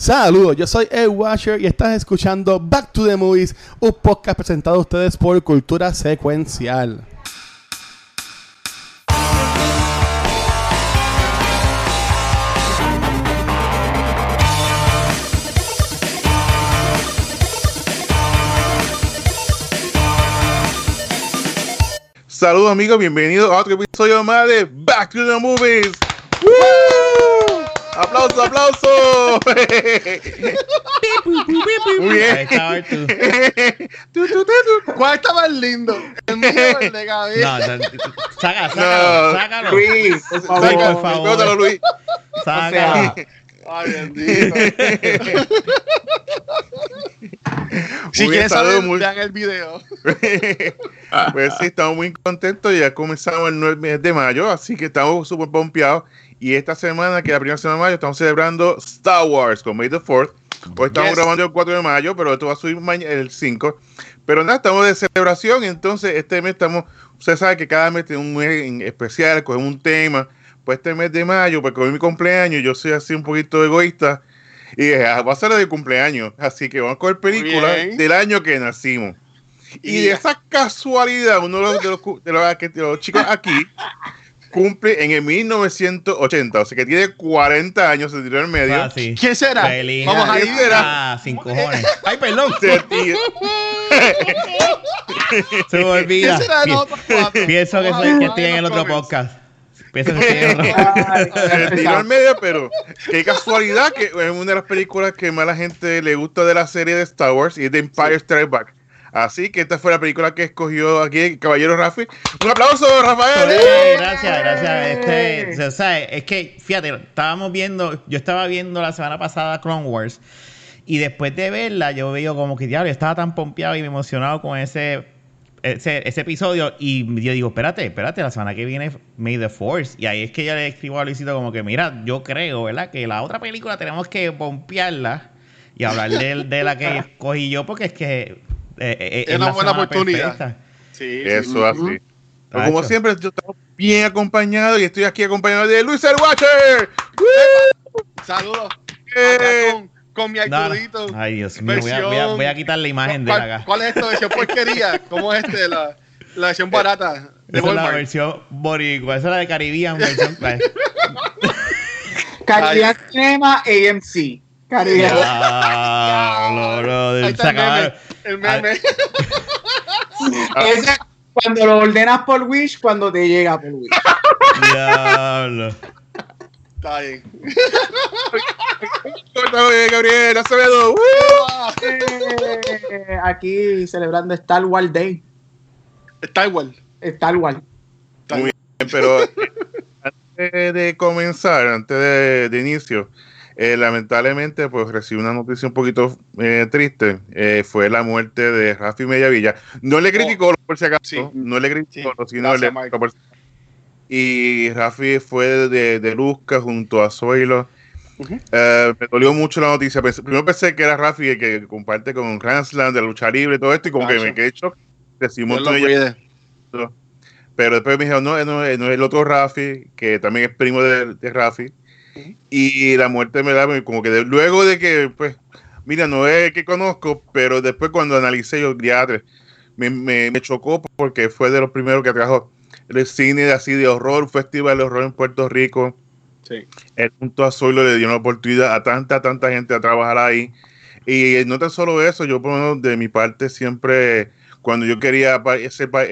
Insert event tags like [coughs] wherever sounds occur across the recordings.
Saludos, yo soy Ed Washer y estás escuchando Back to the Movies, un podcast presentado a ustedes por Cultura Secuencial. Saludos amigos, bienvenidos a otro episodio más de Back to the Movies. ¡Aplauso, aplauso! Muy bien. ¿Cuál está más lindo? El mío o el de Gaby. No, no, saca, No. sácalo, sácalo. Luis, por favor. Sácalo, por favor. Luis. Sácalo. Ay, bendito. si Muy bien, quieren saber, muy- vean el video. [laughs] Pues sí, estamos muy contentos. Ya comenzamos el 9 mes de mayo, así que estamos súper pompeados. Y esta semana, que es la primera semana de mayo, estamos celebrando Star Wars con May the 4th. Hoy estamos Yes. grabando el 4 de mayo, pero esto va a subir el 5. Pero nada, estamos de celebración. Entonces, este mes estamos. Usted sabe que cada mes tiene un mes en especial, cogemos un tema. Pues este mes de mayo, porque hoy es mi cumpleaños, yo soy así un poquito egoísta. Y dije, ah, va a ser de cumpleaños. Así que vamos a coger películas del año que nacimos. Y Y- de esa casualidad, uno de los, de los, de los- de los chicos aquí cumple en el 1980, o sea que tiene 40 años, se tiró en medio. Ah, sí. ¿Quién será? Feliz Vamos a ¿Quién ir. será? Ah, sin cojones. Ay, perdón. Se Se me olvida. ¿Quién será de cuatro? Pienso que soy que estoy en el otro podcast. Pienso que estoy en el otro se tiró en medio, pero qué casualidad que es una de las películas que más a la gente le gusta de la serie de Star Wars y es The Empire Strikes Back. Así que esta fue la película que escogió aquí el caballero Rafi. Un aplauso, Rafael. Ey, gracias, gracias. Este, o sea, es que, fíjate, estábamos viendo, yo estaba viendo la semana pasada Clone Wars y después de verla yo veo como que, diablo, yo estaba tan pompeado y emocionado con ese, ese, ese episodio y yo digo, espérate, espérate, la semana que viene May the Force y ahí es que yo le escribo a Luisito como que, mira, yo creo, ¿verdad? Que la otra película tenemos que pompearla y hablar de, de la que [laughs] escogí yo porque es que eh, eh, Es una la buena oportunidad. perfecta. Sí, Eso sí. así. Pero como siempre, yo estoy bien acompañado y estoy aquí acompañado de Luis el Watcher. Saludos. Eh. Con, con mi No, no. arcudito. Ay, Dios mío, voy a, voy a- voy a quitar la imagen de ¿Cuál, acá. ¿Cuál es esto? ¿Versión porquería? ¿Cómo es este? La, la versión barata de Esa es la versión boricua, esa es la de Caribbean. versión- [laughs] Caribbean Cinema AMC. Caribbean. Brother, Ahí está se acabaron. El meme. [laughs] Ese, cuando lo ordenas por Wish, cuando te llega por Wish. Diablo. Está bien. Bien, Gabriel Acevedo. ¡Woo! Eh, aquí celebrando Star Wars Day. Está igual. Star Wars. Muy bien. Pero eh, [laughs] antes de comenzar, antes de, de inicio, eh, lamentablemente pues recibí una noticia un poquito eh, triste. Eh, fue la muerte de Rafi Mediavilla. No le criticó por si acaso, Oh. Sí. no le criticó, Sí. sino Gracias, le por- Y Rafi fue de, de Luzca junto a Zoilo. Eh, me dolió mucho la noticia. Pensé- primero pensé que era Rafi el que comparte con Ransland de la lucha libre y todo esto, y como que me quedé. Decimos cuide. pero después me dijeron, no, no, no es el otro Rafi, que también es primo de, de Rafi. Y la muerte me da como que de- luego de que, pues, mira, no es el que conozco, pero después cuando analicé yo, diatre, me, me, me chocó porque fue de los primeros que trajo el cine así de horror, festival de horror en Puerto Rico. Sí. El punto azul le dio una oportunidad a tanta, tanta gente a trabajar ahí. Y no tan solo eso, yo por lo menos de mi parte siempre, cuando yo quería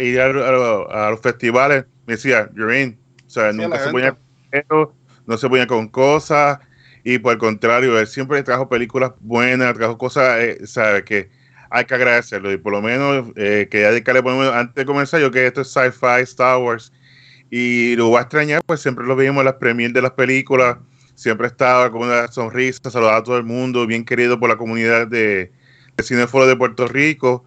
ir a, los festivales, me decía, you're in. O sea, Sí, nunca se ponía venta. No se ponía con cosas. Y por el contrario, él siempre trajo películas buenas, trajo cosas, eh, ¿sabes? Que hay que agradecerlo. Y por lo menos, eh, que ya dedicarle, por lo menos, antes de comenzar, yo que esto es sci-fi, Star Wars. Y lo voy a extrañar, pues siempre lo veíamos en las premiers de las películas. Siempre estaba con una sonrisa, saludaba a todo el mundo, bien querido por la comunidad de, de cinéfilo de Puerto Rico.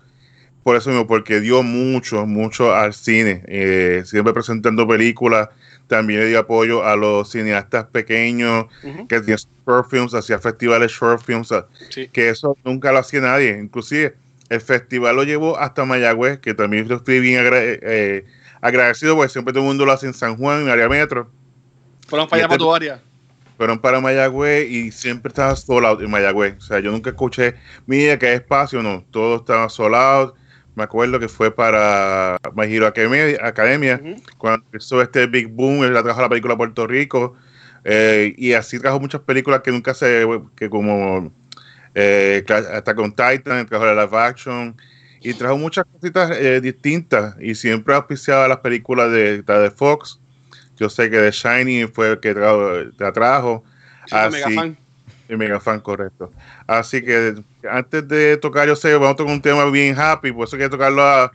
Por eso mismo, porque dio mucho, mucho al cine. Eh, siempre presentando películas. También le dio apoyo a los cineastas pequeños que hacían short films, hacía festivales short films, Sí. que eso nunca lo hacía nadie. Inclusive el festival lo llevó hasta Mayagüez, que también yo estoy bien agra- eh, agradecido porque siempre todo el mundo lo hace en San Juan, en área metro. Fueron para allá Y para este- tu área. fueron para Mayagüez y siempre estaba sold out en Mayagüez. O sea, yo nunca escuché, mira que hay espacio, no, todo estaba sold out. Me acuerdo que fue para My Hero Academia, Academia Ujú. cuando empezó este Big Boom, él la trajo a la película a Puerto Rico. eh, y así trajo muchas películas que nunca se, que como eh, hasta con Titan, trajo la live action y trajo muchas cositas eh, distintas y siempre auspiciaba las películas de, de Fox. Yo sé que The Shining fue el que trajo, la trajo. Sí, soy mega Así- fan. el mega fan, correcto. Así que antes de tocar, yo sé, vamos a tocar un tema bien happy, por eso quiero tocarlo a-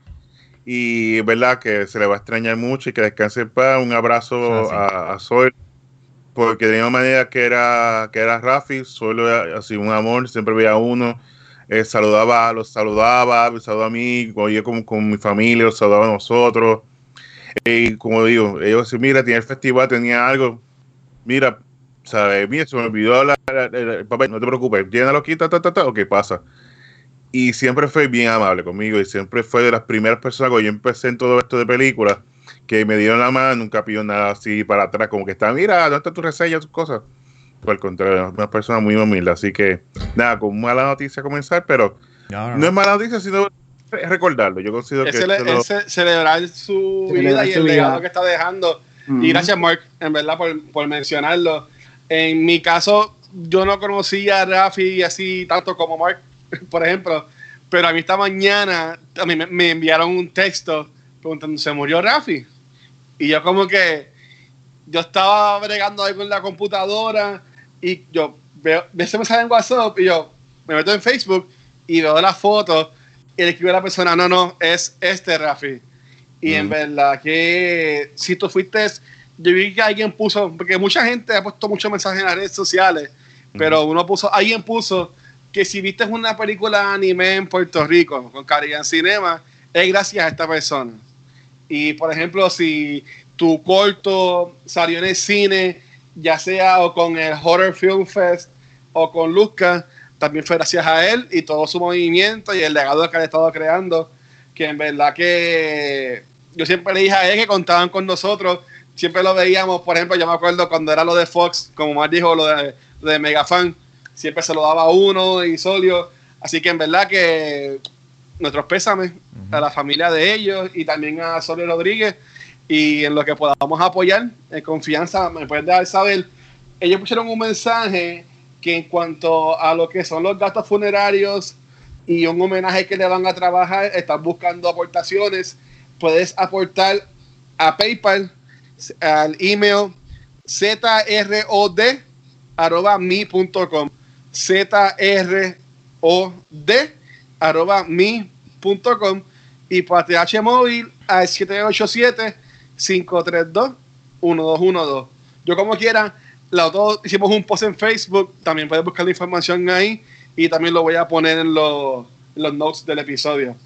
y verdad que se le va a extrañar mucho y que descanse en paz. Un abrazo Ah, a, a Sol, porque de la misma manera que era, que era Rafi, Sol era así un amor, siempre veía a uno, eh, saludaba, los saludaba, me saludaba a mí, yo con, con mi familia, los saludaba a nosotros. Y como digo, ellos decían, mira, tenía el festival, tenía algo, mira, ¿sabes? Mira, se me olvidó la, la- la- el papel, no te preocupes, llénalo aquí, ta, ta, ta, ta, ok, pasa. Y siempre fue bien amable conmigo y siempre fue de las primeras personas cuando yo empecé en todo esto de películas que me dieron la mano, nunca pidió nada así para atrás, como que está, mira, ¿dónde está tu reseña, tus cosas? Por el contrario, una persona muy humilde, así que nada, con mala noticia comenzar, pero No, no, no es mala noticia, sino es recordarlo. Yo considero Es, que cele- lo- es ce- celebrar su Celebrar vida y su el vida. legado que está dejando. Y gracias, Mark, en verdad, por, por mencionarlo. En mi caso, yo no conocía a Rafi así tanto como Mark, [laughs] por ejemplo. Pero a mí esta mañana a mí me, me enviaron un texto preguntando, ¿se murió Rafi? Y yo como que, yo estaba bregando algo en la computadora y yo veo, veo ese mensaje en WhatsApp y yo me meto en Facebook y veo la foto y le escribo a la persona, no, no, es este Rafi. Y en Mm. verdad que si tú fuiste, yo vi que alguien puso, porque mucha gente ha puesto muchos mensajes en las redes sociales, pero uno puso, alguien puso que si viste una película anime en Puerto Rico con Caribbean Cinema, es gracias a esta persona. Y por ejemplo, si tu corto salió en el cine, ya sea o con el Horror Film Fest o con Luzca, también fue gracias a él y todo su movimiento y el legado que ha estado creando, que en verdad que yo siempre le dije a él que contaban con nosotros, siempre lo veíamos, por ejemplo, yo me acuerdo cuando era lo de Fox, como más dijo, lo de, lo de Megafan, siempre se lo daba a uno y Solio, así que en verdad que nuestros pésames a la familia de ellos y también a Solio Rodríguez y en lo que podamos apoyar, en confianza, me pueden dejar saber. Ellos pusieron un mensaje que en cuanto a lo que son los gastos funerarios y un homenaje que le van a trabajar, están buscando aportaciones. Puedes aportar a PayPal al email zrod arroba mi.com zrod arroba mi.com y para TH móvil al 787-532-1212. Yo como quiera, la todos hicimos un post en Facebook, también puedes buscar la información ahí y también lo voy a poner en los, en los notes del episodio.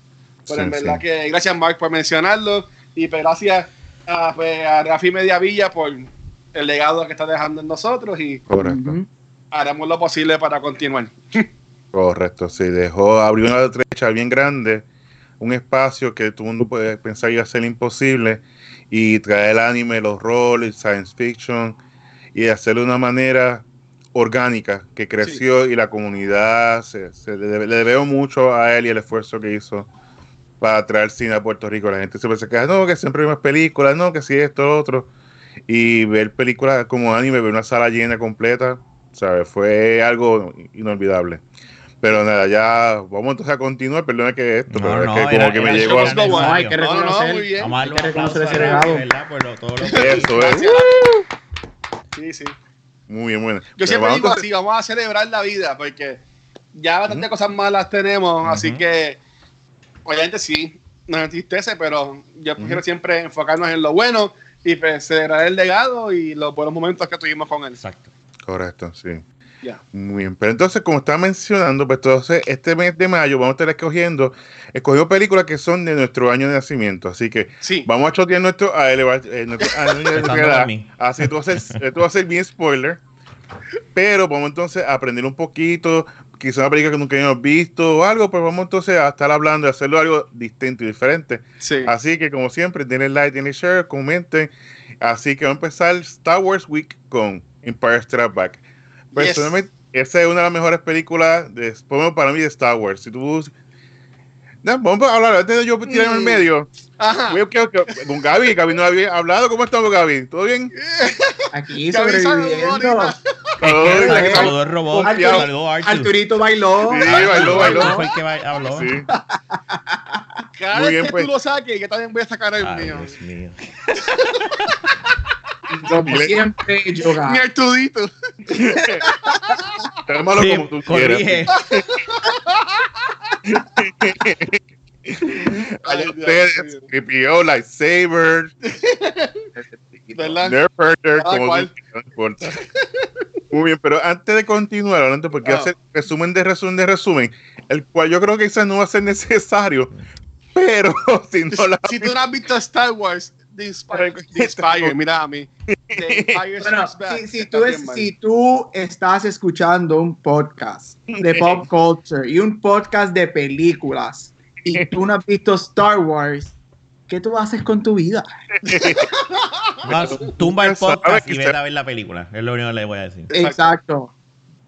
Pero Sí, en verdad sí. que gracias Mark por mencionarlo y pues, gracias a, pues, a Rafi Mediavilla por el legado que está dejando en nosotros y Correcto. Haremos lo posible para continuar. [laughs] Correcto, sí, dejó, abrió una brecha bien grande, un espacio que todo el mundo puede pensar iba a ser imposible, y traer el anime, los roles, science fiction, y hacerlo de una manera orgánica que creció y la comunidad, se, se le, le debemos mucho a él y el esfuerzo que hizo para traer cine a Puerto Rico. La gente siempre se queja, no, que siempre hay más películas, no, que si esto, lo otro, y ver películas como anime, ver una sala llena completa, ¿sabes? Fue algo inolvidable. Pero nada, ya vamos entonces a continuar. Perdona que esto, No, pero no, es que como era- que me llegó. necesario. No, hay que No, no, reconocer. muy bien. Vamos a darle reconocer a ese Rafi, legado. ¿verdad? Por lo- todo lo que Eso es. Sí, sí. Muy bien, bueno. Yo Pero siempre vamos digo entonces- así, vamos a celebrar la vida, porque ya bastantes cosas malas tenemos, así que obviamente sí, nos entristece, pero yo prefiero siempre enfocarnos en lo bueno y celebrar el legado y los buenos momentos que tuvimos con él. Exacto. Correcto, sí. Ya. Muy bien. Pero entonces, como estaba mencionando, pues entonces este mes de mayo vamos a estar escogiendo, escogiendo películas que son de nuestro año de nacimiento. Así que Sí, vamos a chotear nuestro, a elevar, eh, nuestro [laughs] año de edad. Así tú vas a ser, tú vas a ser bien spoiler. pero vamos entonces a aprender un poquito, quizá una película que nunca hayamos visto o algo, pues vamos entonces a estar hablando de hacerlo algo distinto y diferente. Sí. Así que como siempre, denle like, denle share, comenten. Así que vamos a empezar Star Wars Week con Empire Strikes Back. Personalmente, esa es una de las mejores películas de, por lo menos para mí de Star Wars. Si tú no, vamos a hablar antes de yo tirarme en Mm. medio. Ajá. Que- con Gaby, Gaby no había hablado. ¿Cómo estamos, Gaby? ¿Todo bien? Aquí sobreviviendo. saludó el robot, Arturo- saludó Arthur. Arturito bailó. Sí, bailó, bailó. Fue el que habló. Sí. Cada Muy vez bien, que pues. tú lo saques, yo también voy a sacar el Ay, mío. Dios mío. [laughs] Como siempre, yo Mi gano. Artudito. Tómalo Sí, como tú quieras. corrige. [laughs] Allá [laughs] Ay, ustedes. PPO, lightsaber, [laughs] ¿Verdad? nerf herder, Cada como quieras, no importa. Muy bien, pero antes de continuar, hablando, porque Ah. hacer resumen de resumen de resumen, el cual yo creo que quizás no va a ser necesario, [laughs] pero si no la Si tú no has visto Star Wars, The Inspire, The Inspire, mira a mí. Bueno, si, si tú es- si tú estás escuchando un podcast de pop culture y un podcast de películas y [laughs] tú no has visto Star Wars, ¿qué tú haces con tu vida? [laughs] Tumba el podcast y vete a ver la película. Es lo único que le voy a decir. Exacto.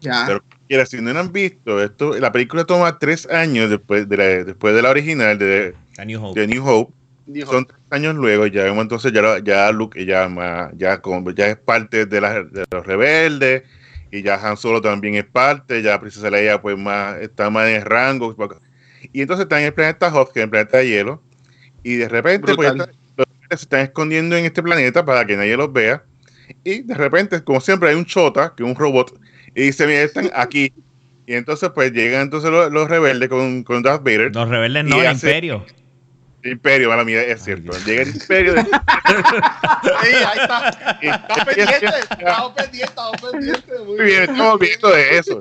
Ya. Pero quiera, si no han visto, esto, la película toma tres años después de la, después de la original de, A New Hope. de New Hope. Son tres años luego, ya vemos entonces ya, ya Luke ya, ya, como, ya es parte de, la- de los rebeldes y ya Han Solo también es parte, ya Princesa Leia pues más está más en rango y entonces están en el planeta Hoth, que es el planeta de hielo y de repente pues, los se están escondiendo en este planeta para que nadie los vea y de repente como siempre hay un chota que es un robot y dice mira están [laughs] aquí y entonces pues llegan entonces los, los rebeldes con, con Darth Vader. Los rebeldes no, el hace- imperio. Imperio, mala mía, es cierto. Llega el Imperio de- [laughs] Sí, ahí está. Estamos [laughs] pendientes, estamos pendientes, estamos pendientes. Muy bien, estamos viendo de eso.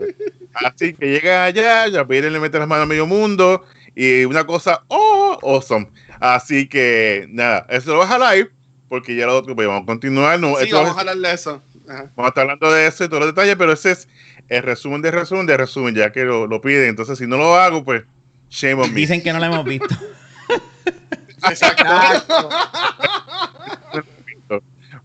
Así que llega allá, ya le mete las manos a medio mundo y una cosa, oh, awesome. Así que nada, eso lo vas a live porque ya lo otro, pues vamos a continuar. No, Sí, esto- vamos a hablar de eso. Ajá. vamos a estar hablando de eso y todos los detalles, pero ese es el resumen de resumen de resumen, ya que lo, lo piden. Entonces, si no lo hago, pues shame on me. Dicen que no la hemos visto. [laughs] Exacto.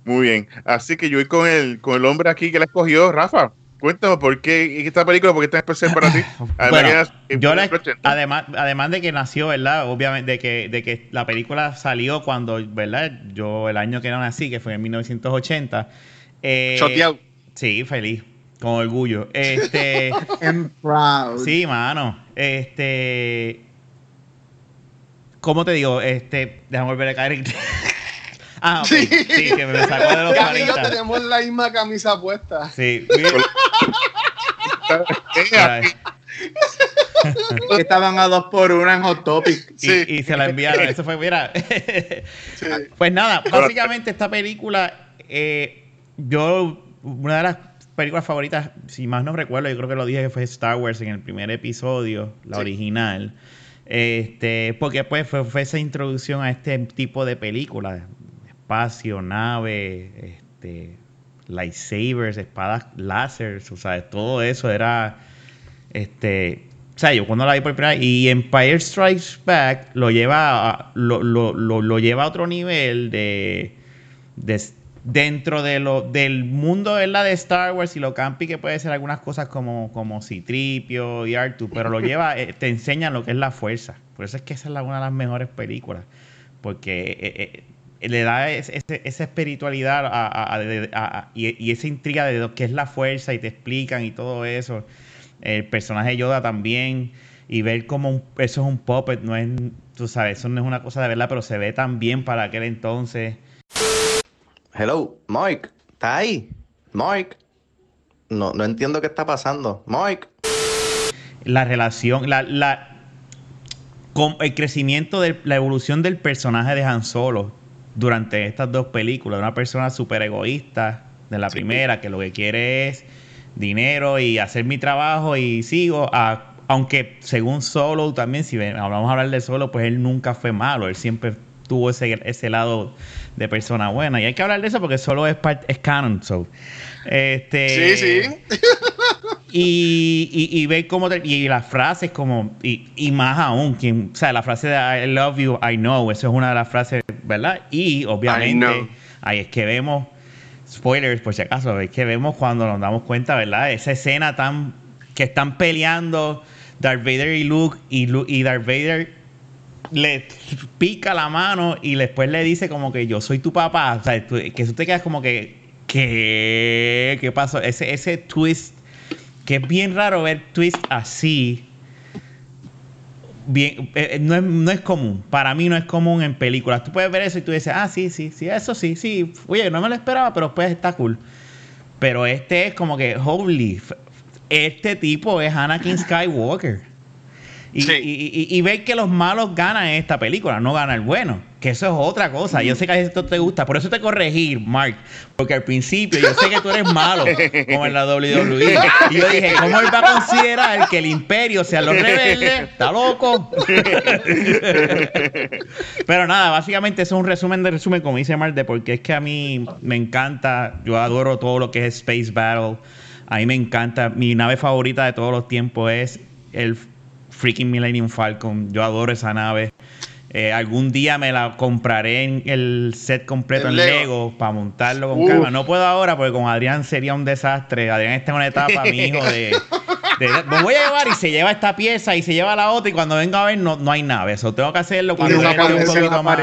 Muy bien. Así que yo voy con el, con el hombre aquí que la escogió, Rafa. Cuéntame por qué esta película, por qué es tan especial para ti. [laughs] Además Bueno, que nació en yo la- 1980. además, además de que nació, ¿verdad? Obviamente, de que, de que la película salió cuando, ¿verdad? Yo, el año que no nací, que fue en 1980. Eh, Choteado. Sí, feliz, con orgullo. Este, [laughs] I'm proud. sí, mano. Este, ¿cómo te digo? Este, déjame volver a caer. [laughs] ah, ok. Sí. Sí, que me sacó de los Gaby y yo 40. tenemos la misma camisa puesta. Sí, [laughs] estaban a dos por una en Hot Topic. y, Sí. y se la enviaron. Eso fue, mira. [laughs] Sí. Pues nada, básicamente esta película, eh, yo, una de las películas favoritas, si más no recuerdo, yo creo que lo dije que fue Star Wars en el primer episodio, la Sí. original. Este, porque pues fue, esa introducción a este tipo de películas. Espacio, nave, este, lightsabers, espadas láser, o sea, todo eso era este o sea, yo cuando la vi por primera vez, y Empire Strikes Back lo lleva a, lo, lo, lo, lleva a otro nivel de- dentro de lo, del mundo ¿verdad? de Star Wars y lo campi que puede ser algunas cosas como, como Citripio y Artu, pero lo lleva, eh, te enseñan lo que es la fuerza. Por eso es que esa es una de las mejores películas. Porque eh, eh, le da es- ese- esa espiritualidad y, esa intriga de lo que es la fuerza y te explican y todo eso. El personaje Yoda también. Y ver cómo eso es un puppet, no es, tú sabes, eso no es una cosa de verdad, pero se ve tan bien para aquel entonces. Hello, Mike, ¿está ahí? Mike. No, no entiendo qué está pasando. Mike. la relación, la, la con el crecimiento de la evolución del personaje de Han Solo durante estas dos películas, una persona súper egoísta de la primera, que lo que quiere es dinero y hacer mi trabajo y sigo, a- aunque según Solo también, si vamos a hablar de Solo, pues él nunca fue malo, él siempre tuvo ese, ese lado de persona buena. Y hay que hablar de eso porque solo es, part- es canon. So. Este, Sí, sí. [laughs] Y, y, y ver cómo. te- y las frases, como. Y, y más aún, quien, o sea, la frase de I love you, I know. Eso es una de las frases, ¿verdad? Y obviamente, ahí es que vemos. Spoilers, por si acaso, es que vemos cuando nos damos cuenta, ¿verdad? Esa escena tan. que están peleando Darth Vader y Luke, y, Lu- y Darth Vader le pica la mano y después le dice como que yo soy tu papá. O sea, que tú te quedas como que. ¿Qué? ¿Qué pasó? Ese, ese twist que es bien raro ver twist así. Bien, eh, eh, no, es, no es común. Para mí no es común en películas. Tú puedes ver eso y tú dices, ah, sí, sí, sí, eso sí, sí. Oye, no me lo esperaba, pero pues está cool. Pero este es como que, holy, este tipo es Anakin Skywalker. Y, Sí. y- y- y ver que los malos ganan en esta película, no gana el bueno. Que eso es otra cosa. Yo sé que a esto te gusta. Por eso te corregí, Mark. Porque al principio yo sé que tú eres malo, [laughs] como en la WWE. Y yo dije, ¿cómo él va a considerar que el imperio sea los rebeldes? ¿Está loco? [laughs] Pero nada, básicamente eso es un resumen de resumen, como dice Mark, de porque es que a mí me encanta, yo adoro todo lo que es Space Battle. A mí me encanta, mi nave favorita de todos los tiempos es el freaking Millennium Falcon. Yo adoro esa nave. Eh, algún día me la compraré en el set completo El en Lego. Lego para montarlo con Uf. calma. No puedo ahora porque con Adrián sería un desastre. Adrián está en una etapa, mi hijo, de, de- Me voy a llevar y se lleva esta pieza y se lleva la otra y cuando venga a ver no, no hay nave. Eso tengo que hacerlo cuando esté un poquito más,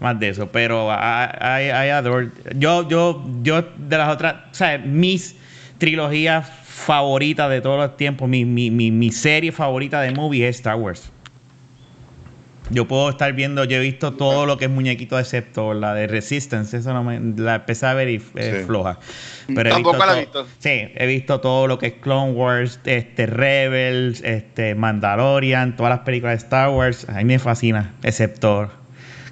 más de eso. Pero I, I- I adore- Yo, yo, yo de las otras, o sea, mis trilogías favoritas de todos los tiempos, mi, mi, mi, mi serie favorita de movie es Star Wars. Yo puedo estar viendo, yo he visto todo lo que es muñequito excepto la de Resistance, eso no me, la empecé a ver y es Sí. floja. Pero Tampoco la he to- visto. Sí, he visto todo lo que es Clone Wars, este Rebels, este Mandalorian, todas las películas de Star Wars, a mí me fascina, excepto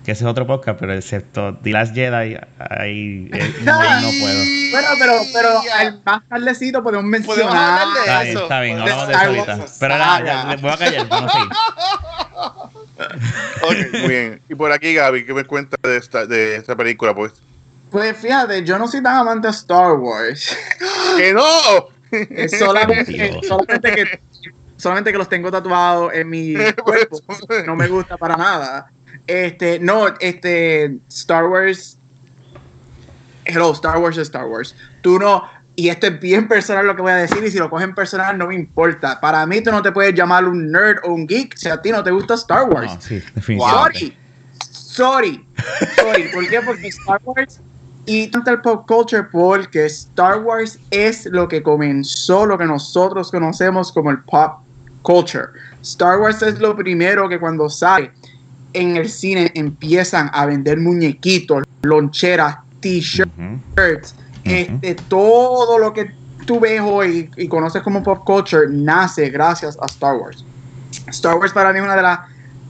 que ese es otro podcast, pero excepto The Last Jedi, ahí eh, [laughs] no, no puedo. Bueno, pero, pero al más tardecito podemos mencionar. Podemos hablar de Está bien, está bien, De hablamos de eso ahorita. Pero nada, ya, les voy a callar, no. [laughs] Ok, muy bien. Y por aquí, Gaby, ¿qué me cuenta de esta, de esta película? Pues, Pues fíjate, yo no soy tan amante de Star Wars. [laughs] ¡Que no! Es solamente, que solamente que los tengo tatuados en mi cuerpo. No me gusta para nada. Este, no, este Star Wars Hello, Star Wars es Star Wars. Tú no y esto es bien personal lo que voy a decir y si lo cogen personal no me importa. Para mí tú no te puedes llamar un nerd o un geek si a ti no te gusta Star Wars. No, sí. Sorry. Sorry. Sorry. ¿Por qué? Porque Star Wars y tanto el pop culture porque Star Wars es lo que comenzó lo que nosotros conocemos como el pop culture. Star Wars es lo primero que cuando sale en el cine empiezan a vender muñequitos, loncheras, t-shirts, este, todo lo que tú ves hoy y conoces como pop culture nace gracias a Star Wars. Star Wars para mí es una de las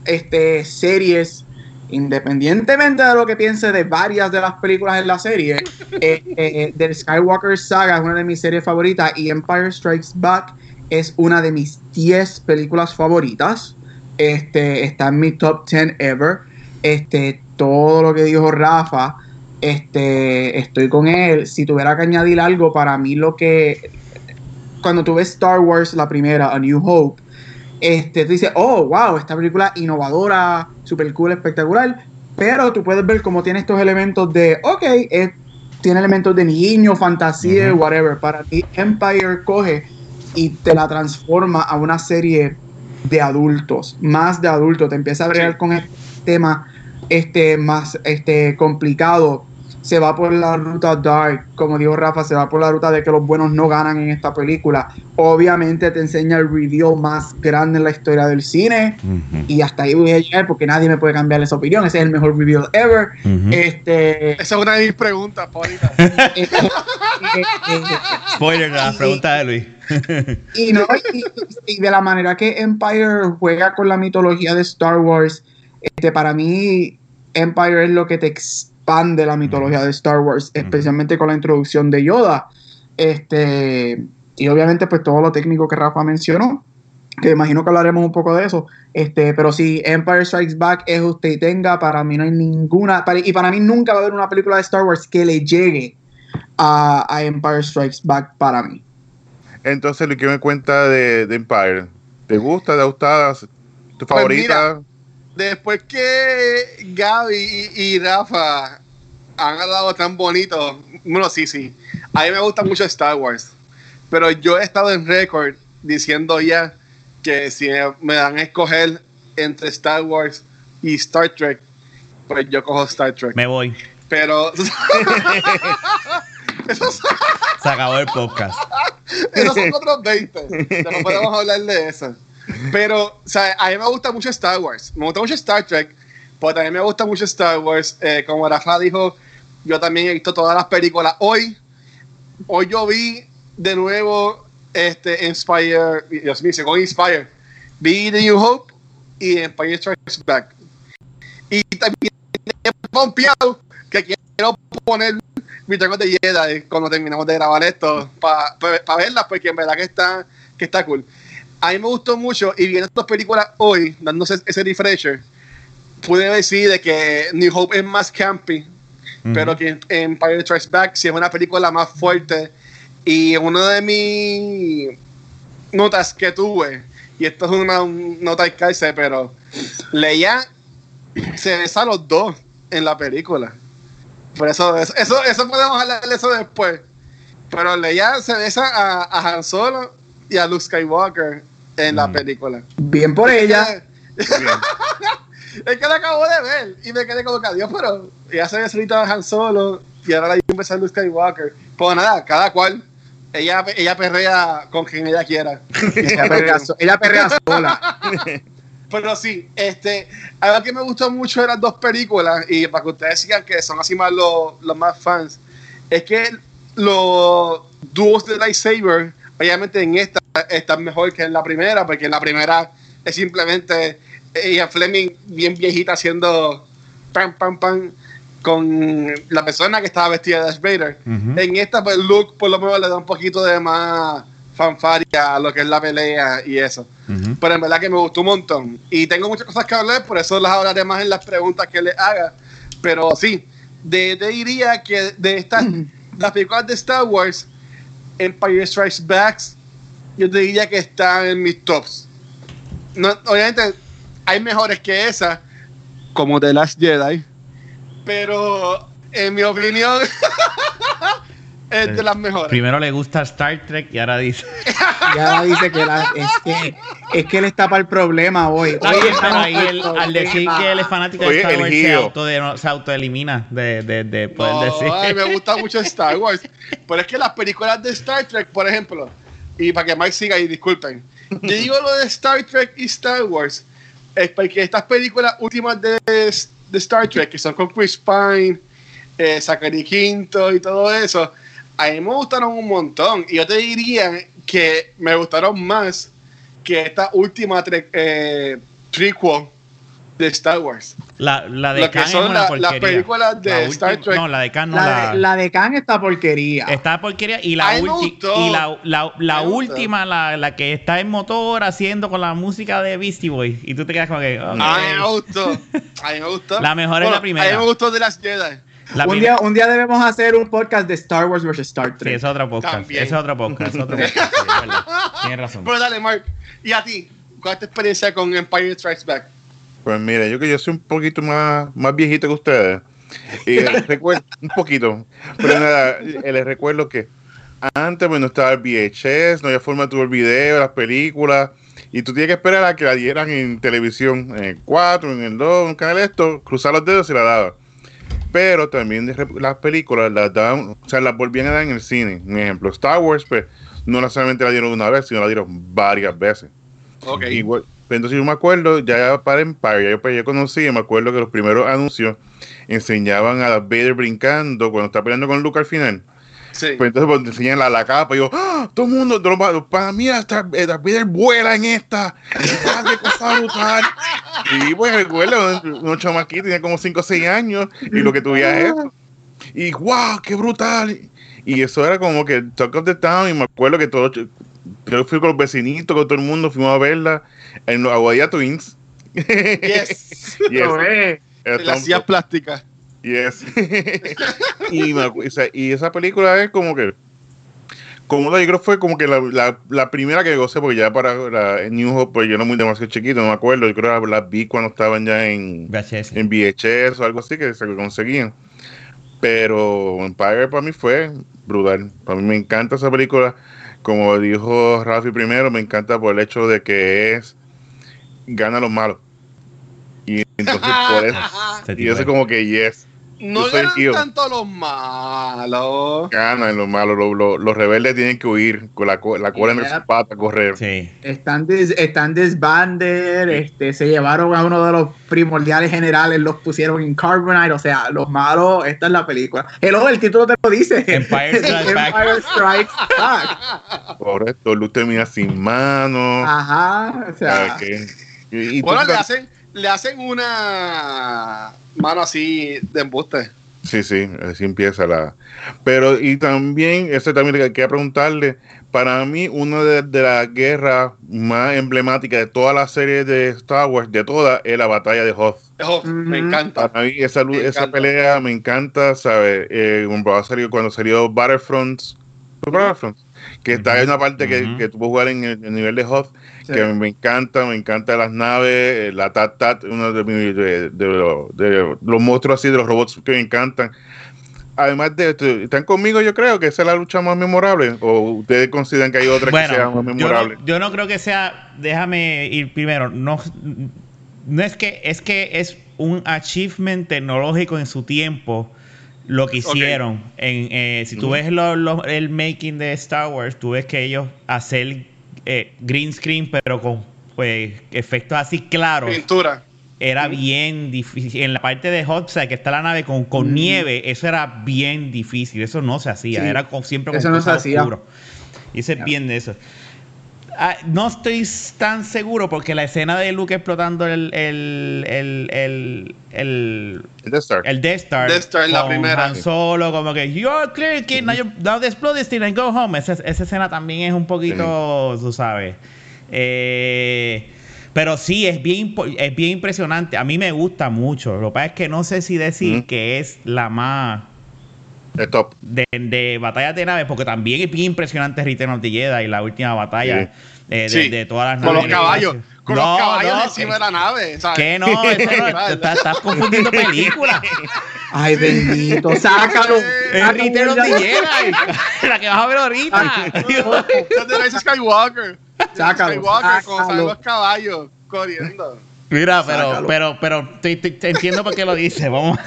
este, series, independientemente de lo que piense de varias de las películas en la serie, [laughs] eh, eh, del Skywalker Saga es una de mis series favoritas y Empire Strikes Back es una de mis 10 películas favoritas. Este, está en mi top 10 ever. Este, todo lo que dijo Rafa, este, estoy con él. Si tuviera que añadir algo, para mí lo que cuando tú ves Star Wars, la primera, A New Hope, este, tú dices, oh, wow, esta película innovadora, super cool, espectacular, pero tú puedes ver cómo tiene estos elementos de, ok, es- tiene elementos de niño, fantasía, whatever. Para ti, Empire coge y te la transforma a una serie de adultos, más de adultos, te empieza a bregar Sí. con este tema este, más este, complicado. Se va por la ruta dark, como dijo Rafa, se va por la ruta de que los buenos no ganan en esta película. Obviamente te enseña el reveal más grande en la historia del cine. Y hasta ahí voy a llegar porque nadie me puede cambiar esa opinión. Ese es el mejor reveal ever. Este, Esa es una de mis preguntas eh, [laughs] Spoiler, la pregunta de Luis. y, no, y, y de la manera que Empire juega con la mitología de Star Wars, este, para mí Empire es lo que te expande la mitología de Star Wars, especialmente con la introducción de Yoda. Este, y obviamente pues todo lo técnico que Rafa mencionó. que imagino que hablaremos un poco de eso. Este, pero si Empire Strikes Back es usted y tenga, para mí no hay ninguna, para- y para mí nunca va a haber una película de Star Wars que le llegue a, a Empire Strikes Back para mí. Entonces, lo que me cuenta de, de Empire. ¿Te gusta? ¿Te ha gustado? ¿Tu favorita? Después que Gaby y, Rafa han hablado tan bonito, bueno, sí, sí. A mí me gusta mucho Star Wars, pero yo he estado en récord diciendo ya que si me dan a escoger entre Star Wars y Star Trek, pues yo cojo Star Trek. Me voy. Pero [laughs] [laughs] esos, Se acabó el podcast. [laughs] esos son otros 20. Después podemos hablar de eso. Pero, o a mí me gusta mucho Star Wars. Me gusta mucho Star Trek, pero también me gusta mucho Star Wars. Eh, como Rafa dijo, yo también he visto todas las películas. Hoy, hoy yo vi de nuevo este Inspire, Dios mío, con Inspire. Vi The New Hope y Empire Strikes Back. Y también he pompeado que quiero poner mi Record de Jedi cuando terminemos de grabar esto para verlas porque en verdad que está, que está cool. A mí me gustó mucho y viendo estas películas hoy, dándose ese refresher, pude decir de que New Hope es más campy, pero que Empire Strikes Back sí es una película más fuerte. Y una de mis notas que tuve, y esto es una nota de cárcel, pero leía se besan los dos en la película. Por eso, eso, eso, eso podemos hablar de eso después. Pero Leia se besa a, a Han Solo y a Luke Skywalker en la Mm. película. Bien por ella. [laughs] Es que la acabo de ver y me quedé como que adiós, pero ella se besó ahorita a Han Solo y ahora la iba a Luke Skywalker. Pues nada, cada cual. Ella, ella perrea con quien ella quiera. [laughs] Ella perrea, so- ella perrea sola. [laughs] Pero sí, este, algo que me gustó mucho de las dos películas, y para que ustedes sigan que son así más los, los más fans, es que los dúos de lightsaber, obviamente en esta están mejor que en la primera, porque en la primera es simplemente ella Fleming bien viejita haciendo pam, pam, pam con la persona que estaba vestida de Darth Vader. Ujú. En esta, pues Luke por lo menos le da un poquito de más fanfaria a lo que es la pelea y eso Ujú. pero en verdad que me gustó un montón. Y tengo muchas cosas que hablar, por eso las hablaré más en las preguntas que le haga. Pero sí, de, te diría que de estas, [clears throat] las películas de Star Wars, Empire Strikes Back, yo te diría que están en mis tops. No, obviamente, hay mejores que esa, como The Last Jedi, pero en mi opinión, [laughs] es de las mejores. Primero le gusta Star Trek y ahora dice. [laughs] Y ahora dice que, la- es que es que él está para el problema hoy. Hoy estamos ahí al decir que él es fanático de Star Wars, se, auto, se autoelimina de, de, de poder No, decir. ay, me gusta [laughs] mucho Star Wars. Pero es que las películas de Star Trek, por ejemplo, y para que Mike siga y disculpen, yo digo lo de Star Trek y Star Wars, es porque estas películas últimas de, de Star Trek, que son con Chris Pine, eh, Zachary Quinto y todo eso, a mí me gustaron un montón. Y yo te diría que me gustaron más que esta última tre- eh, de Star Wars. La, la de Khan es una la- porquería. las películas de La Star Trek. No, la de Khan no La, la. de, la de Khan está porquería. Está porquería y la, y la, última, la, la que está en motor haciendo con la música de Beastie Boys. Y tú te quedas como que. ok. A mí me gustó. A mí me gustó. La mejor es la primera. A mí me gustó de las Jedi. La un, día, un día debemos hacer un podcast de Star Wars versus Star Sí, Trek. es otro podcast. También. Es otro podcast. Es otro [laughs] podcast. sí. Tienes razón. Pero dale, Mark. ¿Y a ti? ¿Cuál es tu experiencia con Empire Strikes Back? Pues mira, yo que yo soy un poquito más, más viejito que ustedes. Y les [laughs] recuerdo, un poquito. Pero nada, eh, les recuerdo que antes pues, no estaba el VHS, no había forma de tu ver video, las películas. Y tú tienes que esperar a que la dieran en televisión, en el 4, en el 2, en el canal esto, cruzar los dedos y la daban. Pero también las películas las daban, o sea, las volvían a dar en el cine. Un ejemplo, Star Wars, pues, no la solamente la dieron una vez, sino la dieron varias veces. Ok. Igual, pues, entonces yo me acuerdo, ya para Empire, ya yo, pues, ya conocí, me acuerdo que los primeros anuncios enseñaban a Darth Vader brincando cuando está peleando con Luke al final. Sí. Pues entonces pues, enseñan la, la capa y yo, ¡Ah! todo el mundo, para mí hasta eh, Darth Vader vuela en esta. ¡Ah, qué cosa brutal! Y pues recuerdo, un, un chamaquito, tenía como 5 o 6 años y lo que tuviera es eso. Y wow, qué brutal. Y eso era como que Talk of the Town y me acuerdo que todos yo fui con los vecinitos, con todo el mundo, fuimos a verla en los Aguadilla Twins. Yes. [laughs] Yes. En las sillas plásticas. Yes. [laughs] y, me acu- o sea, y esa película es como que, como yo creo que fue como que la, la, la primera que gocé, porque ya para la New Hope, pues yo no muy demasiado chiquito, no me acuerdo, yo creo que las vi cuando estaban ya en, VHS. en VHS o algo así que se conseguían. Pero Empire para mí fue brutal. Para mí me encanta esa película. Como dijo Rafi primero, me encanta por el hecho de que es gana a los malos. Y entonces [laughs] por eso, Este y eso como que yes, No tío. tanto los malos. ganan los malos. Los, los- los rebeldes tienen que huir con la, la cola Yeah. sus patas, correr. Sí. Están, des, están disbanded, este, se llevaron a uno de los primordiales generales, los pusieron en Carbonite, o sea, los malos, esta es la película. Hello, el título te lo dice. Empire [laughs] Strikes Back. Empire Strikes Back. Correcto, Luz termina sin manos. Ajá, o sea. Y- y tú- Bueno, le hacen, le hacen una mano así de embuste. Sí, sí, así empieza la. Pero, y también, eso también le quería preguntarle, para mí, una de, de las guerras más emblemáticas de toda la serie de Star Wars, de todas, es la batalla de Hoth. Me encanta. Para mí, esa, Me esa encanta. pelea me encanta, ¿sabes? Eh, cuando salir- cuando salió Battlefront, ¿fue Battlefront? Que está en una parte que, Ujú. que tú puedes jugar en el, el nivel de Hoth, Sí. que me encanta, me encanta las naves, eh, la Tat Tat, uno de, mis- de- de los- de los monstruos así, de los robots que me encantan. Además de esto, ¿están conmigo yo creo que esa es la lucha más memorable? ¿O ustedes consideran que hay otra que sea más Bueno, yo memorable? no, yo no creo que sea. Déjame ir primero. No, no es que es que es un achievement tecnológico en su tiempo lo que hicieron. En, eh, si tú ves lo- lo- el making de Star Wars, tú ves que ellos hacer eh, green screen, pero con pues, efectos así claros Pintura. era bien difícil. En la parte de Hot Side, que está la nave con, con Mm. nieve, eso era bien difícil. Eso no se hacía. Sí. Era con, siempre con Eso no se hacía. oscuras. Y ese es bien de eso. Ah, no estoy tan seguro porque la escena de Luke explotando el, el, el, el, el, El Death Star. el Death Star, Death Star la primera. Han Solo, como que you're clear, kid, now, you, now explode this thing and go home. Esa, esa escena también es un poquito, tú sabes. Eh, pero sí, es bien, es bien impresionante. A mí me gusta mucho. Lo que pasa es que no sé si decir que es la más El top. de, de batallas de naves, porque también es bien impresionante Return of the Jedi, la última batalla Sí. eh, de, Sí. de todas las Con naves. los caballos. Con No, los caballos no, encima que- de la nave. ¿sabes? Que no, [laughs] estás, confundiendo películas. ay, bendito, sácalo. Es Return of the Jedi. [laughs] la que vas a ver ahorita. Es de Skywalker. Sácalo, Skywalker, salen los caballos corriendo. Mira, pero, pero, pero te, te- te entiendo por qué lo dices. Vamos.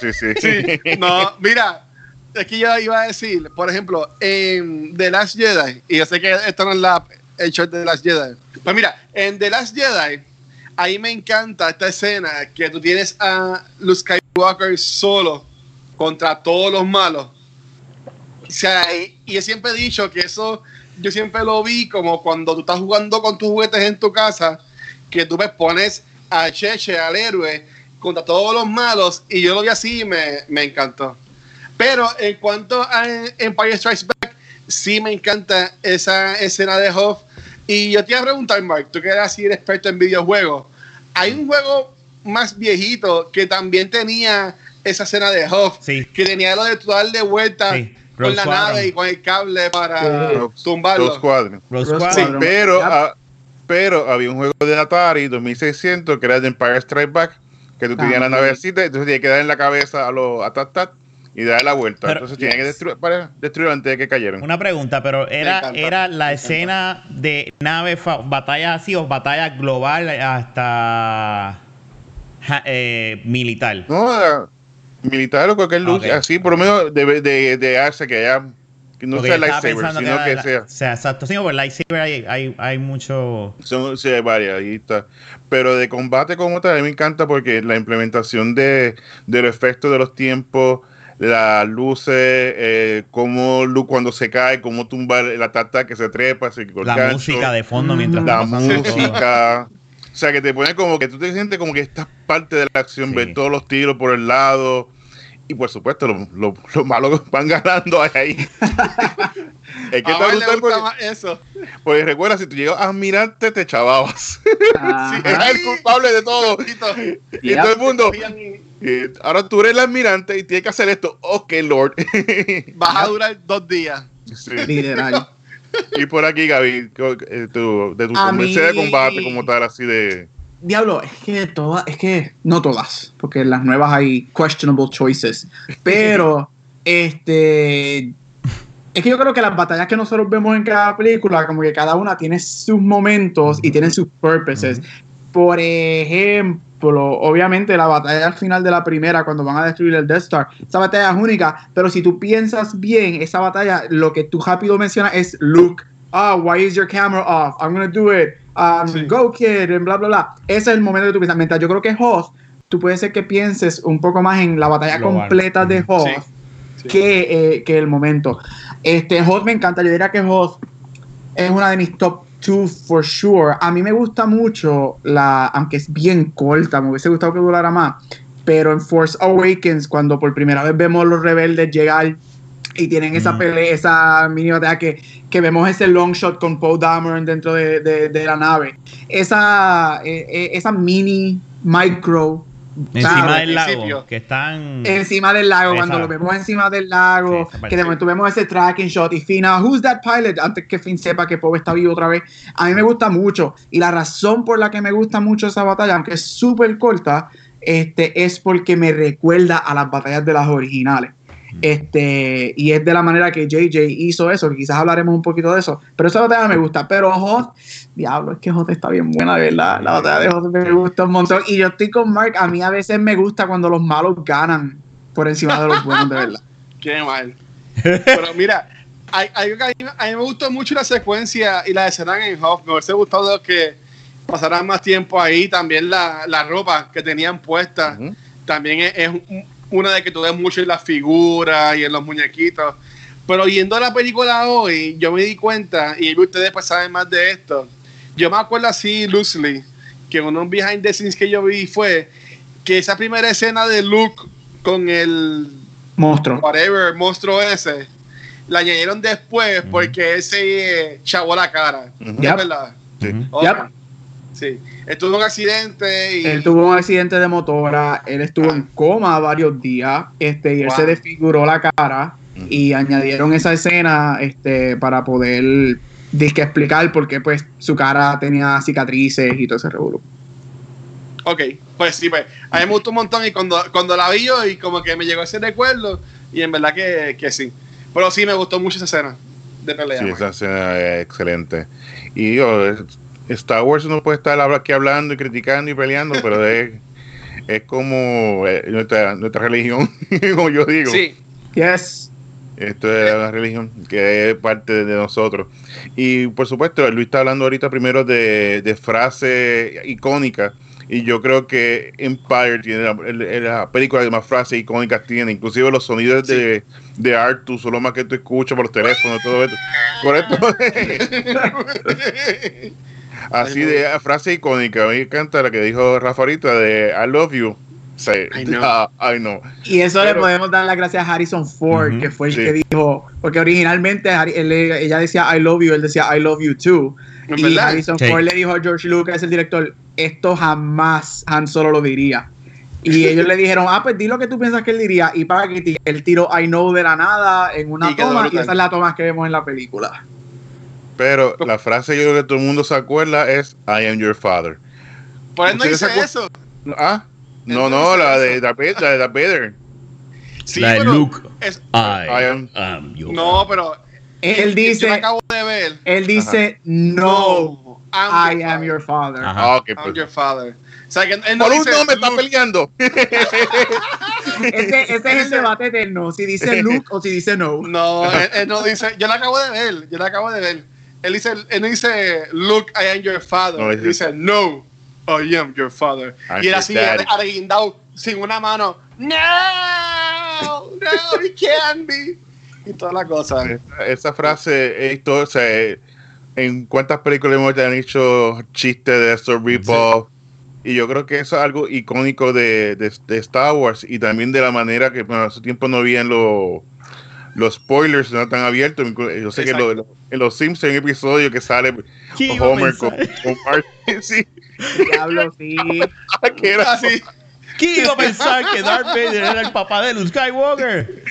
Sí, sí, sí. [laughs] Sí, no, mira, que yo iba a decir, por ejemplo, en The Last Jedi, y yo sé que esto no es la, el short de The Last Jedi, pues mira, en The Last Jedi, ahí me encanta esta escena que tú tienes a Luke Skywalker solo contra todos los malos. O sea, y, y yo siempre he dicho que eso, yo siempre lo vi como cuando tú estás jugando con tus juguetes en tu casa, que tú me pones a Cheche, al héroe, contra todos los malos, y yo lo vi así y me, me encantó. Pero en cuanto a Empire Strikes Back, sí me encanta esa escena de Hoff. Y yo te iba a preguntar, Mark, tú que eres así el experto en videojuegos, hay un juego más viejito que también tenía esa escena de Hoff, Sí. que tenía lo de tú darle vuelta Sí, con la Squadron. nave y con el cable para tumbarlo. cuadros. Rose Rose Squadron. Pero, ah, pero había un juego de Atari 2600 que era de Empire Strike Back, que tú tenías la También. navecita, entonces tenías que dar en la cabeza a los a tat, tat, y darle la vuelta. Pero- entonces tenías que destruir, para destruir antes de que cayeran. Una pregunta, pero era, era me la encanta. escena de nave, fa- batalla así o batalla global hasta ja- eh, militar. No, era militar o cualquier luz, así por lo menos de, de, de hace que haya, que no Porque sea lightsaber, sino era que la- sea. O sea, exacto. Sí, porque lightsaber hay, hay, hay mucho. Son, sí, hay varias, ahí está. Pero de combate como tal, a mí me encanta porque la implementación de, de los efectos de los tiempos, las luces, eh, cómo Luke cuando se cae, cómo tumba la tata que se trepa, se La música de fondo mientras la pasando todo. música. O sea, que te pone como que tú te sientes como que estás parte de la acción, Sí. ver todos los tiros por el lado. Y por supuesto, los lo, lo malos van [laughs] ganando ahí. es que [laughs] A brutal gusta porque, más eso. porque recuerda, si tú llegas a mirarte, te chavabas. [laughs] Era el culpable de todo. Y todo el mundo. Eh, ahora tú eres el admirante y tienes que hacer esto. Ok, Lord. [laughs] Vas a durar dos días. Sí. Literal. Y por aquí, Gaby, eh, tu- de tu convención de combate como tal, así de... Diablo, es que todas, es que no todas, porque en las nuevas hay questionable choices. [laughs] Pero, este. Es que yo creo que las batallas que nosotros vemos en cada película, como que cada una tiene sus momentos y tiene sus purposes. Por ejemplo, obviamente la batalla al final de la primera, cuando van a destruir el Death Star, esa batalla es única, pero si tú piensas bien, esa batalla, lo que tú rápido mencionas es Luke. Ah, why is your camera off? I'm gonna do it. Um, Sí. Go kid, and bla bla bla. Ese es el momento que tú piensas. Mientras yo creo que Hoth, tú puedes ser que pienses un poco más en la batalla Global. completa de Hoth Sí, sí. que, eh, que el momento. Este Hoth me encanta. Yo diría que Hoth es una de mis top two for sure. A mí me gusta mucho la, aunque es bien corta, me hubiese gustado que durara más. Pero en Force Awakens, cuando por primera vez vemos a los rebeldes llegar y tienen esa Mm. pelea, esa mini batalla que, que vemos ese long shot con Poe Dameron dentro de, de- de la nave. Esa, eh, eh, esa mini micro Encima del lago, que están... encima del lago, cuando lo vemos encima del lago, Sí, que de momento vemos ese tracking shot y Finn, ah, who's that pilot? Antes que Finn sepa que Poe está vivo otra vez. A mí me gusta mucho. Y la razón por la que me gusta mucho esa batalla, aunque es súper corta, este, es porque me recuerda a las batallas de las originales. Este, y es de la manera que JJ hizo eso, que quizás hablaremos un poquito de eso. Pero esa batalla me gusta. Pero Hot, diablo, es que Hot está bien buena, de verdad. La batalla de Hot me gusta un montón. Y yo estoy con Mark, a mí a veces me gusta cuando los malos ganan por encima de los buenos, de verdad. [laughs] Qué mal. Pero mira, hay, hay a mí, me gustó mucho la secuencia y la escena en Hoff. Me hubiese gustado que pasaran más tiempo ahí. También la, la ropa que tenían puesta. También es, es un- una de que tú ves mucho en las figuras y en los muñequitos. Pero viendo la película hoy, yo me di cuenta, y ustedes pues saben más de esto. Yo me acuerdo así, loosely, que uno de los behind the scenes que yo vi fue que esa primera escena de Luke con el Monstruo. whatever, monstruo ese, la añadieron después porque ese eh, chavó la cara. Ujú. ¿Es Yep. verdad? Yep. Sí. Estuvo en un accidente y. Él tuvo un accidente de motora, él estuvo en coma varios días, este, y él Wow. se desfiguró la cara y añadieron esa escena este, para poder disque explicar por qué pues su cara tenía cicatrices y todo ese revuelo. Ok, pues sí, pues. A mí me gustó un montón y cuando, cuando la vi yo y como que me llegó ese recuerdo y en verdad que, que sí. Pero sí me gustó mucho esa escena de pelea. Sí, man. esa escena es excelente. Y yo, Star Wars uno puede estar habla- aquí hablando y criticando y peleando, pero [laughs] es, es como eh, nuestra, nuestra religión, [laughs] como yo digo. Sí, Yes. Esto es una religión que es parte de nosotros. Y por supuesto, Luis está hablando ahorita primero de, de frases icónicas. Y yo creo que Empire tiene la, la película que más frases icónicas tiene. Inclusive los sonidos de, de Artu, solo más que tú escuchas por los teléfonos, todo esto. Correcto. [laughs] Así de ah, frase icónica. A mí me encanta la que dijo Rafa ahorita de I love you. Say, I know. [laughs] ah, I know. Y eso Pero- le podemos dar las gracias a Harrison Ford, que fue el sí. que dijo, porque originalmente él- ella decía I love you, él decía I love you too. ¿En Y verdad? Harrison Sí. Ford le dijo a George Lucas, el director, esto jamás Han Solo lo diría. Y [laughs] ellos le dijeron, ah, pues di lo que tú piensas que él diría. Y para que él tiró I know de la nada en una Y toma, y esa es la toma que vemos en la película. Pero la frase yo creo que todo el mundo se acuerda es I am your father. Por él no ¿Ustedes dice eso. Ah, no, no, la de la de Darth Vader. Sí, la de Luke. es- I, I am- am your no, pero. Él Yo dice, la acabo de ver. él dice, no, I'm I your am your father. Ajá. Ah, ok, I'm pues. your father. O sea, que él no Por un dice no me está peleando. [laughs] Ese, ese es el debate eterno, si dice Luke o si dice no. No, él, él no dice. Yo la acabo de ver. Yo la acabo de ver. Él dice, él no dice, Look, I am your father. No, él dice- No, I am your father. I'm y él así, arreguindado, sin una mano. No, no, he can't be. Y toda la cosa. Esa, esa frase es todo, o sea, eh, en cuántas películas hemos ya hecho chistes de esto, rip-off. Y yo creo que eso es algo icónico de, de- de Star Wars y también de la manera que bueno, hace tiempo no habían los los spoilers no tan abiertos. Yo sé que lo- lo- en los Simpsons hay un episodio que sale ¿Quién iba a Homer con, pensar? con Marty. [laughs] Sí, Diablo, sí. que era Así, ¿Quién iba a pensar que Darth Vader era el papá de Luke Skywalker?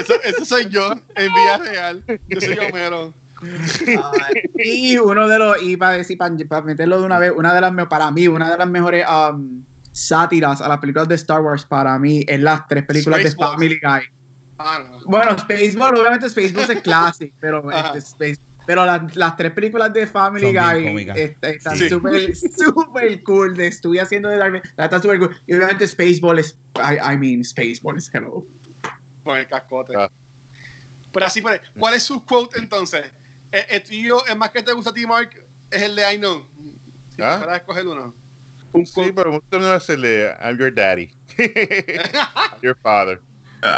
eso, eso soy yo en vida real. Yo soy Homero. y uno de los, y para decir, para, meterlo de una vez, una de las, para mí, una de las mejores um, sátiras a las películas de Star Wars, para mí, es las tres películas de. Family Guy. Ah, no. Bueno, Spaceball, obviamente Spaceball es [laughs] clásico, pero, este, Space- pero las, las tres películas de Family Guy este, están Sí. súper súper cool. De estuve haciendo de Vader, están súper cool. Y obviamente Spaceball es, I, I mean, Spaceball es hello. Con el cascote. Ah. Pero así, pues, ¿cuál es su quote entonces? El, el tuyo, el más que te gusta a ti, Mark, es el de I know. Si ¿Ah? Para escoger uno. Un Sí, quote. pero mucho no es el de I'm your daddy. [laughs] I'm your father.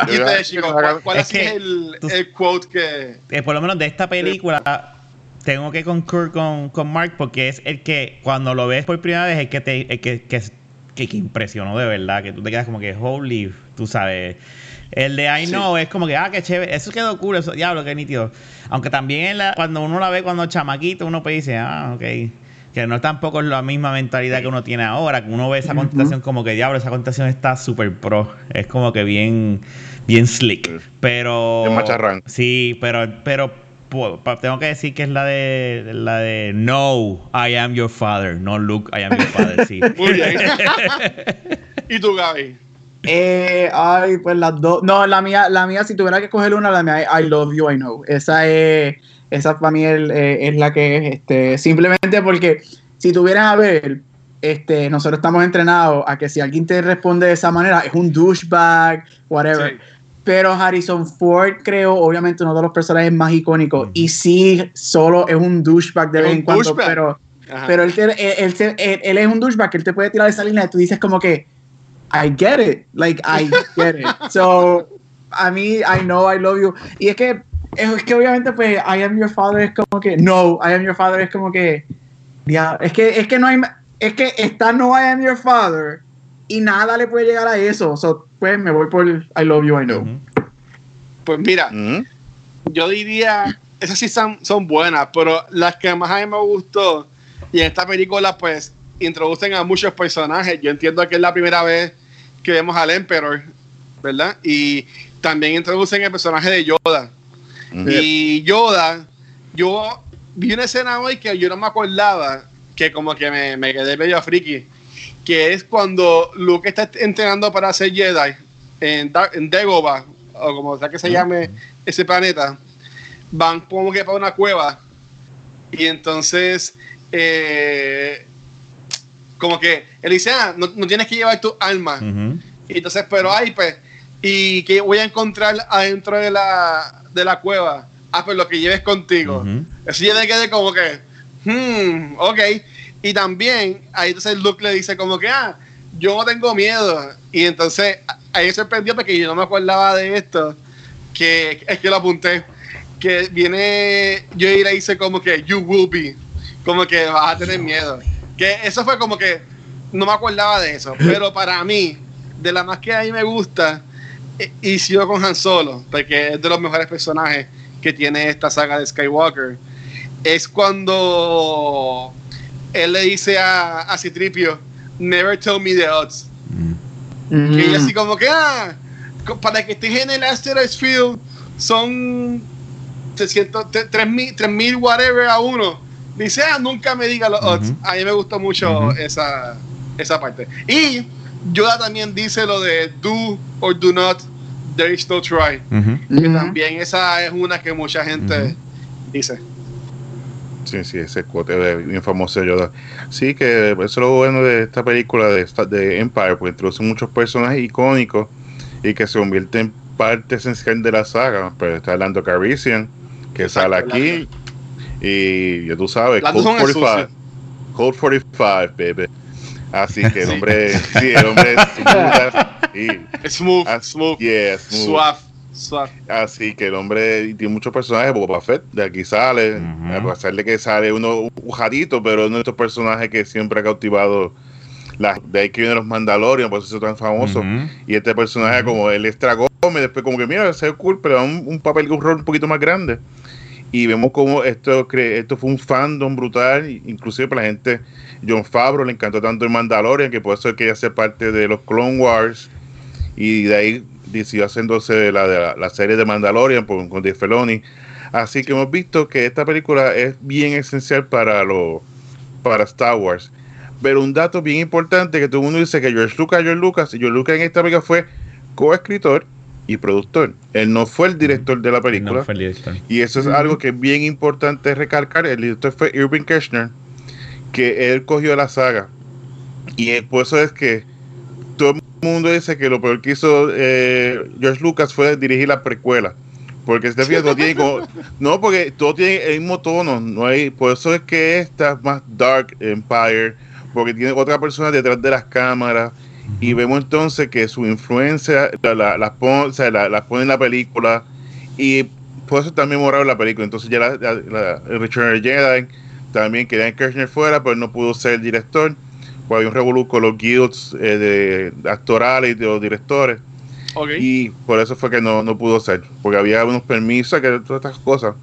Y ustedes, chicos, ¿cuál, cuál Es que es el, tú- el quote que. Eh, por lo menos de esta película, tengo que concurrir con, con Mark porque es el que cuando lo ves por primera vez, el que te el que, que, que, que impresionó de verdad, que tú te quedas como que holy, tú sabes. El de I Sí. know es como que, ah, qué chévere, eso quedó cool, eso, diablo, qué nítido. Aunque también la- cuando uno la ve cuando chamaquito, uno pues dice, ah, ok. Que no es tampoco la misma mentalidad que uno tiene ahora, que uno ve esa contestación como que, diablo, esa contestación está súper pro. Es como que bien, bien slick. Pero. Bien macharrán. Sí, pero, pero tengo que decir que es la de la de No, I am your father, no Luke, I am your father, sí. [laughs] Muy bien. ¿Y tú, Gaby? Eh, ay, pues las dos. No, la mía, la mía, si tuviera que coger una, la mía es I love you, I know. Esa es, esa para mí es, eh, es la que es, este, simplemente porque si tuvieran a ver, este, nosotros estamos entrenados a que si alguien te responde de esa manera, es un douchebag, whatever. Sí. Pero Harrison Ford, creo, obviamente uno de los personajes más icónicos. Y sí, solo es un douchebag de vez en cuando, douchebag. pero Ajá. pero él, te- él, él él- él es un douchebag, él te puede tirar esa línea y tú dices como que, I get it, like, I get it. [laughs] So, a mí, I know, I love you. Y es que, es, que obviamente, pues, I am your father es como que, no, I am your father es como que, ya, es que, es que no hay, es que está no I am your father y nada le puede llegar a eso. So, pues, me voy por I love you, I know. Pues mira, Mm. yo diría, esas sí son, son buenas, pero las que más a mí me gustó, y en esta película pues introducen a muchos personajes, yo entiendo que es la primera vez que vemos al Emperor, ¿verdad? Y también introducen el personaje de Yoda. Y Yoda, yo vi una escena hoy que yo no me acordaba, que como que me, me quedé medio friki, que es cuando Luke está entrenando para ser Jedi en, Dagobah, o como sea que se llame ese planeta, van como que para una cueva. Y entonces eh, como que él dice, ah, no, no tienes que llevar tu alma. Y entonces, pero ahí, pues, ¿y qué voy a encontrar adentro de la, de la cueva? Ah, pues lo que lleves contigo. Ujú. Eso ya le quedé como que, hmm, ok. Y también, ahí entonces Luke le dice como que, ah, yo no tengo miedo. Y entonces, ahí me sorprendió porque yo no me acordaba de esto, que es que lo apunté, que viene, yo y le dice como que, you will be, como que vas a tener miedo. Que eso fue como que, no me acordaba de eso, [laughs] pero para mí, de la más que a mí me gusta, y sigo con Han Solo, porque es de los mejores personajes que tiene esta saga de Skywalker, es cuando él le dice a, a Citripio, never tell me the odds. Mm. Que ella así como que, ah, para que estés en el Asteroid Field son 300, 3000, 3000 whatever a uno. Dice, ah, nunca me diga los odds. A mí me gustó mucho esa, esa parte. Y Yoda también dice lo de do or do not, there is no try. Que Ujú. también esa es una que mucha gente Ujú. dice. Sí, sí, ese cuote de- bien famoso de Yoda. Sí, que eso es lo bueno de esta película de, de Empire, porque introduce muchos personajes icónicos y que se convierte en parte esencial de la saga. Pero está hablando Carician, que sale aquí, y ya tú sabes, Cold son el 45. Cold 45, baby. Así que el hombre, sí, el hombre es [laughs] sí, Smooth, Ah, smooth, yeah, smooth. suave, suave. Así que el hombre tiene muchos personajes, Boba Fett, de aquí sale, Ujú. a pesar de que sale uno ujadito, pero es uno de estos personajes que siempre ha cautivado La, de ahí que vienen los Mandalorian, por eso es tan famoso. Ujú. Y este personaje, como el extra Gómez, después como que mira, se ve cool, pero da un, un papel, un rol un poquito más grande. Y vemos como esto, cre- esto fue un fandom brutal, inclusive para la gente, John Favreau le encantó tanto el Mandalorian, que por eso quería ser parte de los Clone Wars. Y de ahí decidió haciéndose la, de la, la serie de Mandalorian por- con Dave Filoni. Así que hemos visto que esta película es bien esencial para, lo, para Star Wars. Pero un dato bien importante que todo el mundo dice que George Lucas, George Lucas, George Lucas en esta película fue coescritor y productor. Él no fue el director de la película. No fue el director. Y eso es algo que es bien importante recalcar. El director fue Irving Kirchner, que él cogió la saga. Y por eso es que todo el mundo dice que lo peor que hizo eh, George Lucas fue dirigir la precuela. Porque este [laughs] video todo tiene como. No, porque todo tiene el mismo tono. No hay, por eso es que esta es más Dark Empire. Porque tiene otra persona detrás de las cámaras. Y vemos entonces que su influencia la, la- las pone, o sea, la- pone en la película. Y por eso está memorable la película. Entonces ya la, la, la- el Return of Jedi también querían que Kirchner fuera, pero no pudo ser el director. Pues había un revolú con los guilds eh, de actorales y de los directores. Y por eso fue que no, no pudo ser, porque había unos permisos, que todas estas cosas.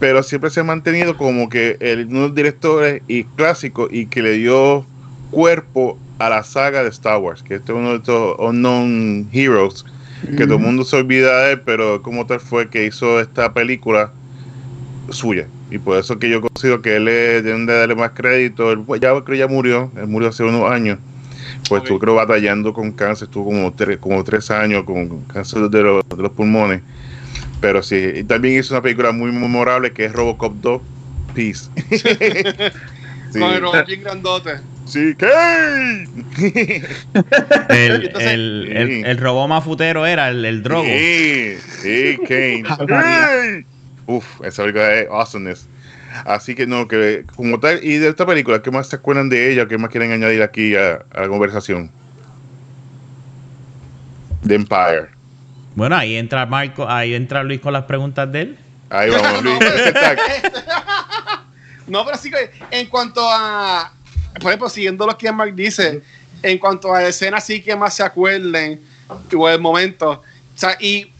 Pero siempre se ha mantenido como que el, unos directores y clásicos y que le dio cuerpo a la saga de Star Wars, que este es uno de estos unknown heroes, que todo el mundo se olvida de él, pero como tal fue que hizo esta película suya. Y por eso que yo considero que él es, deben de darle más crédito. Él, pues, ya creo que ya murió, él murió hace unos años. Pues Ok. estuvo creo batallando con cáncer, estuvo como tres, como tres años con cáncer de, los- de los pulmones. Pero sí, y también hizo una película muy memorable que es Robocop 2, Peace. [laughs] sí, Con el robot bien grandote. sí, ¿qué? [laughs] El, Entonces- el, el, el robot mafutero era el, el drogo. Sí, sí, Kane. [laughs] María. Uf, esa película es awesomeness. Así que no, que como tal, y de esta película, ¿qué más se acuerdan de ella? ¿Qué más quieren añadir aquí a, a la conversación? The Empire. Bueno, ahí entra Marco, ahí entra Luis con las preguntas de él. Ahí vamos, [laughs] Luis. [laughs] No, pero sí que en cuanto a, por ejemplo, siguiendo lo que Mark dice, en cuanto a escenas sí que más se acuerden, o el momento, o sea, y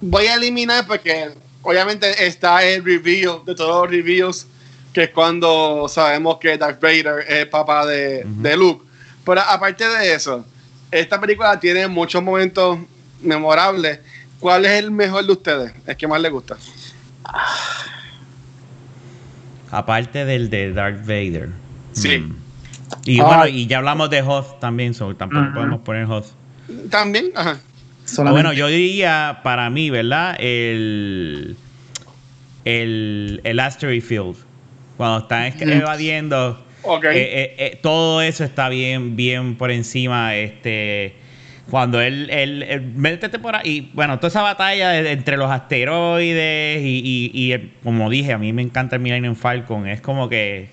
voy a eliminar porque obviamente está el reveal de todos los reviews, que es cuando sabemos que Darth Vader es el papá de, Luke. Pero aparte de eso, esta película tiene muchos momentos memorables. ¿Cuál es el mejor de ustedes? ¿El que más les gusta? Aparte del de Darth Vader. Sí. Mm. Y Ah. bueno, y ya hablamos de Hoth también, so tampoco podemos poner Hoth. También, ajá. Solamente- Bueno, yo diría para mí, ¿verdad? El, el, el Asteroid Field. Cuando están es- Mm. evadiendo, eh, eh, eh, todo eso está bien, bien por encima. Este, cuando él, él, él- métete por ahí. Bueno, toda esa batalla de- entre los asteroides y, y- y, como dije, a mí me encanta el Millennium Falcon. Es como que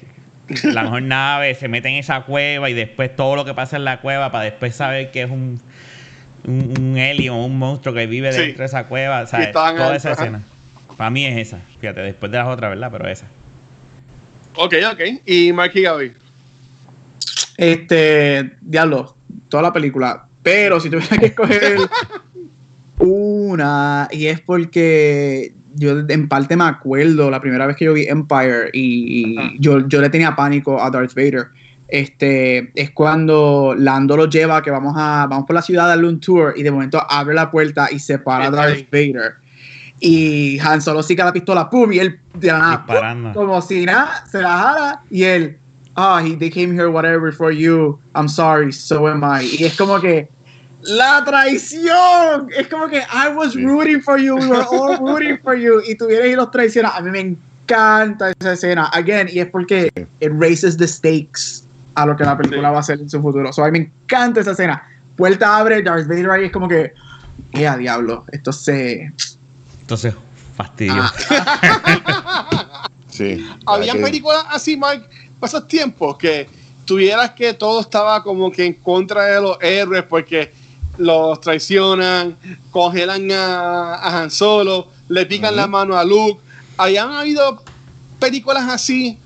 la mejor [laughs] nave se mete en esa cueva y después todo lo que pasa en la cueva para después saber que es un, un, un alien o un monstruo que vive Sí. dentro de esa cueva. ¿sabes? estaban Toda esa ajá. escena. Para mí es esa. Fíjate, después de las otras, ¿verdad? Pero esa. Ok, ok. Y Mark y Gaby. Este, diablo, toda la película. Pero si tuviera que escoger una, y es porque yo en parte me acuerdo la primera vez que yo vi Empire y, y yo, yo le tenía pánico a Darth Vader. Este, es cuando Lando lo lleva, que vamos a vamos por la ciudad a darle un tour y de momento abre la puerta y se para Ok. Darth Vader. Y Han Solo saca la pistola, pum, y él de la nada, como si nada, se la jala y él, ah, he, they came here whatever for you, I'm sorry, so am I. Y es como que, la traición, es como que I was rooting for you, we were all rooting for you, y tú vienes y los traicionas. A mí me encanta esa escena, again, y es porque it raises the stakes a lo que la película Sí. va a ser en su futuro. So, a mí me encanta esa escena. Puerta abre, Darth Vader ahí es como que, eh, a diablo, esto se... Entonces, fastidio. Ah, [laughs] Sí. Había que- películas así, Mark, para esos tiempos, que tuvieras que todo estaba como que en contra de los héroes porque los traicionan, congelan a, a Han Solo, le pican la mano a Luke. Habían habido películas así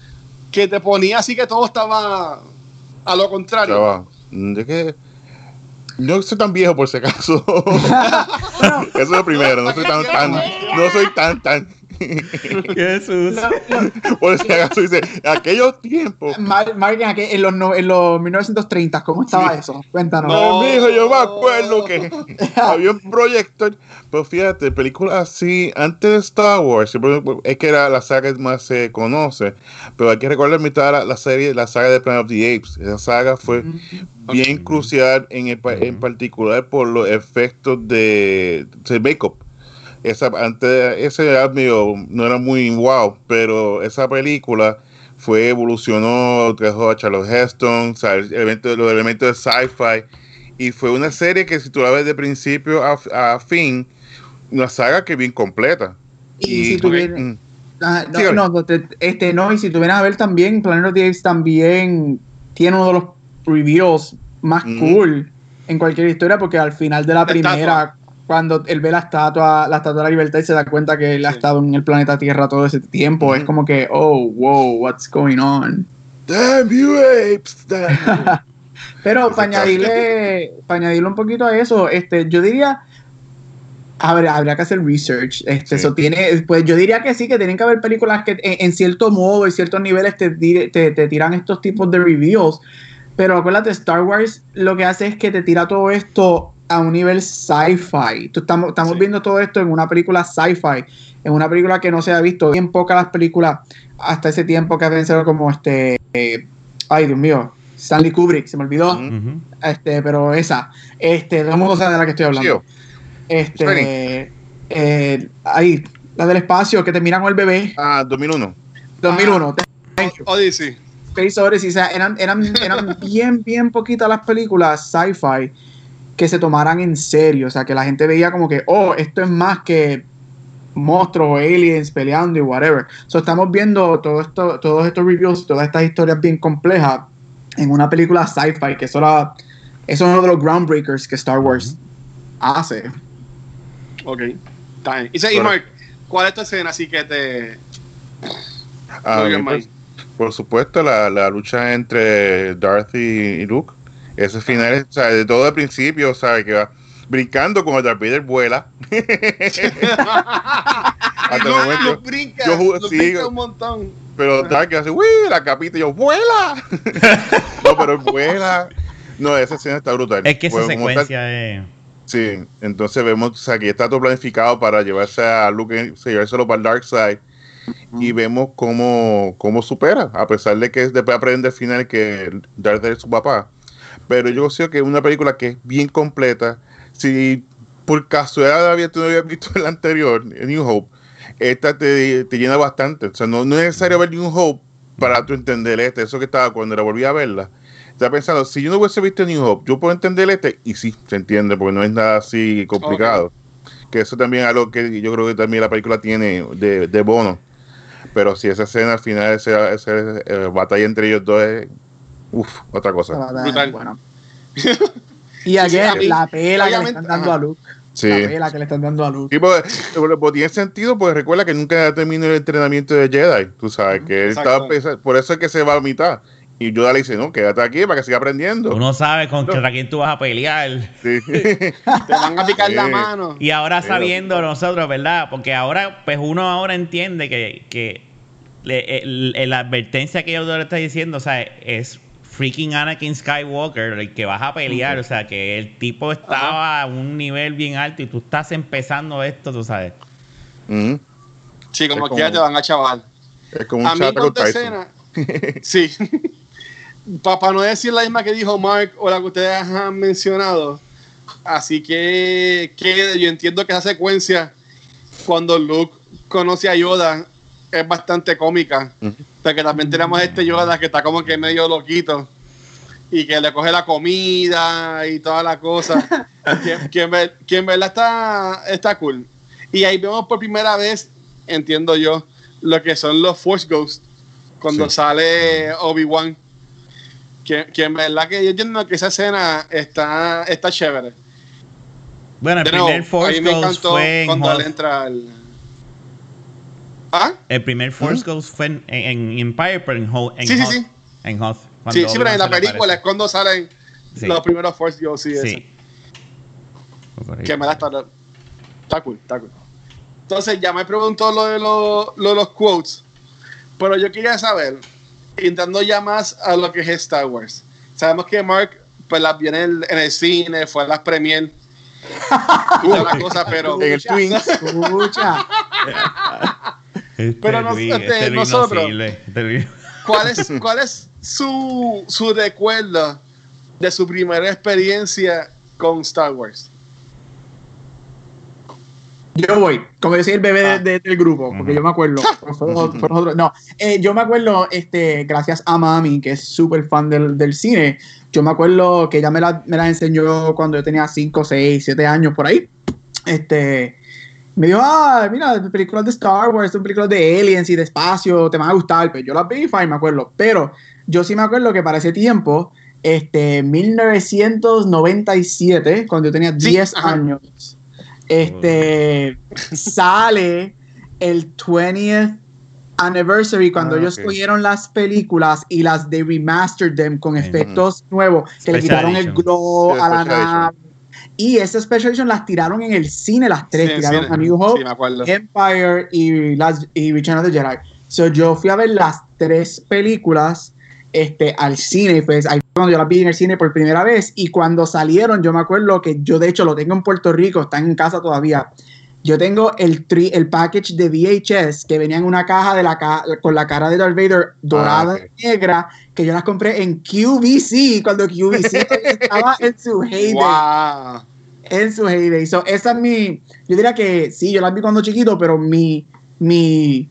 que te ponía así que todo estaba a lo contrario. Estaba- De que no soy tan viejo por si acaso. [laughs] Eso es lo primero, no soy tan tan, no soy tan tan. [laughs] Jesús. Por si acaso dice, aquellos tiempos. Mar- en, los, en los 1930, ¿cómo estaba eso? Cuéntanos. No, mijo, yo me acuerdo que había un proyector. Pero fíjate, películas así, antes de Star Wars, es que era la saga que más se conoce. Pero hay que recordar mitad la, la serie, la saga de Planet of the Apes. Esa saga fue bien crucial, en, el en particular por los efectos de, de make-up. Esa, antes, ese medio- no era muy wow, pero esa película fue evolucionó, trajo a Charles Heston, o sea, el elemento- los elementos de sci-fi, y fue una serie que si tú la ves de principio a, a fin, una saga que bien completa. Y si tuviera- Mm, Ah, no, no, no, te- este, no, y si tú vienes a ver también, Planet of the Apes también tiene uno de los reveals más Ujú. cool en cualquier historia, porque al final de la La primera, estatua. Cuando él ve la estatua, la estatua de la libertad y se da cuenta que él ha estado en el planeta Tierra todo ese tiempo, es como que, oh, wow, what's going on? Damn you apes, damn you. [laughs] Pero para añadirle, para añadirle un poquito a eso, este, yo diría, habría, habría que hacer research. Este, Sí. eso tiene, pues yo diría que sí, que tienen que haber películas que en, en cierto modo, en ciertos niveles te, te, te tiran estos tipos de reviews. Pero acuérdate, Star Wars lo que hace es que te tira todo esto a un nivel sci-fi. Estamos, estamos Sí. viendo todo esto en una película sci-fi, en una película que no se ha visto. Bien pocas las películas hasta ese tiempo que habían sido como este. eh, ay, Dios mío. Stanley Kubrick, se me olvidó. Este, pero esa. Este, mundo sabe de la que estoy hablando. Este. Eh, ahí, la del espacio, que termina con el bebé. Ah, 2001. 2001. Thank you. Odyssey. Space Odyssey, o sea, eran, eran, eran [laughs] bien, bien poquitas las películas sci-fi que se tomaran en serio. O sea, que la gente veía como que, oh, esto es más que monstruos o aliens peleando y whatever. So, estamos viendo todo esto, todos estos reviews, todas estas historias bien complejas en una película sci-fi, que eso, era- eso es uno de los groundbreakers que Star Wars hace. Ok. Está bien. Y, se- y Bueno. Mark, ¿cuál es tu escena así que te. Ah, Oigan, pues, por supuesto, la, la lucha entre Darth y Luke. Ese final, es, o sea, de todo el principio, ¿sabes? Que va brincando como Darth Vader vuela. [laughs] Hasta el momento. Brinca, yo sí, brinca un montón. Pero Darth que hace, ¡uy! La capita y yo, ¡vuela! [laughs] no, pero vuela. No, esa escena está brutal. Es que esa Pues, tal- secuencia es. Sí, entonces vemos, o sea, que está todo planificado para llevarse a Luke, o sea, llevárselo para el Dark Side. Y vemos cómo, cómo supera, a pesar de que después aprende al final que Darth es su papá. Pero yo creo que es una película que es bien completa. Si por casualidad había, tú no habías visto [laughs] el anterior, New Hope, esta te, te llena bastante. O sea, no, no es necesario ver New Hope para tú entender este. Eso que estaba cuando la volví a verla. Estaba pensando, si yo no hubiese visto New Hope, yo puedo entender este. Y sí, se entiende, porque no es nada así complicado. Que eso también es algo que yo creo que también la película tiene de, de bono. Pero si esa escena al final, esa, esa, eh, batalla entre ellos dos es. Uff, otra cosa. Brutal. Bueno. [laughs] Y again, sí, la pela que le están dando ajá. a Luke. Sí. La pela que le están dando a Luke. Sí, pues, tiene sentido, pues recuerda que nunca terminó el entrenamiento de Jedi, tú sabes, que él estaba pesa- por eso es que se va a mitad. Y Yoda le dice, no, quédate aquí para que siga aprendiendo. Tú no sabes con No. contra quién tú vas a pelear. Sí. [laughs] Te van a picar la mano. Y ahora sabiendo nosotros, ¿verdad? Porque ahora, pues uno ahora entiende que, que le- el- el- la advertencia que yo le está diciendo, o sea, es freaking Anakin Skywalker el que vas a pelear. O sea, que el tipo estaba a un nivel bien alto y tú estás empezando esto, tú sabes. Sí, como Es que ya como- te van a chaval. Es como un A mí Tyson. escena. [laughs] Sí. Para no decir la misma que dijo Mark o la que ustedes han mencionado. Así que, que yo entiendo que esa secuencia, cuando Luke conoce a Yoda, es bastante cómica. Ujú. Porque también tenemos este Yoda que está como que medio loquito. Y que le coge la comida y toda la cosa. que, que en ver- que en verdad está, está cool. Y ahí vemos por primera vez, entiendo yo, lo que son los Force Ghosts. Cuando Sí. sale Obi-Wan. Que, que en verdad que yo entiendo que esa escena está, está chévere. Bueno, el primer Force Ghost fue en cuando Hoth. él entra al... ¿Ah? El primer Force Ghost fue en, en Empire, pero en Hoth. En Sí, sí, Hoth, sí. En Hoth. Sí, sí, pero en la película es cuando salen Sí. Los primeros Force Ghosts, sí. Sí. Que me da está, está cool, está cool. Entonces, ya me preguntó lo de, lo- lo de los quotes, pero yo quería saber, entrando ya más a lo que es Star Wars. Sabemos que Mark pues las vio en el, en el cine, fue a las premier, la [laughs] cosa, pero En el Twins. [laughs] Escucha. [laughs] Este Pero Luis, este, este Luis no nosotros- sirve, este Luis- ¿cuál es, [laughs] cuál es su, su recuerdo de su primera experiencia con Star Wars? Yo voy, como decía el bebé Ah. de- del grupo, porque yo me acuerdo. [laughs] nosotros- nosotros- no, eh, yo me acuerdo, este, gracias a mami, que es súper fan del, del cine. Yo me acuerdo que ella me la, me la enseñó cuando yo tenía 5, 6, 7 años por ahí. Este, me dijo, ah, mira, películas de Star Wars, son películas de aliens y de espacio, te van a gustar. Pues yo las vi, fine, me acuerdo. Pero yo sí me acuerdo que para ese tiempo, este, 1997, cuando yo tenía Sí, 10 ajá. años, este, sale el 20th anniversary cuando Ah, ellos ok. cogieron las películas y las de remastered them con efectos nuevos, que le quitaron el edition. glow Sí, a la nave. Y esa special edition las tiraron en el cine, las tres, Sí, tiraron a New Hope, Sí. Empire y, las, y Return of the Jedi. So yo fui a ver las tres películas este, al cine, pues ahí cuando yo las vi en el cine por primera vez y cuando salieron yo me acuerdo que yo de hecho lo tengo en Puerto Rico, están en casa todavía. Yo tengo el, tri, el package de VHS que venía en una caja de la ca- con la cara de Darth Vader dorada Ah, y negra, que yo las compré en QVC, cuando QVC [laughs] estaba en su heyday Wow. en su heyday. So, esa es mi. Yo diría que sí, yo las vi cuando chiquito, pero mi. mi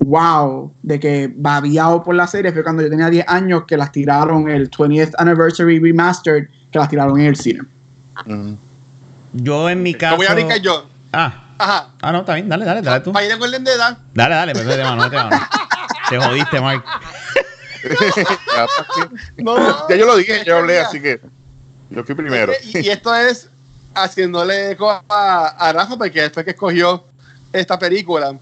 wow de que babiado por la serie fue cuando yo tenía 10 años que las tiraron el 20th Anniversary Remastered, que las tiraron en el cine. Mm. Yo en mi Te caso. voy a brincar yo. Ah, Ajá. ah, no, está bien, dale, dale, dale tú. Para ir de de edad. Dale, dale, pero vete, mano, vete, mano. Te jodiste. Ya, ¿para qué? No, Ya yo lo dije, que hablé, así que yo fui primero. Y, y esto es haciéndole eco a, a Rafa, porque después que escogió esta película.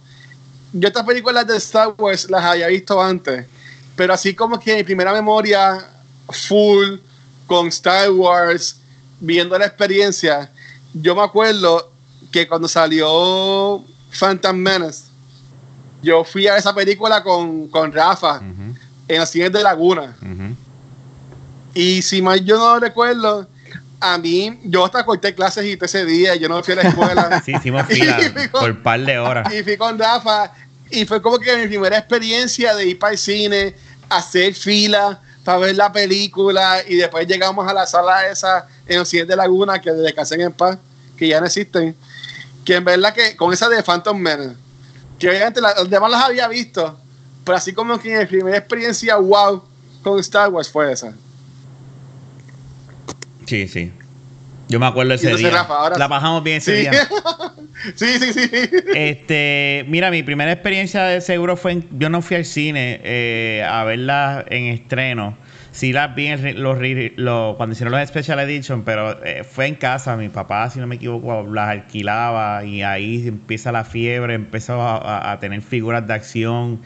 Yo estas películas de Star Wars las había visto antes, pero así como que mi primera memoria full con Star Wars, viendo la experiencia, yo me acuerdo que cuando salió Phantom Menace, yo fui a esa película con, con Rafa en las cines de Laguna. Y si mal yo no recuerdo, a mí, yo hasta corté clases y ese día, yo no fui a la escuela. [laughs] Sí, hicimos [laughs] fila por par de horas. y fui con Rafa. Y fue como que mi primera experiencia de ir para el cine, hacer fila para ver la película. Y después llegamos a la sala esa en los cines de Laguna, que desde Casen en Paz, que ya no existen. Que en verdad que con esa de Phantom Menace, que obviamente la- los demás las había visto, pero así como que mi primera experiencia wow con Star Wars fue esa. Sí, sí. Yo me acuerdo ese día. Rafa, ahora- La bajamos bien ese Sí. día. [laughs] sí, sí, sí. Este, mira, mi primera experiencia de seguro fue en, yo no fui al cine eh, a verla en estreno. Sí las vi en los, los- cuando hicieron los Special Edition, pero eh, fue en casa. Mi papá, si no me equivoco, las alquilaba y ahí empieza la fiebre, empezó a, a- tener figuras de acción.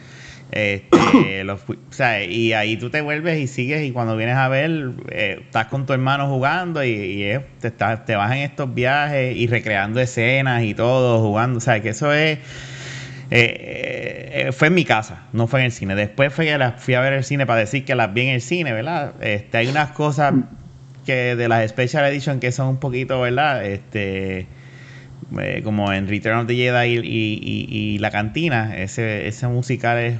Este, [coughs] los o sea, y ahí tú te vuelves y sigues y cuando vienes a ver, eh, estás con tu hermano jugando y, y, eh, te, estás- te vas en estos viajes y recreando escenas y todo, jugando. O sea, que eso es... eh, eh, fue en mi casa, no fue en el cine. Después fue que las fui a ver el cine para decir que las vi en el cine, ¿verdad? Este, hay unas cosas que de las Special Edition que son un poquito, ¿verdad? Este, eh, como en Return of the Jedi y, y- y- y La Cantina, ese, ese musical es,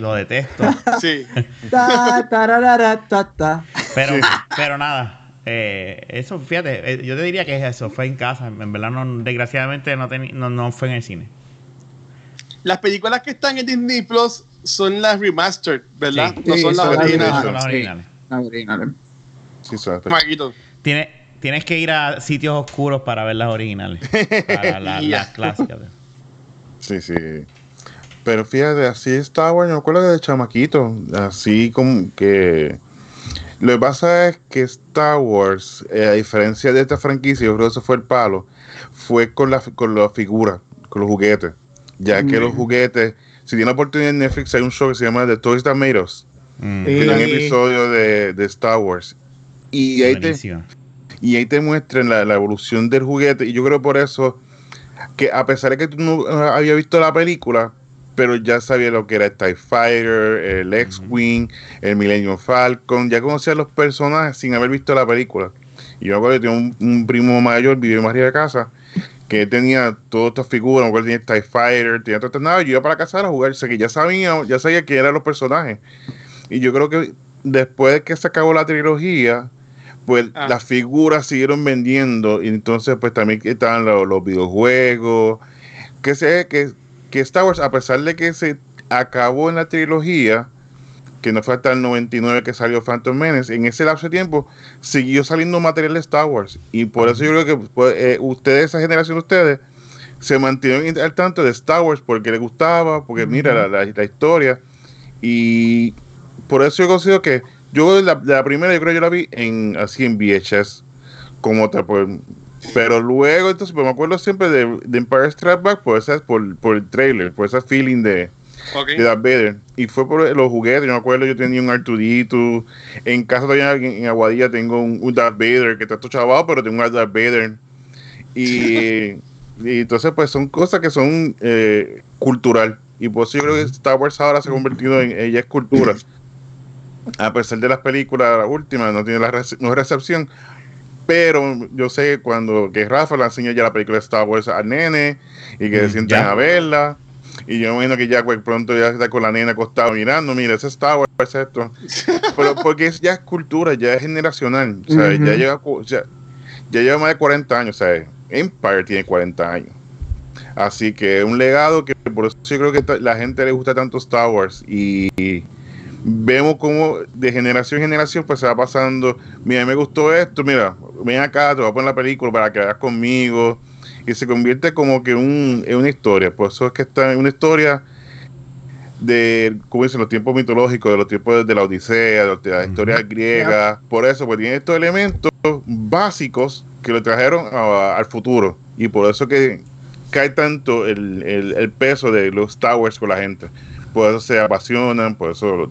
lo detesto. [laughs] sí. Ta, tararara, ta, ta. Pero, pero nada, eh, eso, fíjate, eh, yo te diría que es eso, fue en casa. En verdad, no, desgraciadamente no, no, no fue en el cine. Las películas que están en Disney Plus son las remastered, ¿verdad? Sí. no Sí, son las son las originales. Son las originales. Ah, original. Sí, suerte. Marquito. Tienes, tienes que ir a sitios oscuros para ver las originales. Para la- [laughs] las clásicas. Sí, sí. Pero fíjate, así Star Wars, me acuerdo de chamaquito, así como que... Lo que pasa es que Star Wars, eh, a diferencia de esta franquicia, yo creo que ese fue el palo, fue con la, con la figura, con los juguetes. Ya que Mm. los juguetes, si tiene oportunidad en Netflix, hay un show que se llama The Toys That Made Us, Mm. Sí. que es un episodio de, de Star Wars. Y ahí te, y ahí te muestran la, la evolución del juguete. Y yo creo por eso que a pesar de que tú no habías visto la película, pero ya sabía lo que era el TIE Fighter, el X-Wing, el Millennium Falcon, ya conocía los personajes sin haber visto la película. Y yo me acuerdo que tenía un, un primo mayor, vivía más arriba de casa, que tenía todas estas figuras, que tenía TIE Fighter, tenía todas estas naves, yo iba para casa a jugar, que ya sabía, ya sabía quién eran los personajes. Y yo creo que después de que se acabó la trilogía, pues Ah. las figuras siguieron vendiendo y entonces pues también estaban los, los videojuegos que sé que, que Star Wars a pesar de que se acabó en la trilogía que no fue hasta el 99 que salió Phantom Menace. En ese lapso de tiempo siguió saliendo material de Star Wars. Y por eso yo creo que pues, eh, ustedes esa generación de ustedes se mantuvieron al tanto de Star Wars porque les gustaba porque mira la, la- la historia. Y por eso yo considero que yo la, la primera yo creo que yo la vi en así en VHS como otra pues, pero luego entonces pues, me acuerdo siempre de, de Empire Strikes Back por, esa, por, por el trailer por ese feeling de, Ok. de Darth Vader. Y fue por los juguetes yo me acuerdo yo tenía un Artudito en casa todavía en, Aguadilla tengo un, un Darth Vader que está todo chavado pero tengo un Darth Vader. Y, [laughs] y entonces pues son cosas que son eh, cultural. Y por eso yo creo que Star Wars ahora se ha convertido en ella es cultura. [laughs] A pesar de las películas las últimas no tiene la rece- no es recepción. Pero yo sé que cuando que Rafa le enseña ya la película de Star Wars al nene y que se Mm, sientan ya. a verla y yo me imagino que ya pues, pronto ya está con la nena acostada mirando mira ese es Star Wars es esto [laughs] pero porque es, ya es cultura ya es generacional o sea, Ujú. ya lleva ya, ya lleva más de 40 años o sea Empire tiene 40 años. Así que es un legado que por eso yo creo que la gente le gusta tanto Star Wars y, y vemos cómo de generación en generación pues se va pasando. Mira me gustó esto mira ven acá te voy a poner la película para que veas conmigo y se convierte como que un, en una historia. Por eso es que está en una historia de como dicen los tiempos mitológicos de los tiempos de, la Odisea de, la historia griega. Por eso pues tiene estos elementos básicos que lo trajeron a- al futuro. Y por eso que cae tanto el, el- el peso de los Star Wars con la gente. Por eso se apasionan por eso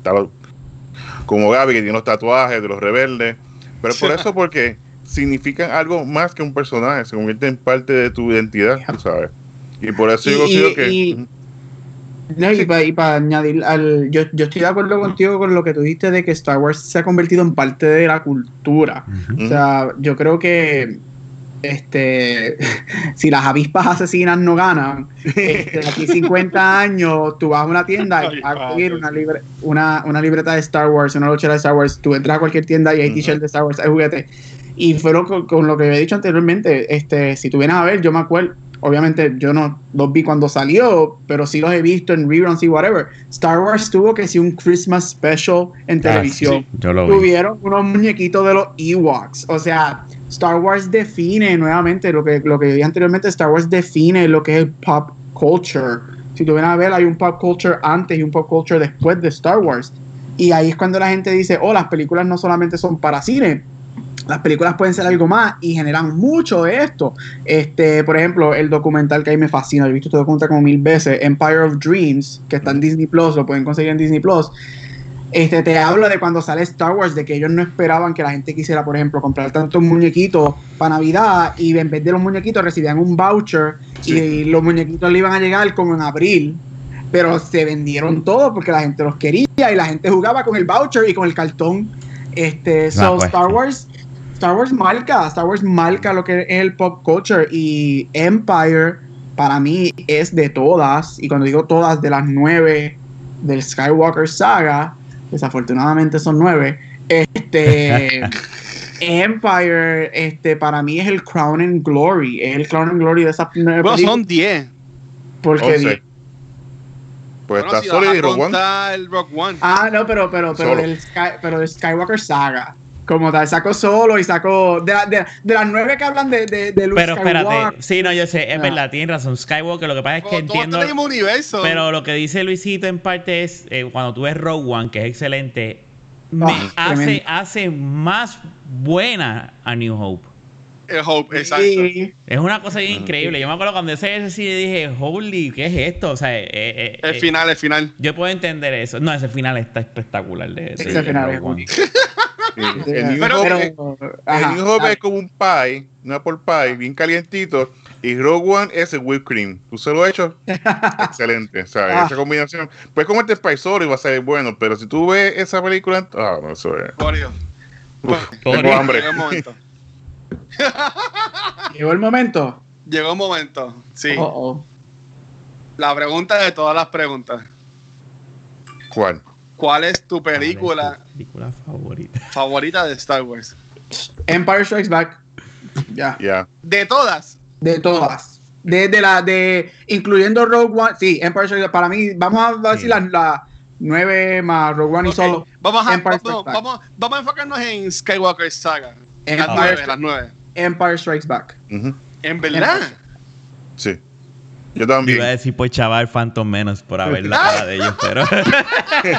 como Gaby que tiene los tatuajes de los rebeldes. Pero por eso porque significan algo más que un personaje se convierte en parte de tu identidad tú sabes y por eso yo Y- considero y- que y- No, y para añadir al. Yo, yo estoy de acuerdo contigo con lo que tú dijiste de que Star Wars se ha convertido en parte de la cultura. O sea, yo creo que este [laughs] si las avispas asesinas no ganan, este, de aquí [laughs] 50 años tú vas a una tienda y vas a conseguir una, libre- una, una libreta de Star Wars, una lochera de Star Wars, tú entras a cualquier tienda y hay Ujú. t-shirts de Star Wars, hay juguetes. Y fue lo que- con, lo que había dicho anteriormente, este, si tú vienes a ver, yo me acuerdo, obviamente yo no los vi cuando salió, pero sí los he visto en reruns y whatever. Star Wars tuvo que ser un Christmas special en Ah, televisión sí, yo lo vi. tuvieron unos muñequitos de los Ewoks. O sea, Star Wars define nuevamente lo que, lo que dije anteriormente, Star Wars define lo que es el pop culture. Si tú vienes a ver, hay un pop culture antes y un pop culture después de Star Wars. Y ahí es cuando la gente dice, oh, las películas no solamente son para cine, las películas pueden ser algo más y generan mucho de esto. Este, por ejemplo, el documental que a mí me fascina, he visto este documental como mil veces, Empire of Dreams, que está en Disney Plus, lo pueden conseguir en Disney Plus. Este, te habla de cuando sale Star Wars, de que ellos no esperaban que la gente quisiera, por ejemplo, comprar tantos muñequitos para Navidad y en vez de los muñequitos recibían un voucher y los muñequitos le iban a llegar como en abril. Pero se vendieron todos porque la gente los quería y la gente jugaba con el voucher y con el cartón. Este, so pues. Star Wars, Star Wars marca, Star Wars marca lo que es el pop culture y Empire para mí es de todas y cuando digo todas de las nueve del Skywalker saga, desafortunadamente son nueve. Este [laughs] Empire, este para mí es el Crown and Glory, es el Crown and Glory de esas nueve Bueno, películas, son 10. porque Once. pues Bueno, está si solo y One el Rock One. Ah, no, pero, pero, pero, del Sky, pero del Skywalker Saga. Como tal, sacó solo y sacó. De, la- de, de las nueve que hablan de, de, de Luke Pero espérate, sí, no, yo sé, es Ah. verdad, tienes razón. Skywalker, lo que pasa es que Como todos entiendo. tenemos universo. Pero lo que dice Luisito en parte es, eh, cuando tú ves Rogue One, que es excelente, me Ah, hace, hace más buena a New Hope. el Hope, exacto. Sí. Es una cosa bien increíble. Yo me acuerdo cuando ese ese cine dije, holy, ¿qué es esto? O sea, eh, eh, El eh, final, el final. yo puedo entender eso. No, ese final está espectacular. De, Ese final Rogue es El New Pero- Hope, Pero, ajá, el New Hope es como un pie, un apple pie, bien calientito. Y Rogue One es el whipped cream. ¿Tú se lo has hecho? [laughs] Excelente, ¿sabes? Ah. Esa combinación. Puedes comerte Spice y va a ser bueno, pero si tú ves esa película, ah, no, eso es. Corio. Tengo hambre. Llegó el momento. [laughs] Llegó el momento. Llegó el momento. Sí. Oh, oh. La pregunta de todas las preguntas. ¿Cuál? ¿Cuál es tu película película favorita. favorita de Star Wars? Empire Strikes Back. Ya. Ya. De todas. De todas. Desde la de. Incluyendo Rogue One. Sí, Empire Strikes Back. Para mí, vamos a decir las las nueve más Rogue One y solo. Vamos a, Empire vamos, Strikes Back. vamos, vamos a enfocarnos en Skywalker Saga. En las Empire nueve, las nueve. Empire Strikes Back. En verdad. Sí. Yo Yo también. iba a decir por chaval Phantom menos por haber la cara de ellos, pero. [laughs]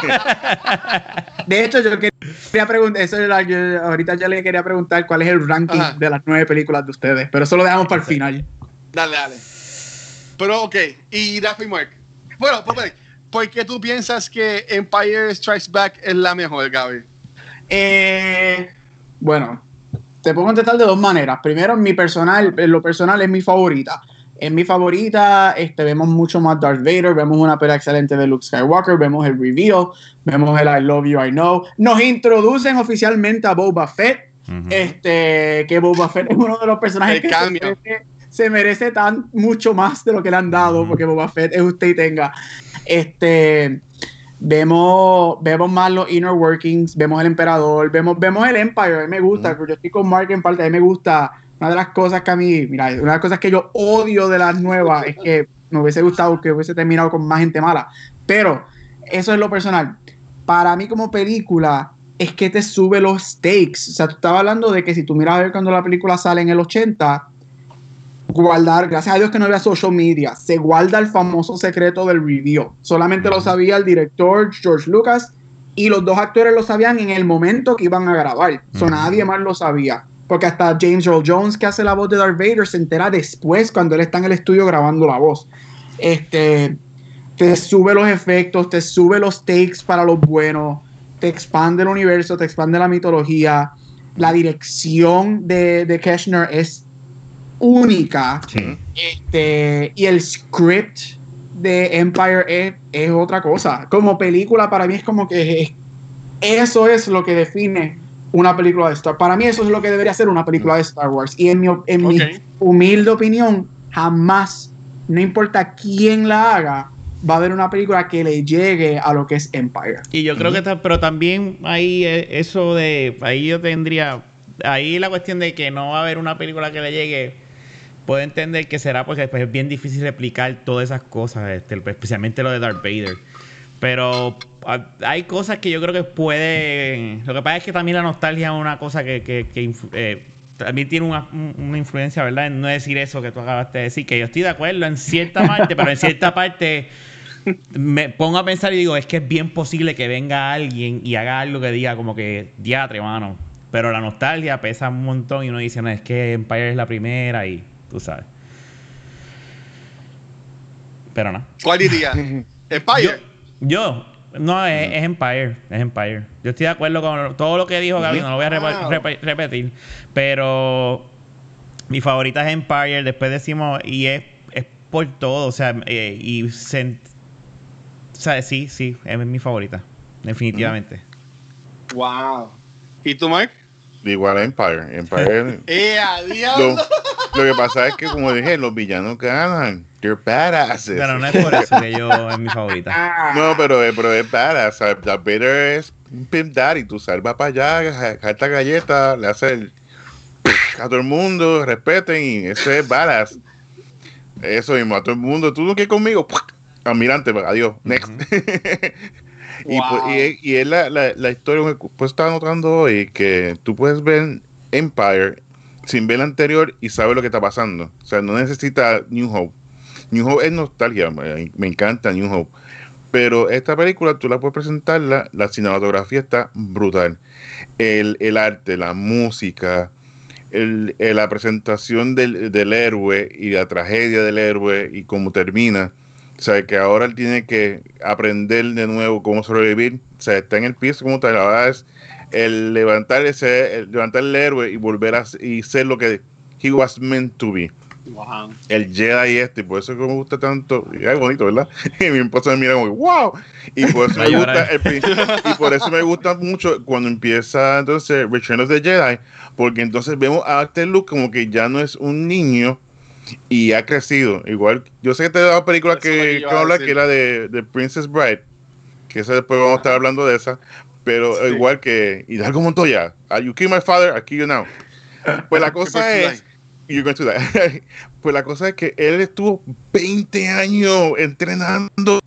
De hecho, yo quería preguntar, eso era, yo- ahorita ya le quería preguntar cuál es el ranking Ajá. de las nueve películas de ustedes, pero eso lo dejamos para el final. Dale, dale. Pero ok, y Daffy Mark. Bueno, pues, pues, ¿por qué tú piensas que Empire Strikes Back es la mejor, Gaby? Eh, bueno, te puedo contestar de dos maneras. Primero, en mi personal, en lo personal es mi favorita. En mi favorita, este, vemos mucho más Darth Vader, vemos una pelea excelente de Luke Skywalker, vemos el reveal, vemos el I love you, I know. Nos introducen oficialmente a Boba Fett, este, que Boba Fett es uno de los personajes El que se merece, se merece tan mucho más de lo que le han dado, porque Boba Fett es usted y tenga. Este, vemos, vemos más los inner workings, vemos el emperador, vemos, vemos el Empire, a mí me gusta, yo estoy con Mark en parte, a mí me gusta. Una de las cosas que a mí, mira, una de las cosas que yo odio de las nuevas es que me hubiese gustado que hubiese terminado con más gente mala. Pero eso es lo personal. Para mí como película es que te sube los stakes. O sea, tú estabas hablando de que si tú miras a ver cuando la película sale en el 80, guardar, gracias a Dios que no había social media, se guarda el famoso secreto del review. Solamente lo sabía el director George Lucas y los dos actores lo sabían en el momento que iban a grabar. So, Ujú. nadie más lo sabía. Porque hasta James Earl Jones, que hace la voz de Darth Vader, se entera después cuando él está en el estudio grabando la voz. Este, te sube los efectos, te sube los takes para los buenos, te expande el universo, te expande la mitología. La dirección de, de Keshner es única. Sí. Este, y el script de Empire es, es otra cosa. Como película, para mí es como que es- eso es lo que define una película de Star Para mí, eso es lo que debería ser una película de Star Wars. Y en mi, en mi humilde opinión, jamás, no importa quién la haga, va a haber una película que le llegue a lo que es Empire. Y yo creo que está, pero también ahí eh, eso de, ahí yo tendría, ahí la cuestión de que no va a haber una película que le llegue, puedo entender que será porque pues, es bien difícil explicar todas esas cosas, este, especialmente lo de Darth Vader. Pero ah, hay cosas que yo creo que pueden, lo que pasa es que también la nostalgia es una cosa que, que, que eh, también tiene una, un- una influencia, ¿verdad? En no decir eso que tú acabaste de decir, que yo estoy de acuerdo en cierta parte, pero en cierta parte me pongo a pensar y digo, es que es bien posible que venga alguien y haga algo que diga como que diatre, mano. Pero la nostalgia pesa un montón y uno dice, no, es que Empire es la primera y tú sabes. Pero no. ¿Cuál diría? [laughs] Empire. Yo, no, es, es Empire, es Empire. Yo estoy de acuerdo con todo lo que dijo Gaby, no lo voy a repetir, pero mi favorita es Empire, después decimos, y es, es por todo, o sea, eh, y sen- o sea, sí, sí, es mi favorita, definitivamente. Wow. ¿Y tú, Mark? Igual a Empire. Empire. [laughs] ¡Eh, a lo, que pasa es que, como dije, los villanos ganan. They're badasses. Pero no es por eso que yo es mi favorita. Ah, No, pero, es- pero es badass. Darth Vader es un pimp daddy. Tú salvas para allá, esta galleta, le hace el a todo el mundo, respeten y ese es badass. Eso mismo, a todo el mundo. Tú no quieres conmigo, almirante, adiós, next. [laughs] y, Wow. y, y es la, la, la historia, pues estaba notando hoy que tú puedes ver Empire sin ver la anterior y sabes lo que está pasando. O sea, no necesita New Hope. New Hope es nostalgia, me, me encanta New Hope. Pero esta película tú la puedes presentarla, la cinematografía está brutal. El, el arte, la música, el, el- la presentación del, del héroe y la tragedia del héroe y cómo termina. O sea, que ahora él tiene que aprender de nuevo cómo sobrevivir. O sea, está en el piso como tal. Ahora es el levantar ese, el levantar el héroe y volver a y ser lo que he was meant to be. Wow. El Jedi este, y por eso que me gusta tanto, y es bonito, ¿verdad? [laughs] Y mi esposa me mira como, wow, y por eso [laughs] me gusta, el y por eso me gusta mucho cuando empieza entonces Return of the Jedi, porque entonces vemos a este Luke como que ya no es un niño y ha crecido. Igual, yo sé que te he dado película Eso que, que yo habla que era de, de Princess Bride, que esa después vamos a estar hablando de esa, pero Sí. igual que Hidalgo Montoya, "Ah, you kill my father, I kill you now. Pues la [laughs] cosa es, You're going to die. pues la cosa es que él estuvo 20 años entrenando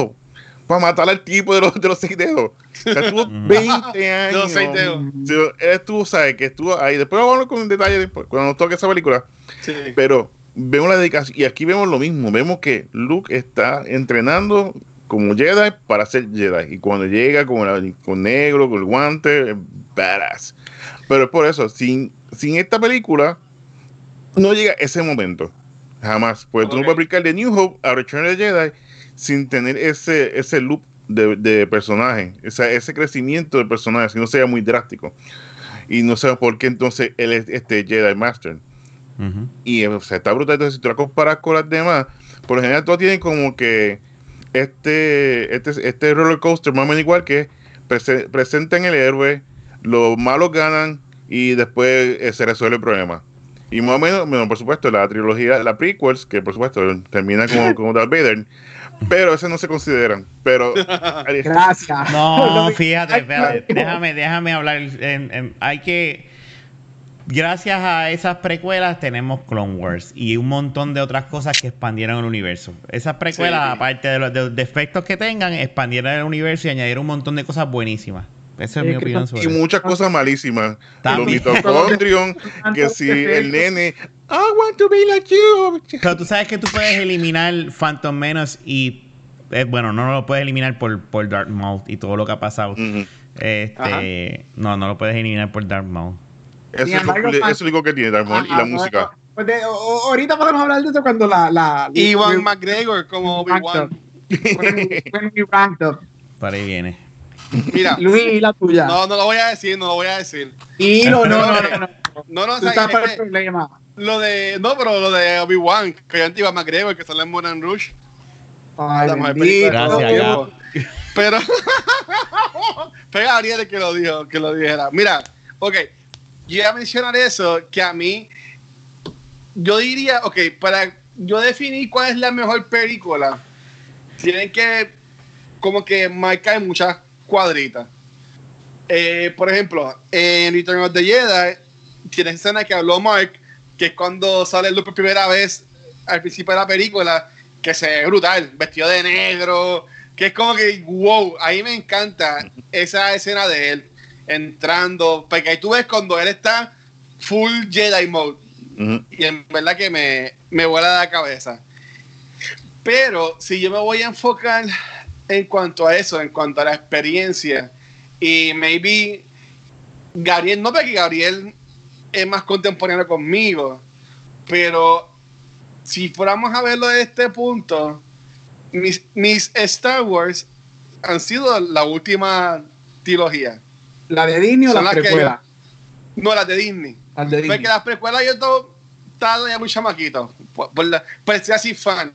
para matar al tipo de los, de los seis dedos. O sea, estuvo 20 [laughs] De años. los seis dedos. Él estuvo, ¿sabes? Que estuvo ahí. Después vamos con detalle después, cuando nos toque esa película. Sí. Pero vemos la dedicación. Y aquí vemos lo mismo. Vemos que Luke está entrenando como Jedi para ser Jedi. Y cuando llega con, la- con negro, con el guante, badass. Pero es por eso, sin, sin esta película, no llega ese momento. Jamás. Pues tú no puedes aplicar de New Hope a Return of the Jedi sin tener ese, ese loop de, de personaje, ese, ese crecimiento de personaje, si no sea muy drástico. Y no sé por qué entonces él es este Jedi Master. Y o sea, está brutal. Entonces, si tú la comparas con las demás, por lo general todas tienen como que este, este, este roller coaster más o menos igual que prese- presentan el héroe, los malos ganan y después eh, se resuelve el problema. Y más o menos, bueno, por supuesto, la trilogía, la prequels, que por supuesto termina como, [laughs] como Darth Vader, pero esas no se consideran. Pero [laughs] Gracias. No, [laughs] fíjate, espérate, déjame, déjame hablar. en- en- hay que. Gracias a esas precuelas tenemos Clone Wars y un montón de otras cosas que expandieron el universo. Esas precuelas, Sí. aparte de los de- defectos que tengan, expandieron el universo y añadieron un montón de cosas buenísimas. Esa es Sí, mi opinión son- y sobre eso. muchas cosas malísimas. Los También. mitocondrion, [laughs] que si el nene, I want to be like you. Pero tú sabes que tú puedes eliminar Phantom Menace y. eh, bueno, no lo puedes eliminar por, por Darth Maul y todo lo que ha pasado. Ujú. Este, no, no lo puedes eliminar por Darth Maul. Eso, es lo, eso es lo único que tiene Darth Maul y la música. bueno, pues de- o- o- ahorita podemos hablar de eso cuando la. la Iwan McGregor como Obi-Wan. when we- when we ranked up. Por ahí viene. Mira, Luis, la tuya. no, no lo voy a decir, no lo voy a decir. Y no, no, no, no. no. [laughs] No, no, Tú o sea, estás es para el problema. lo de, no, pero lo de Obi-Wan, que yo Iwan McGregor, que sale en Moulin Rouge. Ay, Gracias. Pero fue Gabriel el que lo dijo, que lo dijera. Mira, ok, yo iba a mencionar eso, que a mí, yo diría, ok, para yo definir cuál es la mejor película, tienen que como que marcar muchas cuadritas. Eh, por ejemplo, en Return of the Jedi, tiene escena que habló Mark, que es cuando sale Luke por primera vez al principio de la película, que se ve brutal, vestido de negro, que es como que, wow, ahí me encanta esa escena de él entrando, porque ahí tú ves cuando él está full Jedi mode, y en verdad que me, me vuela la cabeza. Pero si yo me voy a enfocar en cuanto a eso, en cuanto a la experiencia, y maybe Gabriel, no porque Gabriel es más contemporáneo conmigo, pero si fuéramos a verlo de este punto, mis, mis Star Wars han sido la última trilogía. ¿La de Disney o Son la las que precuela? No, las de Disney. Las de Disney. Porque las precuelas yo todo estaba ya muy chamaquito. Por, por la, pues así fan.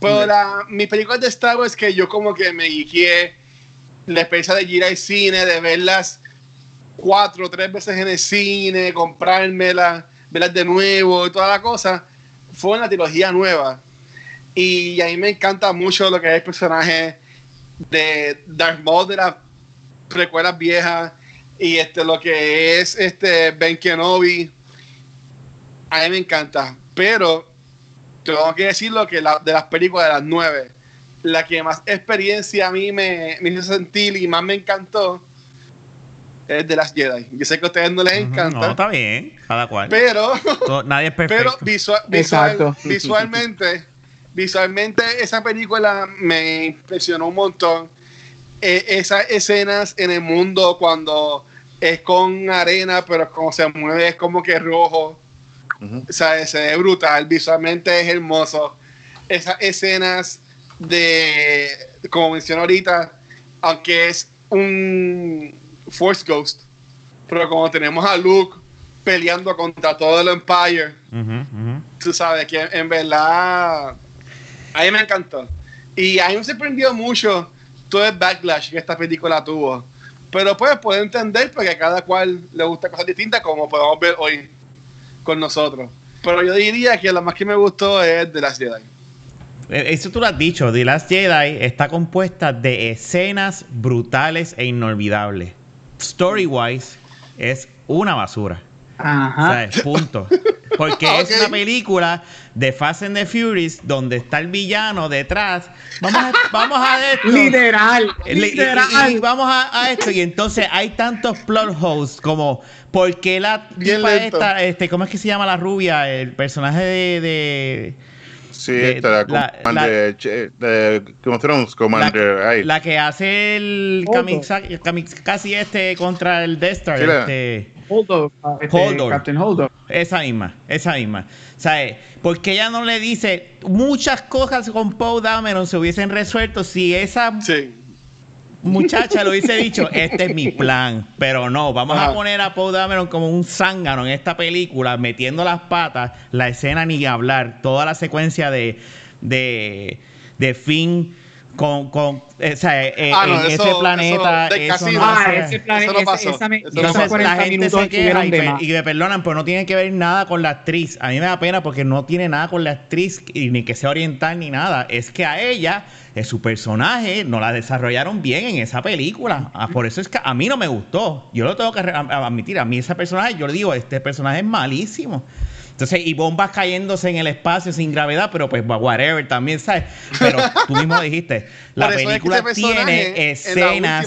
Pero la, mis películas de Star Wars que yo como que me guié la experiencia de ir al cine, de verlas cuatro o tres veces en el cine, comprármelas, verlas de nuevo y toda la cosa, fue en la trilogía nueva. Y a mí me encanta mucho lo que es el personaje de Darth Maul de las precuelas viejas y este lo que es este Ben Kenobi a mí me encanta pero tengo que decirlo que la, de las películas de las nueve la que más experiencia a mí me, me hizo sentir y más me encantó es de las Jedi yo sé que a ustedes no les encanta No, está bien, cada cual. pero Todo- nadie es pero perfecto. visual, visual- Exacto. visualmente, visualmente esa película me impresionó un montón. Eh, esas escenas en el mundo cuando es con arena, pero como se mueve es como que rojo. O sea, se ve brutal, visualmente es hermoso. Esas escenas de, como mencioné ahorita, aunque es un Force Ghost, Pero como tenemos a Luke peleando contra todo el Empire, tú sabes que en verdad a mí me encantó. Y a mí me sorprendió mucho todo el backlash que esta película tuvo. Pero pues puedo entender porque a cada cual le gusta cosas distintas como podemos ver hoy con nosotros. Pero yo diría que lo más que me gustó es The Last Jedi. Eh, Eso tú lo has dicho, The Last Jedi está compuesta de escenas brutales e inolvidables. Story-wise, es una basura. Ajá. ¿Sabes? Punto. Porque [laughs] es Ok. una película de Fast and the Furious donde está el villano detrás. Vamos a, vamos a esto. Literal. Y- Literal. y- y vamos a, a esto y entonces hay tantos plot holes como ¿por qué la tipa esta, este, cómo es que se llama la rubia? El personaje de, de- Sí, de- esta, la- Commander, che- de Game of Thrones, Commander, la, ahí. la que hace el kamikaze kamikaze este contra el Death Star, Sí, la- este, Holdo, uh, este, Holdo. Captain Holdo. esa misma, esa misma. ¿Sabes? Porque ella no le dice muchas cosas con Poe Dameron se hubiesen resuelto si esa Sí. muchacha lo hubiese dicho, [laughs] este es mi plan. Pero no, vamos a poner a Poe Dameron como un zángano en esta película, metiendo las patas, la escena ni hablar, toda la secuencia de, de, de Finn con, con eh, o sea, eh, Ah, no, en eso- ese eso planeta. eso casino. no Ah, ese plan, Eso no ese- pasó. esa me- Eso entonces la 40 gente se queja y de me, y me perdonan, pero no tiene que ver nada con la actriz. A mí me da pena porque no tiene nada con la actriz y ni que sea oriental ni nada. Es que a ella, eh, su personaje, no la desarrollaron bien en esa película. Ah, por eso es que a mí no me gustó. Yo lo tengo que admitir. A mí ese personaje, yo le digo, este personaje es malísimo. Entonces, y bombas cayéndose en el espacio sin gravedad, pero pues whatever también, ¿sabes? Pero [laughs] tú mismo dijiste, la eso es que película tiene escenas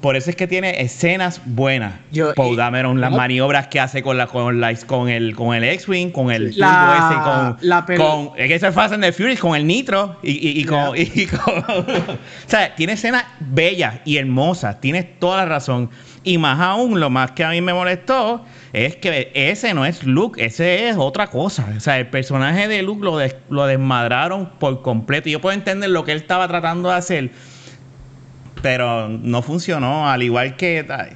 por eso es que tiene escenas buenas. Yo- y- Dameron, las maniobras que hace con la con la con el con el X-Wing, con el La- ese, con, con es que eso es Fast and the Furious, con el nitro y, y- y con, [laughs] y con- [laughs] o sea, tiene escenas bellas y hermosas, tienes toda la razón. Y más aún, lo más que a mí me molestó es que ese no es Luke, ese es otra cosa. O sea, el personaje de Luke lo, des- lo desmadraron por completo. Y yo puedo entender lo que él estaba tratando de hacer, pero no funcionó, al igual que la,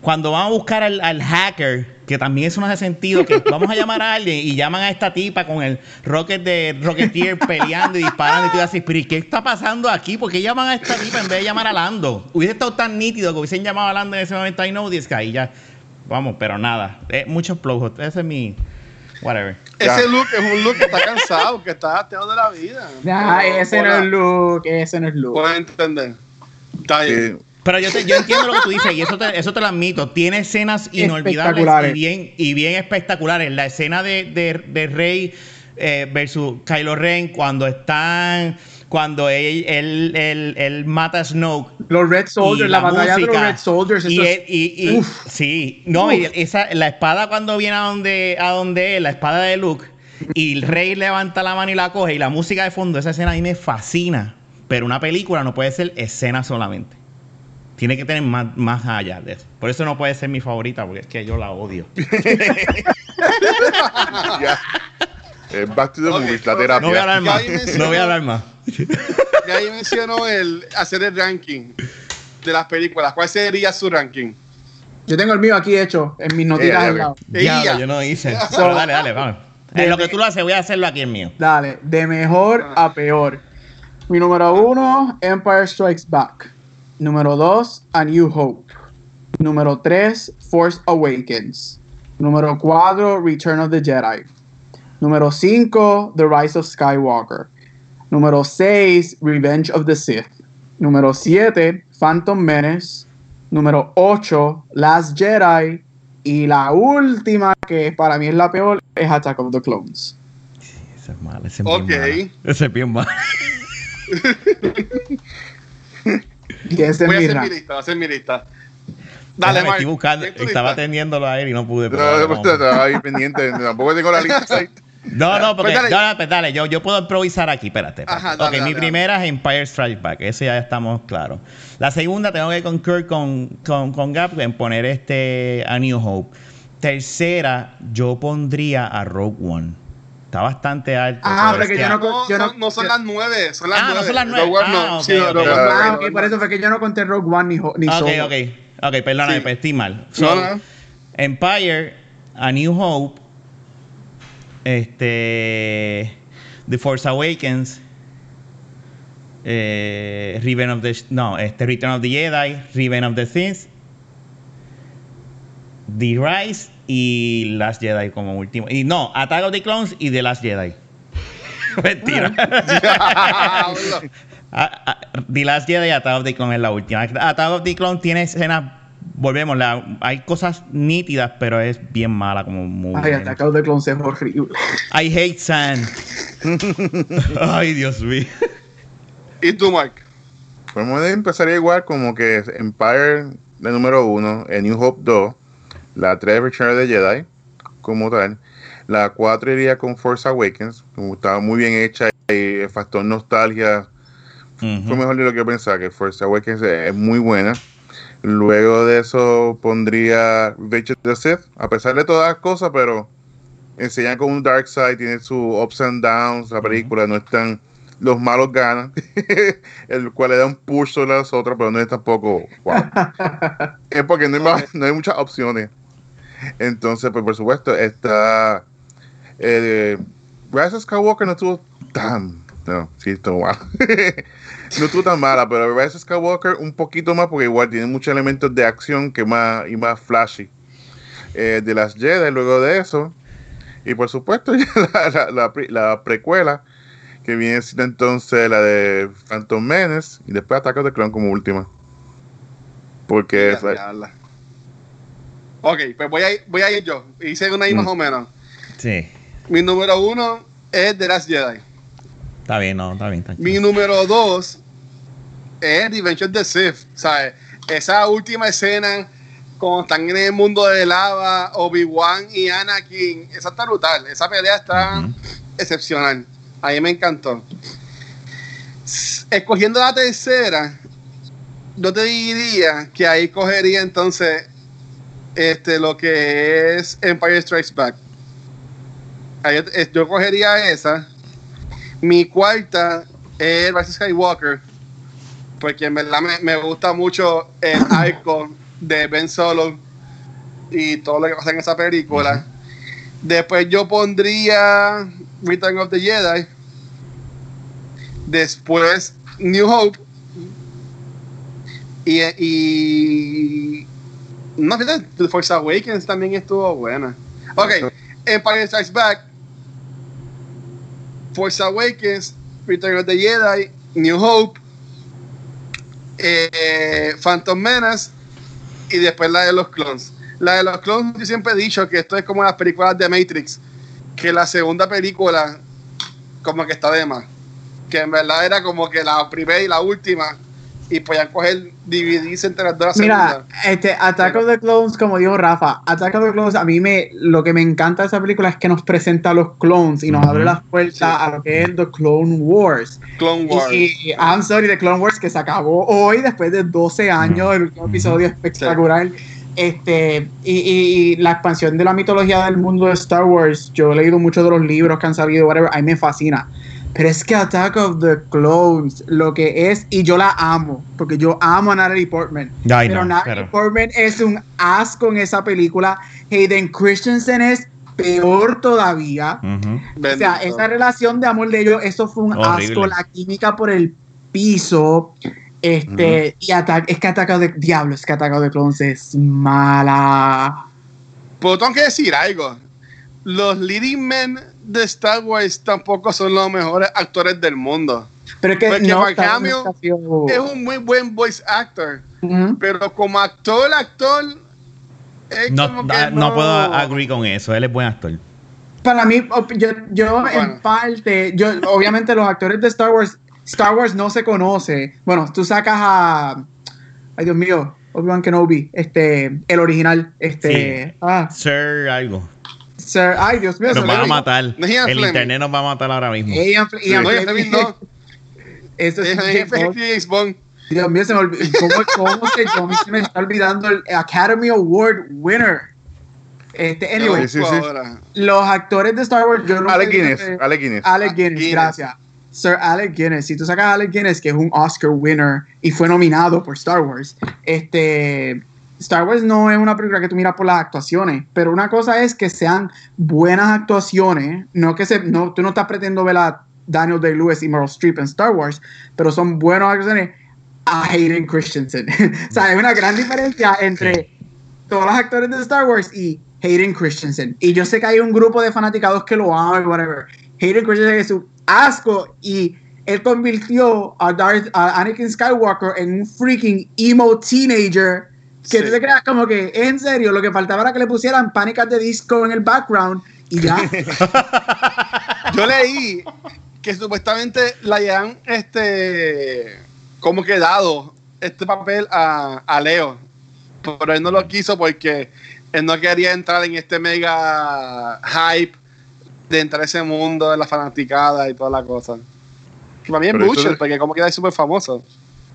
cuando van a buscar al, hacker, que también eso no hace sentido, que vamos a llamar a alguien y llaman a esta tipa con el rocket de Rocketeer peleando y disparando y tú dices, pero ¿y qué está pasando aquí? ¿Por qué llaman a esta tipa en vez de llamar a Lando? Hubiese estado tan nítido que hubiesen llamado a Lando en ese momento, I know this guy, y ya, vamos, pero nada, eh, muchos plugos, ese es mi, whatever. Ya. Ese look es un look que está cansado, que está hateado de la vida. Ah, Pero, ese no es Luke, ese no es Luke. Puedes entender. Está bien. Sí. Pero yo, te- yo entiendo lo que tú dices y eso te, eso te lo admito. Tiene escenas inolvidables y bien, y bien espectaculares. La escena de, de, de Rey eh, versus Kylo Ren cuando están, cuando él, él, él- él mata a Snoke. Los Red Soldiers, y la, batalla de los música. Red Soldiers. Y, eso es- y- y- Uf. sí, no, Uf. y esa, la espada cuando viene a donde, a donde él, la espada de Luke, y el rey levanta la mano y la coge, y la música de fondo, esa escena a mí me fascina. Pero una película no puede ser escena solamente. Tiene que tener más, más allá de eso. Por eso no puede ser mi favorita, porque es que yo la odio. [laughs] Eh, back to the Ok, movies, la ok. terapia. No voy a hablar más. Ya ahí No voy a hablar más. [laughs] Ya ahí mencionó el hacer el ranking de las películas. ¿Cuál sería su ranking? Yo tengo el mío aquí hecho en mis notitas Eh, eh, Ella. yo no hice. [laughs] Pero dale, dale, vamos. En lo que tú lo haces, voy a hacerlo aquí en mío. Dale, de mejor Ah. a peor. Mi número uno, Empire Strikes Back. Número dos, A New Hope. Número tres, Force Awakens. Número cuatro, Return of the Jedi. Número cinco, The Rise of Skywalker. Número seis, Revenge of the Sith. Número siete, Phantom Menace. Número ocho, Last Jedi. Y la última, que para mí es la peor, es Attack of the Clones. Ese es malo, ese es Ok. bien malo. Ese es bien malo. [laughs] Y ese es Voy a mi hacer mi lista, voy a hacer mi lista. Dale, Mark. estoy buscando, ¿quién tú estaba atendiéndolo a él y no pude. pero No, dale, no, vamos. estaba ahí pendiente. Tampoco tengo la lista. [laughs] No, no, porque Pues dale. dale, pues dale, yo, yo puedo improvisar aquí, espérate. espérate. Ajá, dale, ok, mi dale, primera es Empire Strikes Back, eso ya estamos claros. La segunda tengo que concurrir con, con, con Gap en poner este A New Hope. Tercera, yo pondría a Rogue One. Está bastante alto. Ah, pero porque es yo que- no- No, yo son, no son las nueve, son las Ah, no nueve. son las nueve. Rogue One Ah, no. Sí, no. Rogue One, Ah, por eso fue que yo no conté Rogue One ni, ni ok, Solo. ok. Ok, perdóname, Sí. pues estoy mal. No, So, no. Empire, A New Hope, este, The Force Awakens, eh, of the no, este Return of the Jedi, Revenge of the Sith, The Rise y Last Jedi como último. Y no, Attack of the Clones y The Last Jedi. [laughs] Mentira. [laughs] [laughs] Ah, ah, The Last Jedi y Attack of the Clone es la última. Attack of the Clone tiene escenas. Volvemos, la- hay cosas nítidas, pero es bien mala, como muy. Ay, of the Clones es horrible. I hate sand. [laughs] Ay, Dios mío. ¿Y tú, Mark? Pues empezaría igual como que Empire de número uno, A New Hope 2, la 3 Return of the Jedi, como tal. La 4 iría con Force Awakens, como estaba muy bien hecha y el factor nostalgia fue mejor de lo que yo pensaba, que Force Awakens es muy buena. Luego de eso pondría of the Sith, a pesar de todas las cosas, pero enseñan con un dark side, tiene sus ups and downs, la película no es tan... Los malos ganan, [laughs] el cual le da un push sobre las otras, pero no es tampoco... Wow. [laughs] es porque no hay, más- no hay muchas opciones. Entonces, pues por supuesto, está... Eh, Rise Skywalker no estuvo tan... No, sí, estuvo mal. [laughs] no estuvo tan mala, pero Rise of Skywalker un poquito más porque igual tiene muchos elementos de acción que más y más flashy. Eh, de las Jedi, luego de eso. Y por supuesto, [laughs] ya la, la- la pre- la precuela, que viene siendo entonces la de Phantom Menace y después Attack of the Clone como última. Porque es. Ok, pues voy a ir, voy a ir yo. Hice una ahí Mm. más o menos. Sí. Mi número uno es The Last Jedi. Está bien, no, está bien. Mi número dos es Revenge of the Sith. ¿Sabes? Esa última escena, cuando están en el mundo de lava, Obi-Wan y Anakin, esa está brutal. Esa pelea está excepcional. A mí me encantó. Escogiendo la tercera, yo te diría que ahí cogería entonces este, lo que es Empire Strikes Back. Ahí yo, cogería esa. Mi cuarta es Rise Skywalker. Porque en verdad me, me gusta mucho el [coughs] arco de Ben Solo y todo lo que pasa en esa película. Después yo pondría Return of the Jedi. Después New Hope. Y, y no, fíjate, The Force Awakens también estuvo buena. Ok, Empire Strikes Back. Force Awakens, Return of the Jedi, New Hope, eh, Phantom Menace y después la de los clones. La de los clones, yo siempre he dicho que esto es como las películas de Matrix, que la segunda película como que está de más. Que en verdad era como que la primera y la última y podían coger DVDs entre las dos Mira, este Attack of the Clones, como dijo Rafa, Attack of the Clones, a mí me lo que me encanta de esa película es que nos presenta a los clones y nos abre las puertas Sí. a lo que es The Clone Wars. Clone Wars. Y, y I'm sorry, The Clone Wars que se acabó hoy después de 12 años, el último episodio espectacular. Este, y, y- y la expansión de la mitología del mundo de Star Wars, yo he leído muchos de los libros que han salido, whatever, a mí me fascina. Pero es que Attack of the Clones, lo que es, y yo la amo, porque yo amo a Natalie Portman. Ay, pero no, Natalie pero- Portman es un asco en esa película. Hayden Christensen es peor todavía. O sea, esa relación de amor de ellos, eso fue un Horrible. asco, la química por el piso. Este, y Attack, es que Attack of the Diablo, es que Attack of the Clones es mala. Pero tengo que decir algo. Los leading men de Star Wars tampoco son los mejores actores del mundo. Pero es que Porque no, Mark Hamill Es un muy buen voice actor. Pero como actor, actor. es No, como que ah, no puedo agree con eso. Él es buen actor. Para mí, yo, yo Bueno. en parte, yo obviamente los actores de Star Wars, Star Wars no se conoce. Bueno, tú sacas a, ay Dios mío, Obi-Wan Kenobi, este, el original, este, Sí. ah, Sir, algo. Sir, ay Dios mío, Nos se van me a olvidó. matar. No es Ian El Fleming. internet nos va a matar ahora mismo. Ian Fle- Ian [laughs] Ian Fleming. No. Eso es Es James Bond. Dios mío, se me olvidó. ¿Cómo, cómo que yo se me está olvidando el Academy Award winner? Este, anyway, Sí, sí, sí. Los actores de Star Wars, yo no Alec Guinness, Alec Guinness. Alec Guinness, Guinness. gracias. Sir Alec Guinness. Si tú sacas a Alec Guinness, que es un Oscar winner y fue nominado por Star Wars, este. Star Wars no es una película que tú miras por las actuaciones, pero una cosa es que sean buenas actuaciones, no que se, no, tú no estás pretendiendo ver a Daniel Day-Lewis y Meryl Streep en Star Wars, pero son buenas actuaciones a Hayden Christensen. [laughs] o sea, hay una gran diferencia entre todos los actores de Star Wars y Hayden Christensen. Y yo sé que hay un grupo de fanaticados que lo aman, whatever. Hayden Christensen es un asco y él convirtió a, Darth, a Anakin Skywalker en un freaking emo teenager que Sí. tú te creas como que en serio lo que faltaba era que le pusieran pánicas de disco en el background y ya. [laughs] Yo leí que supuestamente le hayan este como que dado este papel a, a Leo. Pero él no lo quiso porque él no quería entrar en este mega hype de entrar a ese mundo de la fanaticada y toda la cosa. Que para mí es porque como queda súper famoso.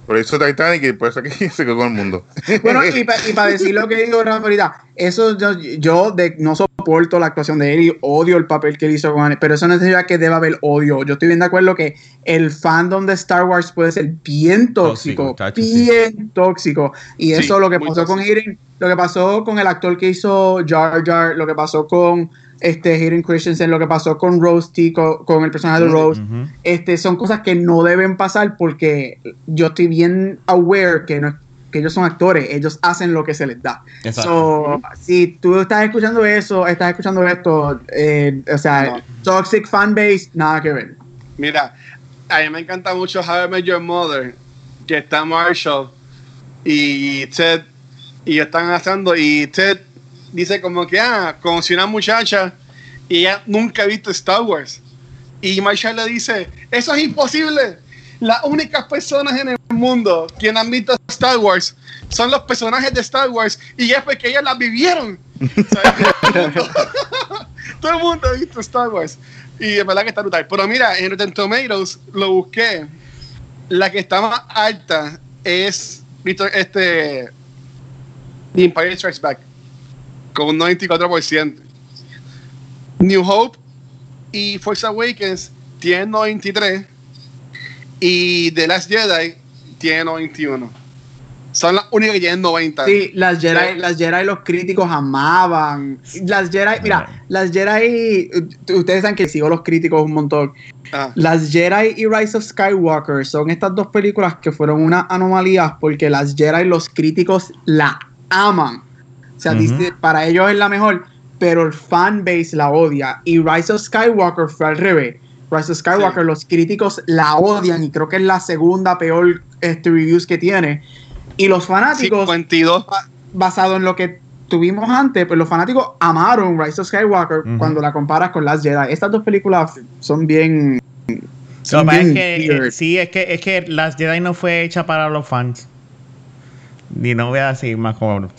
Por eso Titanic y por eso aquí [laughs] se quedó con el mundo. Bueno, y [laughs] para decir lo que digo Rafa ahorita, eso yo, yo de, no soporto la actuación de él y odio el papel que él hizo con Anakin, pero eso no significa que deba haber odio. Yo estoy bien de acuerdo que el fandom de Star Wars puede ser bien tóxico, Tóxico, chacho, sí. bien tóxico. Y Sí, eso lo que pasó con. Hayden, lo que pasó con el actor que hizo Jar Jar, lo que pasó con este Hayden Christensen, lo que pasó con Rose T, con, con el personaje de Rose, este, son cosas que no deben pasar porque yo estoy bien aware que, no, que ellos son actores, ellos hacen lo que se les da. Exacto. So, si tú estás escuchando eso, estás escuchando esto, eh, o sea, No. toxic fanbase, nada que ver. Mira, a mí me encanta mucho How I Met Your Mother, que está Marshall y Ted, y están haciendo, y Ted dice como que, ah, conocí una muchacha y ella nunca ha visto Star Wars. Y Marshall le dice, eso es imposible. Las únicas personas en el mundo que han visto Star Wars son los personajes de Star Wars y es porque ellas las vivieron. [laughs] Todo el mundo ha visto Star Wars. Y de verdad que está brutal. Pero mira, en Rotten Tomatoes lo busqué. La que está más alta es este The Empire Strikes Back. Con un 94%. New Hope y Force Awakens tienen 93. Y The Last Jedi tiene 91. Son las únicas que tienen 90. Sí, las Jedi, las Jedi los críticos amaban. Las Jedi, mira, las Jedi, u- ustedes saben que sigo los críticos un montón. Ah, Las Jedi y Rise of Skywalker son estas dos películas que fueron una anomalía porque las Jedi los críticos la aman. O sea, dice, para ellos es la mejor, pero el fanbase la odia. Y Rise of Skywalker fue al revés. Rise of Skywalker, Sí. los críticos la odian y creo que es la segunda peor este, reviews que tiene. Y los fanáticos, 52. ba- basado en lo que tuvimos antes, pues los fanáticos amaron Rise of Skywalker cuando la comparas con Last Jedi. Estas dos películas son bien... Son es que, eh, sí, es que, es que Las Jedi no fue hecha para los fans. Y no voy a decir más como. [laughs]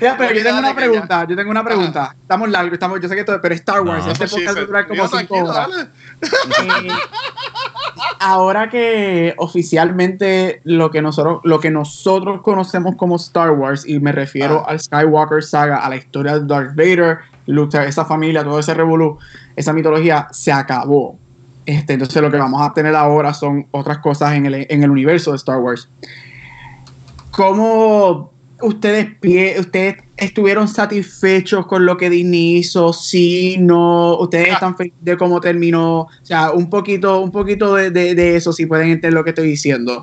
Ya, pero yo tengo una pregunta, yo tengo una pregunta. Estamos largos, estamos, yo sé que todo, pero Star Wars, No. este podcast sí. va a durar como cinco horas. Eh, [laughs] ahora que oficialmente lo que nosotros lo que nosotros conocemos como Star Wars y me refiero Ah. al Skywalker saga, a la historia de Darth Vader, Luke, esa familia, todo ese revolú, esa mitología se acabó. Este, entonces lo que vamos a tener ahora son otras cosas en el, en el universo de Star Wars. ¿Cómo ustedes, ustedes estuvieron satisfechos con lo que Disney hizo? Sí, no, ustedes Ah. están felices de cómo terminó. O sea, un poquito, un poquito de, de- de eso, si pueden entender lo que estoy diciendo.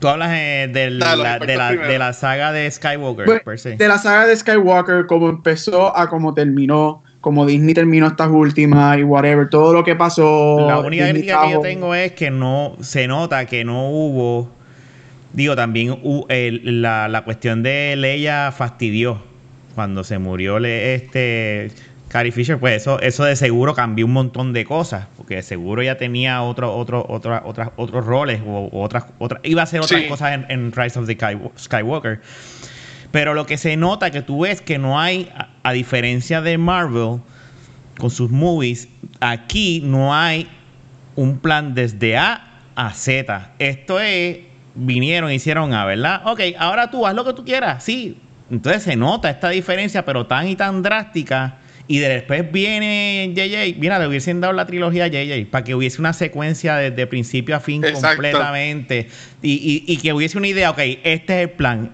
Tú hablas eh, del- la- de, la, primero. de la saga de Skywalker, Pues, per se. De la saga de Skywalker, cómo empezó a cómo terminó, cómo Disney terminó estas últimas y whatever, todo lo que pasó. La única Disney crítica que yo tengo es que no se nota que no hubo. Digo, también hu- el- la, la cuestión de Leia fastidió cuando se murió le- este Carrie Fisher, pues eso, eso de seguro cambió un montón de cosas, porque de seguro ya tenía otro, otro, otra, otras, otros roles o, otras, otras, iba a hacer otras Sí. cosas en, en Rise of the Sky- Skywalker. Pero lo que se nota que tú ves que no hay, a, a diferencia de Marvel, con sus movies, aquí no hay un plan desde A a Z. Esto es, vinieron, hicieron A, ¿verdad? Ok, ahora tú haz lo que tú quieras. Sí, Entonces se nota esta diferencia, pero tan y tan drástica. Y después viene JJ, mira, le hubiesen dado la trilogía a JJ para que hubiese una secuencia desde principio a fin Exacto. completamente. Y, y- y que hubiese una idea, ok, este es el plan,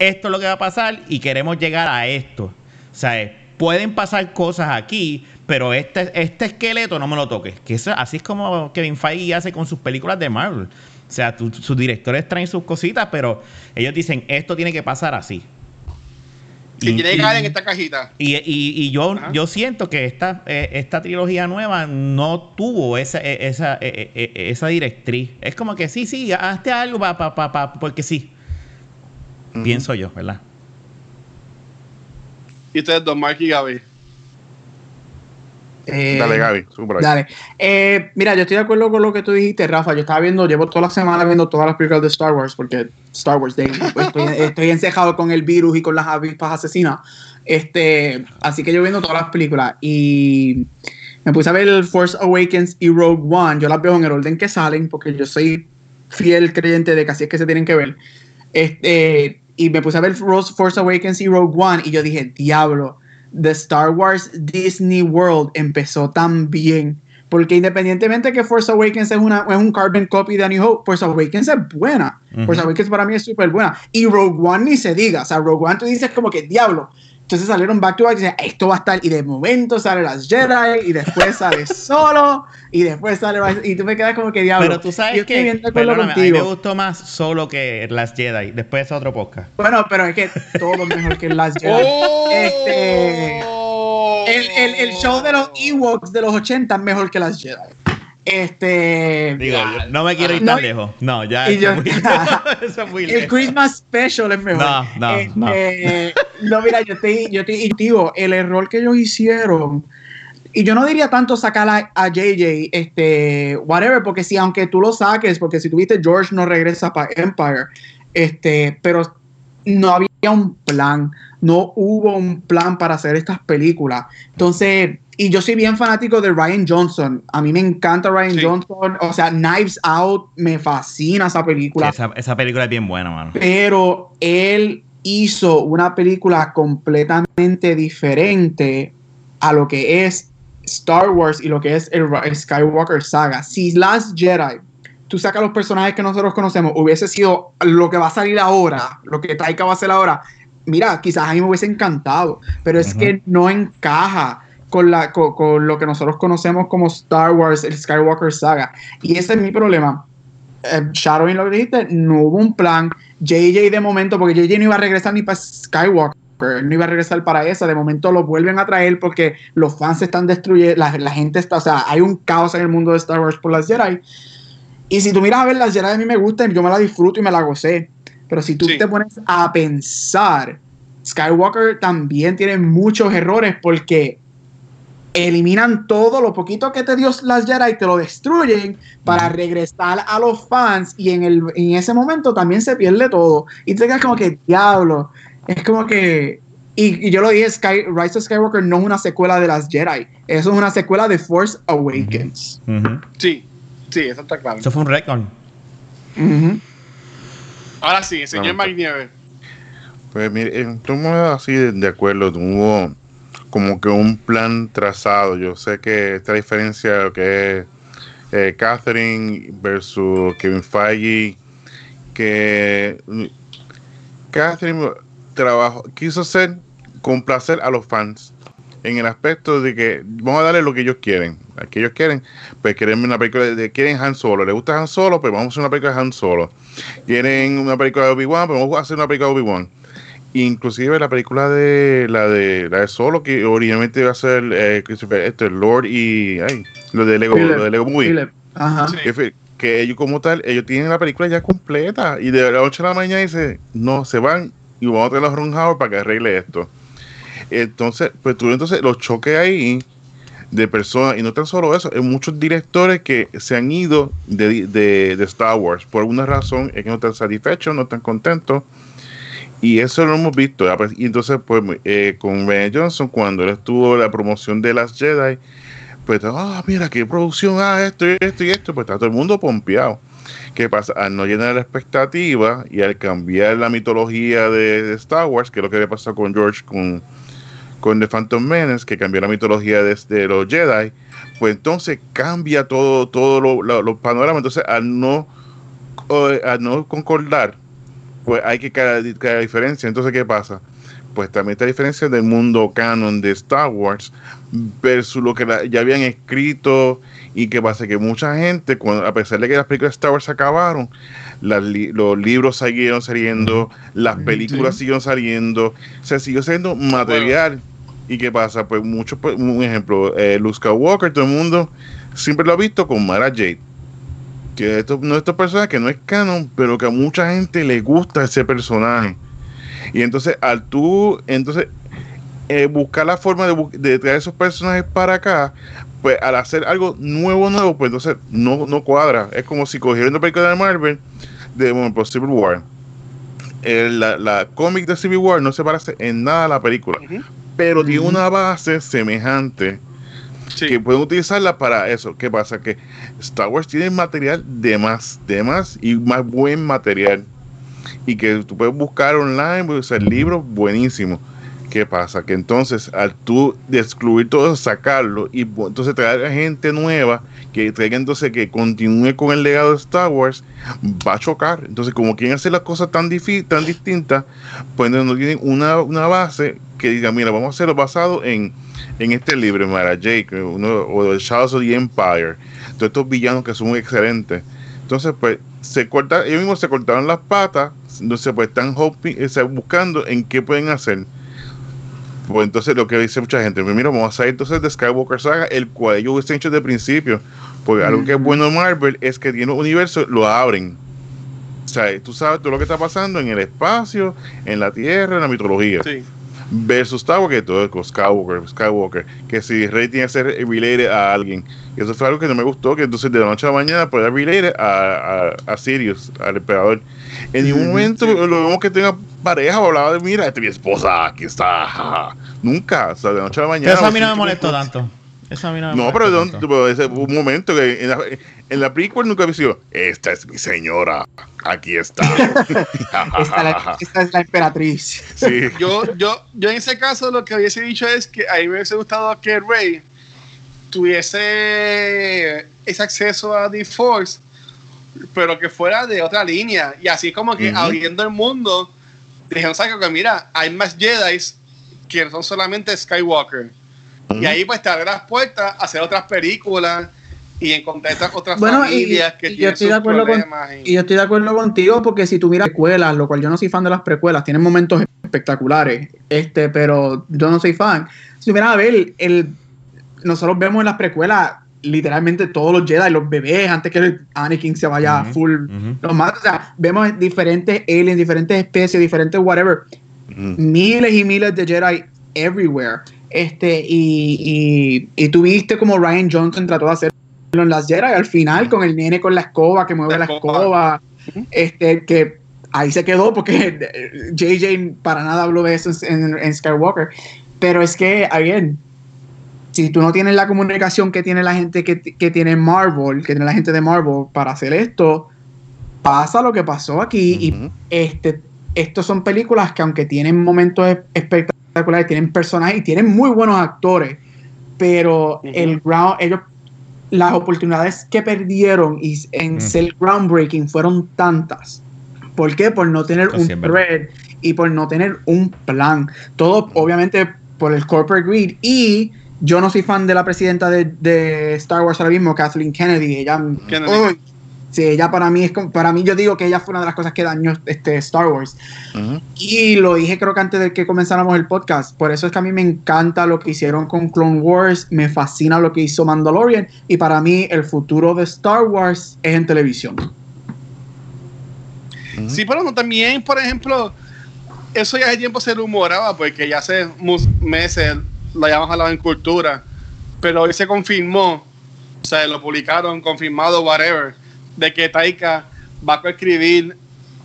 esto es lo que va a pasar y queremos llegar a esto. O sea, eh, pueden pasar cosas aquí, pero este, este esqueleto no me lo toques. Que eso, así es como Kevin Feige hace con sus películas de Marvel. O sea, tu- sus directores traen sus cositas, pero ellos dicen, esto tiene que pasar así. Y- tiene que caer en esta cajita. y, y- y yo, Ajá. yo siento que esta, eh, esta trilogía nueva no tuvo esa, eh, esa, eh, eh, esa directriz. Es como que sí, sí, hazte algo pa, pa, pa, pa- porque sí. Pienso yo, ¿verdad? Y ustedes dos, Mark y Gaby. Eh, Dale, Gaby. Dale. Eh, mira, yo estoy de acuerdo con lo que tú dijiste, Rafa. Yo estaba viendo, llevo toda la semana viendo todas las películas de Star Wars, porque Star Wars Day, pues, [laughs] estoy, estoy encejado con el virus y con las avispas asesinas. Este, así que yo viendo todas las películas y me puse a ver el Force Awakens y Rogue One. Yo las veo en el orden que salen, porque yo soy fiel creyente de que así es que se tienen que ver. Este, y me puse a ver Force Awakens y Rogue One y yo dije, diablo, The Star Wars Disney World empezó tan bien. Porque independientemente que Force Awakens es, una, es un carbon copy de A New Hope, Force Awakens es buena. Ujú. Force Awakens para mí es súper buena. Y Rogue One ni se diga. O sea, Rogue One tú dices como que diablo. Entonces salieron back to back y dicen, esto va a estar. Y de momento sale las Jedi, y después sale [laughs] solo, y después sale. Y tú me quedas como que diablo. Pero tú sabes Yo que, perdóname, a mí me gustó más solo que las Jedi. Después es otro podcast. Bueno, pero es que todo es mejor que las Jedi. ¡Oh! [laughs] Este- El, el, el show de los Ewoks de los 80 es mejor que las Jedi. Este. Digo, yo no me quiero ir No, tan lejos. No, ya. y eso yo- es muy [laughs] lejos. Eso es muy El. Christmas Special es mejor. No, no, Este, no. mira, yo estoy, yo estoy, y digo, el error que ellos hicieron, y yo no diría tanto sacar a, a JJ, este, whatever, porque si aunque tú lo saques, porque si tuviste George no regresa para Empire, este, pero no había un plan, no hubo un plan para hacer estas películas. Entonces, y yo soy bien fanático de Ryan Johnson. A mí me encanta Ryan Sí. Johnson. O sea, Knives Out, me fascina esa película. Esa, esa película es bien buena, mano. Pero él hizo una película completamente diferente a lo que es Star Wars y lo que es el Skywalker saga. Si Last Jedi, tú sacas los personajes que nosotros conocemos, hubiese sido lo que va a salir ahora, lo que Taika va a hacer ahora, mira, quizás a mí me hubiese encantado, pero es que no encaja. Con, la, con, con lo que nosotros conocemos como Star Wars, el Skywalker saga. Y ese es mi problema eh, Shadowing lo dijiste, no hubo un plan. JJ de momento, porque JJ no iba a regresar ni para Skywalker, no iba a regresar para esa. De momento lo vuelven a traer porque los fans se están destruyendo, la, la gente está, o sea, hay un caos en el mundo de Star Wars por las Jedi. Y si tú miras a ver las Jedi, a mí me gustan, yo me la disfruto y me la gocé. Pero si tú Sí. te pones a pensar, Skywalker también tiene muchos errores porque eliminan todo lo poquito que te dio las Jedi te lo destruyen para regresar a los fans y en, el, en ese momento también se pierde todo y te quedas como que diablo es como que y, y yo lo dije Sky, Rise of Skywalker no es una secuela de las Jedi eso es una secuela de Force Awakens. Sí, sí, eso está claro. Eso fue un récord. Ahora sí, señor No, Mike Nieves. Pues mire, estamos así de, de acuerdo, hubo como que un plan trazado. Yo sé que esta diferencia de que es eh, Catherine versus Kevin Feige, que mm, Catherine trabajó, quiso hacer complacer a los fans en el aspecto de que vamos a darle lo que ellos quieren. A que ellos quieren, pues quieren una película de, de- quieren Han Solo, les gusta Han Solo, pues vamos a hacer una película de Han Solo. Quieren una película de Obi-Wan, pues vamos a hacer una película de Obi-Wan. Inclusive la película de la de la de Solo que originalmente iba a ser eh, Christopher- este, Lord y ay, lo de Lego, Philip, lo de Lego Movie. Philip. Ajá. Sí. Que, ellos como tal, ellos tienen la película ya completa y de las 8 de la mañana dice, no, se van y vamos a traer a Ron Howard para que arregle esto. Entonces, pues tú entonces los choques ahí de personas, y no tan solo eso, hay muchos directores que se han ido de, de- de Star Wars por alguna razón, es que no están satisfechos, no están contentos. Y eso lo hemos visto. Y entonces, pues, eh, con Ben Johnson, cuando él estuvo la promoción de las Jedi, pues, ah, mira qué producción, ah, esto y esto y esto, pues está todo el mundo pompeado. ¿Qué pasa? Al no llenar la expectativa y al cambiar la mitología de, Star Wars, que es lo que había pasado con George con, con The Phantom Menace, que cambió la mitología de, los Jedi, pues entonces cambia todo, todo lo- lo- los panoramas. Entonces, al no, eh, al no concordar, pues hay que crear, crear diferencia. Entonces, ¿qué pasa? Pues también está la diferencia del mundo canon de Star Wars versus lo que la- ya habían escrito y que pasa que mucha gente, cuando, a pesar de que las películas de Star Wars se acabaron, las li- los libros siguieron saliendo, las películas siguieron saliendo, se siguió siendo material. ¿Y qué pasa? Pues muchos, pues, un ejemplo, eh, Luke Skywalker, todo el mundo siempre lo ha visto con Mara Jade. Que esto, no estos personajes que no es canon, pero que a mucha gente le gusta ese personaje. Y entonces, al tú, entonces, eh, buscar la forma de, de traer esos personajes para acá, pues al hacer algo nuevo, nuevo, pues entonces no, no cuadra. Es como si cogieran una película de Marvel de bueno, Civil War. El- la, la cómic de Civil War no se parece en nada a la película, pero tiene una base semejante Que pueden utilizarla para eso. ¿Qué pasa? Que Star Wars tiene material de más, de más y más buen material. Y que tú puedes buscar online, puedes usar libros buenísimos. ¿Qué pasa? Que entonces al tú excluir todo sacarlo y entonces traer a gente nueva que traiga entonces que continúe con el legado de Star Wars, va a chocar. Entonces como quieren hacer las cosas tan, tan distintas, pues no tienen una, una base que diga, mira, vamos a hacerlo basado en, en este libro, Mara Jake, uno, o The Shadows of the Empire, todos estos villanos que son excelentes. Entonces, pues, se corta, ellos mismos se cortaron las patas, entonces pues están hoping, sea, buscando en qué pueden hacer. Pues entonces lo que dice mucha gente, pues mira, vamos a hacer entonces de Skywalker Saga, el cual ellos hubiesen hecho de principio. Porque algo que es bueno de Marvel es que tiene un universo, lo abren. O sea, tú sabes todo lo que está pasando en el espacio, en la tierra, en la mitología Sí. Versus que todo con Skywalker, Skywalker, que si Rey tiene que ser related a alguien. Y eso fue algo que no me gustó, que entonces de la noche a la mañana puede related a, a, a Sirius, al emperador. En ningún momento lo vemos que tenga pareja o hablaba de, mira, esta es mi esposa, aquí está. jaja". Nunca, o sea, de la noche a la mañana. Pero eso a mí no sí, me molestó tanto. Eso a mí no me No, molestó pero, tanto. don- pero ese fue un momento que en la, en la prequel nunca había sido, esta es mi señora, aquí está. [laughs] [laughs] Esta, la- esta es la emperatriz. sí. Yo, yo, yo en ese caso lo que hubiese dicho es que a mí me hubiese gustado que Rey tuviese ese acceso a The Force, pero que fuera de otra línea. Y así como que abriendo el mundo, dijeron, ¿sabes que Mira, hay más Jedi que son solamente Skywalker. Y ahí pues te abre las puertas a hacer otras películas y encontrar otras- otras Bueno, y- familias que y yo tienen estoy sus de acuerdo con- problemas. y- Y yo estoy de acuerdo contigo porque si tú miras precuelas, lo cual yo no soy fan de las precuelas, tienen momentos espectaculares, este, pero yo no soy fan. Si miras a ver, el, nosotros vemos en las precuelas literalmente todos los Jedi, los bebés, antes que el Anakin se vaya Ujú, full, los mata, o sea, vemos diferentes aliens, diferentes especies, diferentes whatever, miles y miles de Jedi everywhere. Este, y, y, y tú viste como Ryan Johnson trató de hacerlo en las Jedi al final con el nene con la escoba que mueve La la, escoba. escoba. Este, que ahí se quedó porque JJ para nada habló de eso en, en Skywalker. Pero es que, again, si tú no tienes la comunicación que tiene la gente que, que tiene Marvel, que tiene la gente de Marvel para hacer esto, pasa lo que pasó aquí y Ujú. este, estos son películas que aunque tienen momentos es- espectaculares, tienen personajes y tienen muy buenos actores, pero el ground, ellos, las oportunidades que perdieron y en ser groundbreaking fueron tantas. ¿Por qué? Por no tener un thread y por no tener un plan. Todo, obviamente, por el corporate greed. Y yo no soy fan de la presidenta de, de Star Wars ahora mismo, Kathleen Kennedy. Ella, Kennedy. Sí, ella para mí es como- para mí yo digo que ella fue una de las cosas que dañó este Star Wars. Y lo dije creo que antes de que comenzáramos el podcast. Por eso es que a mí me encanta lo que hicieron con Clone Wars, me fascina lo que hizo Mandalorian y para mí el futuro de Star Wars es en televisión. Sí, pero no, también, por ejemplo, eso ya hace tiempo se rumoraba, porque ya hace meses lo habíamos hablado en cultura, pero hoy se confirmó, o sea, lo publicaron, confirmado, whatever, de que Taika va a escribir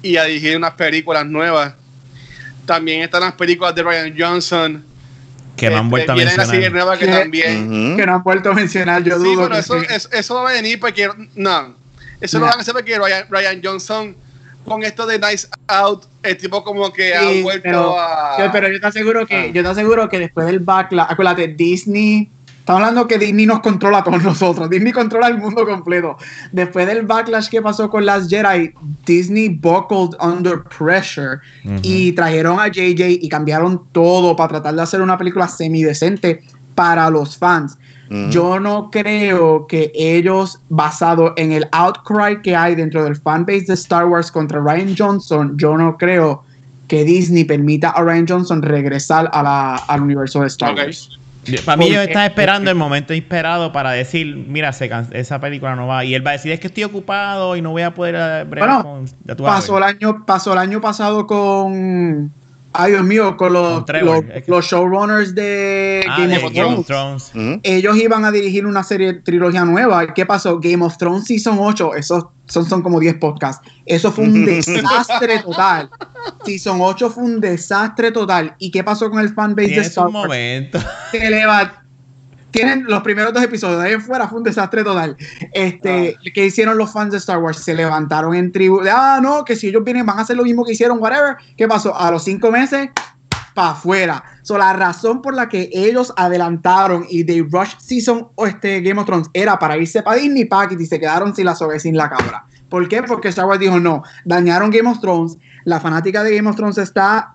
y a dirigir unas películas nuevas. También están las películas de Ryan Johnson. Que no han Este, vuelto a mencionar. nueva que no han vuelto a mencionar, yo Sí, dudo pero que eso, sí. eso, eso va a venir porque no. Eso lo van a hacer porque Ryan, Ryan Johnson, con esto de Nice Out, el tipo como que ha vuelto pero, a. yo- pero yo te aseguro que, Ah. yo te aseguro que después del backlash, acuérdate, Disney, estamos hablando que Disney nos controla a todos nosotros, Disney controla el mundo completo. Después del backlash que pasó con las Jedi, Disney buckled under pressure y trajeron a JJ y cambiaron todo para tratar de hacer una película semidecente para los fans. Yo no creo que ellos, basado en el outcry que hay dentro del fanbase de Star Wars contra Ryan Johnson, yo no creo que Disney permita a Ryan Johnson regresar a la- al universo de Star. Wars. Para mí, ellos están esperando el momento esperado para decir: Mira, se esa película no va. Y él va a decir: Es que estoy ocupado y no voy a poder eh, Bueno, con. Pasó ver". el año, pasó el año pasado con. Ay, Dios mío, con los, Con Trevor, los, es que- los showrunners de Ah, Game de of Game of Thrones. Thrones. Ujú. ellos iban a dirigir una serie trilogía nueva. ¿Qué pasó? Game of Thrones Season 8, esos son, son como 10 podcasts. Eso fue un [laughs] desastre total. Season 8 fue un desastre total. ¿Y qué pasó con el fanbase de Star un Wars? momento. Se leva- Tienen los primeros dos episodios, de ahí en fuera fue un desastre total. Este, ¿Qué hicieron los fans de Star Wars? Se levantaron en tribu. de, ah, no, que si ellos vienen van a hacer lo mismo que hicieron, whatever. ¿Qué pasó? A los cinco meses, para afuera. So, la razón por la que ellos adelantaron y de Rush Season o este Game of Thrones era para irse para Disney Packet y se quedaron sin la soga sin la cabra. ¿Por qué? Porque Star Wars dijo no, dañaron Game of Thrones, la fanática de Game of Thrones está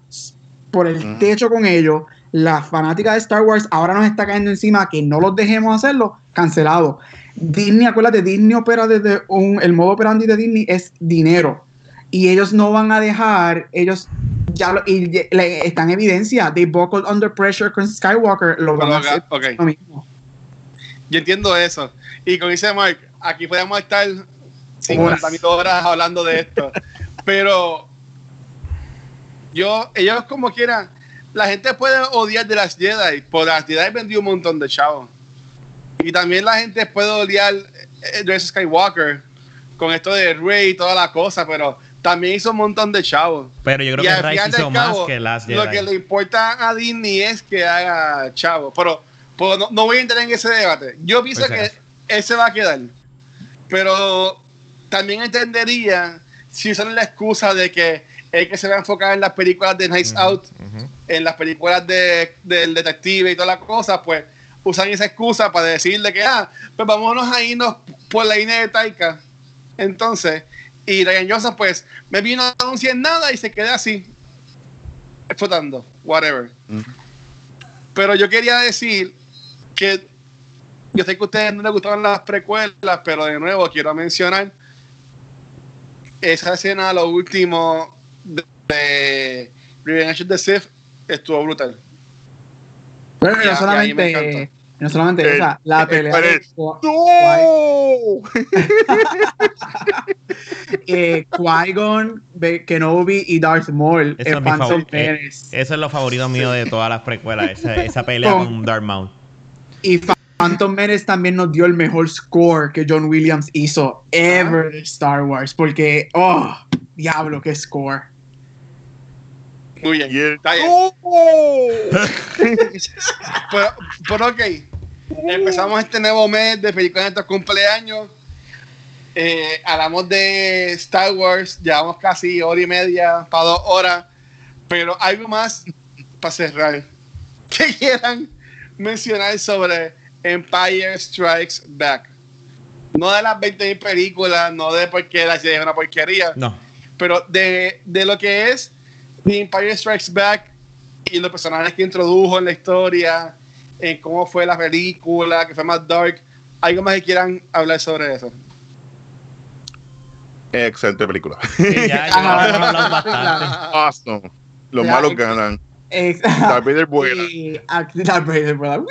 por el techo con ellos, la fanática de Star Wars ahora nos está cayendo encima que no los dejemos hacerlo, cancelado. Disney, acuérdate, Disney opera desde un, el modo operandi de Disney es dinero y ellos no van a dejar, ellos ya lo, y le- está en evidencia, they buckled under pressure con Skywalker, lo van a hacer lo mismo. Yo entiendo eso. Y como dice Mark, aquí podemos estar 50 Horas. mil horas hablando de esto. Pero yo, ellos como quieran, la gente puede odiar de las Jedi, por las Jedi vendió un montón de chavos. Y también la gente puede odiar eh, de Skywalker con esto de Rey y toda la cosa, pero también hizo un montón de chavos. Pero yo creo Y que del hizo más cabo, que Last Jedi. Lo que le importa a Disney es que haga chavo. Pero, pero no, no voy a entrar en ese debate. Yo pienso Pues, que eh. él se va a quedar. Pero también entendería si usan la excusa de que es que se va a enfocar en las películas de Nice Out, Ujú. en las películas de, del detective y todas las cosas, pues usan esa excusa para decirle que, ah, pues vámonos a irnos por la línea de Taika. Entonces, y Ryan Johnson, pues, me vino a anunciar nada y se queda así, explotando, whatever. Pero yo quería decir que yo sé que a ustedes no les gustaban las precuelas, pero de nuevo quiero mencionar esa escena, lo último de, de Revenge of the Sith, estuvo brutal. Pero no solamente, no solamente El- esa, la el- pelea. Qui- [laughs] eh, Qui-Gon, Kenobi y Darth Maul Eso es Phantom eh. Eso es lo favorito mío de todas las precuelas. Esa, esa pelea Con- con Darth Maul. Y Phantom Menace también nos dio el mejor score que John Williams hizo ever de Star Wars. Porque, oh, diablo, qué score. Muy bien. Y el- Está bien. [laughs] pero, pero ok, empezamos este nuevo mes de películas de estos cumpleaños. Eh, hablamos de Star Wars, llevamos casi hora y media para dos horas, pero algo más para cerrar. [laughs] que quieran mencionar sobre Empire Strikes Back? No de las 20.000 películas, no de por qué la serie es una porquería, No. pero de, de lo que es The Empire Strikes Back y los personajes que introdujo en la historia, en cómo fue la película, que fue más dark. ¿Algo más que quieran hablar sobre eso? Excelente película. [laughs] Ya, que hemos hablado bastante. awesome. Los Ya, malos ganan. [laughs] Darth Vader vuela. Darth Vader vuela.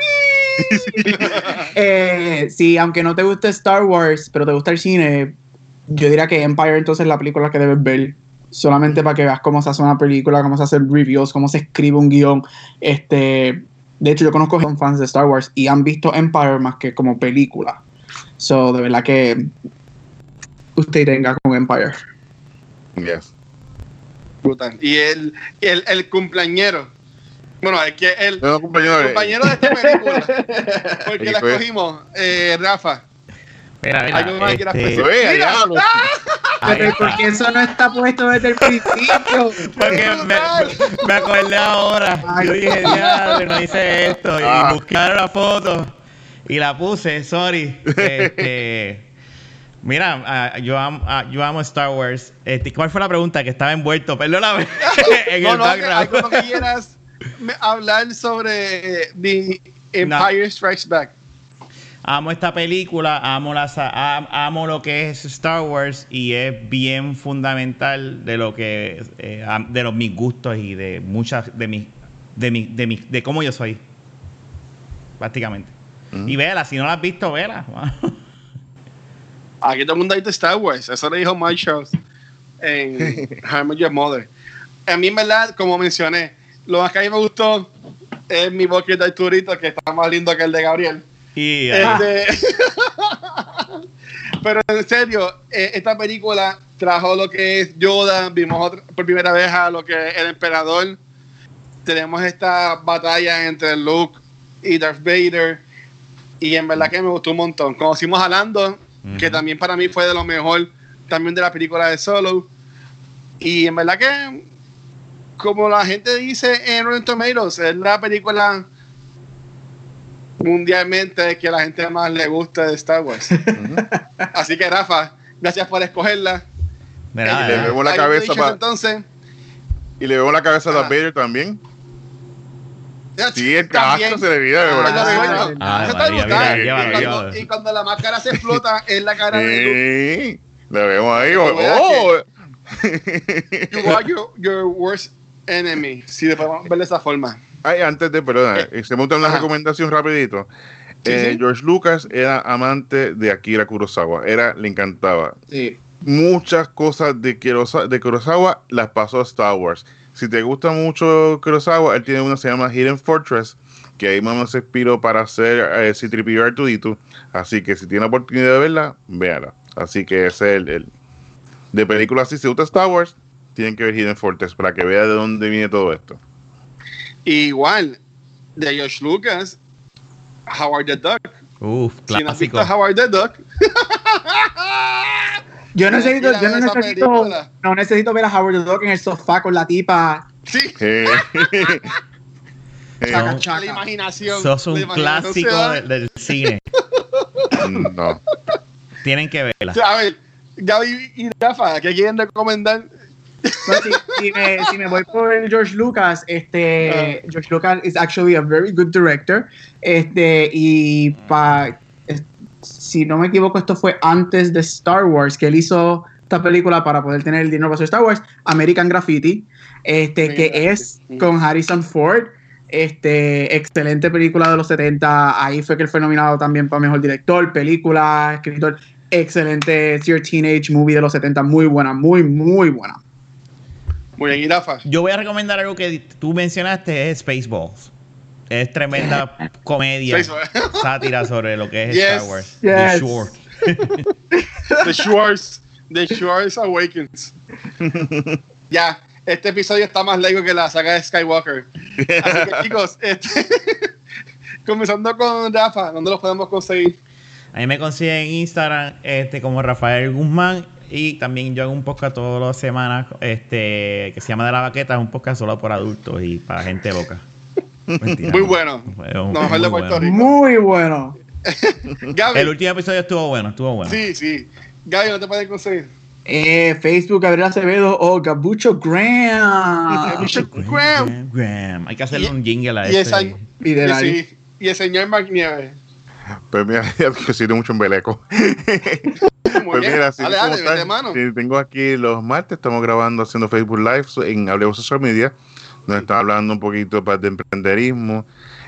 Eh, sí, aunque no te guste Star Wars, pero te gusta el cine, yo diría que Empire entonces es la película que debes ver. Solamente para que veas cómo se hace una película, cómo se hacen reviews, cómo se escribe un guion. Este, de hecho, yo conozco que son fans de Star Wars y han visto Empire más que como película. So, de verdad que usted tenga con Empire. Yes. Brutal. Y el, el, el cumpleañero. Bueno, es que el No, compañero, eh, compañero de esta película, [laughs] porque la escogimos, eh, Rafa. Mira, mira, Algo más que quieras este, pensar. Oye, Mira, diablo. ahí Pero. ¿por qué eso no está puesto desde el principio? Porque me, me acordé ahora. Ay, Yo dije, diablo, no hice esto. Y Ah. busqué la foto y la puse, sorry. Este, mira, ah, yo, amo, ah, yo amo Star Wars. Este, ¿Cuál fue la pregunta? Que estaba envuelto, perdóname. [laughs] en no, el no, que background. algo que quieras hablar sobre eh, The Empire Strikes Back. Amo esta película, amo, la, amo lo que es Star Wars y es bien fundamental de lo que eh, de los mis gustos y de muchas de mis de mi, de mi, de cómo yo soy. Prácticamente. Y vela, si no la has visto, vela. [laughs] Aquí todo el mundo visto Star Wars. Eso le dijo Mike Charles en [laughs] How Your Mother. A mí, en verdad, como mencioné, lo más que a mí me gustó es mi bucket de Arturito, que está más lindo que el de Gabriel. Este- [laughs] Pero en serio, eh, esta película trajo lo que es Yoda, vimos otra- por primera vez a lo que es el emperador. Tenemos esta batalla entre Luke y Darth Vader. Y en verdad que me gustó un montón. Conocimos a Lando, que también para mí fue de lo mejor también de la película de Solo. Y en verdad que, como la gente dice en Rotten Tomatoes, es la película mundialmente que a la gente más le gusta de Star Wars. [laughs] Así que Rafa, gracias por escogerla. de Eh, nada, le de vemos la cabeza entonces. Y le veo la cabeza a Ah. Darth Vader también. Sí, el casco se le de Ah. Ah, y, cuando, y la máscara se explota es la cara de. Sí, le vemos ahí. Vea Oh, You are your, your worst enemy. Si le podemos ver de esa forma. Ay, antes de, perdona, Eh, se me gusta una ajá. recomendación rapidito. Sí, Eh, sí. George Lucas era amante de Akira Kurosawa, era, le encantaba. Sí. Muchas cosas de Kurosawa, de Kurosawa las pasó a Star Wars. Si te gusta mucho Kurosawa, él tiene una que se llama Hidden Fortress, que ahí más se inspiró para hacer eh, C-3PO Artudito. Así que si tiene la oportunidad de verla, véala. Así que ese es el, el- de películas así, si te gusta Star Wars, tienen que ver Hidden Fortress para que vea de dónde viene todo esto. Igual, de George Lucas, Howard the Duck. Uf, Si no has visto clásico. Howard the Duck, Yo [laughs] necesito, yo no esa necesito, película. no necesito ver a Howard the Duck en el sofá con la tipa sí, [laughs] Eh, chaca, No. chaca. la imaginación. Sos un imaginación clásico de- del cine. [laughs] no. Tienen que O verla. sea, a ver, Gaby y Rafa, ¿qué quieren recomendar? Si, si me, si me voy por el George Lucas, este, Ah. George Lucas is actually a very good director. Este, y pa, si no me equivoco, esto fue antes de Star Wars, que él hizo esta película para poder tener el dinero para hacer Star Wars, American Graffiti, este, American que Graffiti. es con Harrison Ford. Este, excelente película de los 70. Ahí fue que él fue nominado también para mejor director, película, escritor. Excelente. It's Your Teenage Movie de los 70. Muy buena, muy, muy buena. Muy bien, y Rafa. Yo voy a recomendar algo que tú mencionaste, es Spaceballs. Es tremenda [laughs] comedia, sátira sobre lo que es Yes, Star Wars. The. Shore. [laughs] The Schwartz. The Schwartz Awakens. [laughs] ya, este episodio está más largo que la saga de Skywalker. Así que, chicos, este, comenzando con Rafa, ¿dónde los podemos conseguir? A mí me consiguen en Instagram este, como Rafael Guzmán y también yo hago un podcast todas las semanas este, que se llama De la Baqueta, es un podcast solo por adultos y para gente loca. Mentira, Muy no. bueno. Un- mejor muy de Puerto bueno. Rico. Muy bueno. [laughs] Gaby. El último episodio estuvo bueno, estuvo bueno. Sí, sí. Gaby, ¿no te pueden conseguir? Eh, Facebook, Gabriel Acevedo o Gabucho Graham. [laughs] Gabucho Graham, Graham. Graham. Hay que hacerle Y- un jingle a y este. esa- Y de Y, la sí, y el señor Mark Nieves. Pues mira, [laughs] yo siento mucho en Beleco. [laughs] Muy Pues bien. mira, así dale, dale, tal, mano. eh, tengo aquí los martes, estamos grabando, haciendo Facebook Live en Hablemos Social Media, donde está hablando un poquito pues, de emprenderismo,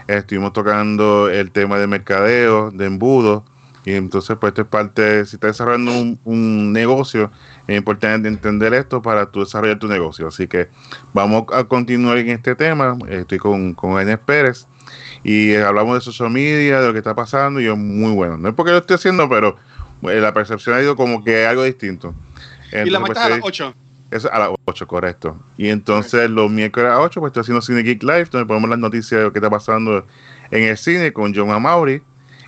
estuvimos tocando el tema de mercadeo, de embudo, y entonces pues esto es parte, si estás desarrollando un, un negocio, es importante entender esto para tú desarrollar tu negocio. Así que vamos a continuar en este tema, estoy con, con Enes Pérez, y eh, hablamos de social media, de lo que está pasando, y es muy bueno. No es porque lo estoy haciendo, pero eh, la percepción ha ido como que algo distinto. y la Entonces, marca pues, a las estoy- 8. es a las 8, correcto. Y entonces los miércoles a las 8, pues estoy haciendo Cine Geek Live, donde ponemos las noticias de lo que está pasando en el cine con John Amaury.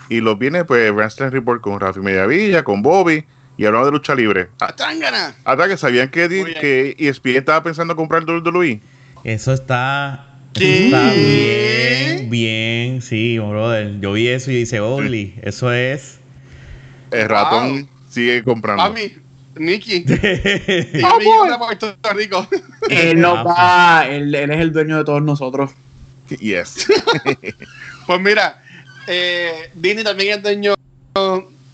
Y los viene, pues, Wrestling Report con Rafi Mediavilla, con Bobby, y hablamos de lucha libre. Ah, ¡Tangana! Hasta que sabían que, que ESPN estaba pensando comprar WWE. Eso está. ¿Qué? está bien, bien, sí, brother. Yo vi eso y dice, Oli, eso es. El Wow. ratón sigue comprando. Mami, Nicky. [laughs] Puerto Rico. [laughs] Él nos va, él, él es el dueño de todos nosotros. Yes. [laughs] Pues mira, eh, Disney también es dueño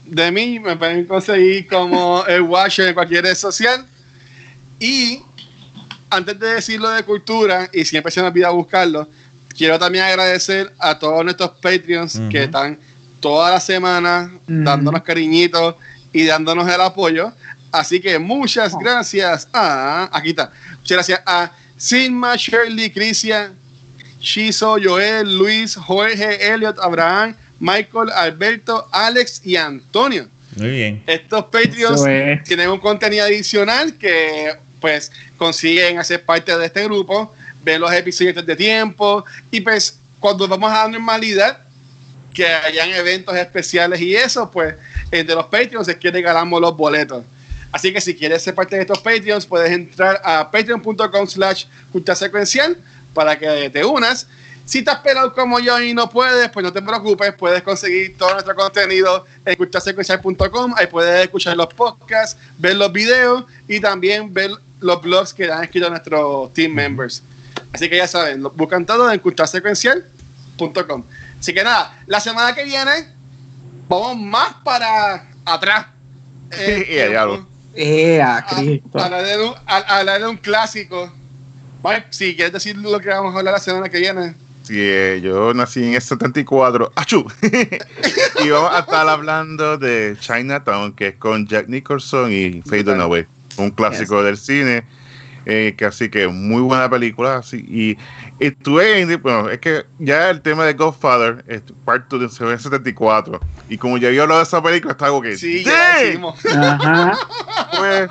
de mí. Me pueden conseguir como el Watcher en cualquier red social. Y antes de decirlo de cultura, y siempre se me olvida buscarlo, quiero también agradecer a todos nuestros Patreons que están toda la semana dándonos cariñitos y dándonos el apoyo. Así que muchas gracias a. Aquí está. Muchas gracias a Sigma, Shirley, Crisia, Shizo, Joel, Luis, Jorge, Elliot, Abraham, Michael, Alberto, Alex y Antonio. Muy bien. Estos Patreons es. tienen un contenido adicional que pues consiguen hacer parte de este grupo, ver los episodios de tiempo y pues cuando vamos a la normalidad que hayan eventos especiales y eso, pues entre los Patreons es que regalamos los boletos. Así que si quieres ser parte de estos Patreons, puedes entrar a patreon.com slash secuencial para que te unas. Si has pelado como yo y no puedes, pues no te preocupes, puedes conseguir todo nuestro contenido en culturasecuencial.com. Ahí puedes escuchar los podcasts, ver los videos y también ver los blogs que han escrito nuestros team members. Así que ya saben, lo buscan todo en culturasecuencial.com. Así que nada, la semana que viene vamos más para atrás. [laughs] Eh, Y allá lo- ¡Eh, a a, Cristo! a hablar de un, a- a hablar de un clásico. Mike, si quieres decir lo que vamos a hablar la semana que viene. Sí, eh, yo nací en el 74. ¡Achú! [laughs] y vamos a estar hablando de Chinatown, que es con Jack Nicholson y Faye. Dunaway, un clásico del cine. eh, que así que muy buena película. Así, y estuve en. Bueno, es que ya el tema de Godfather es parte de 74. Y como ya había hablado de esa película, está algo que. Sí. Pues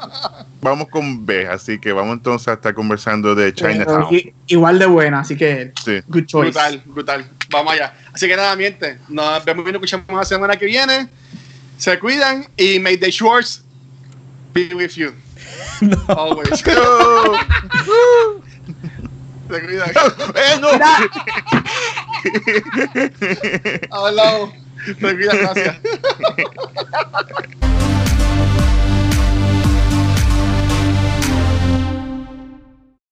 vamos con B. Así que vamos entonces a estar conversando de Chinatown. i- igual de buena, así que Sí. good choice. Brutal, brutal. Vamos allá. Así que nada, miente. Nos vemos y nos escuchamos la semana que viene. Se cuidan y may the shorts be with you. [laughs] Always. [laughs] Se cuidan. ¡Eh, no! Hablamos. [laughs] Se cuidan, gracias.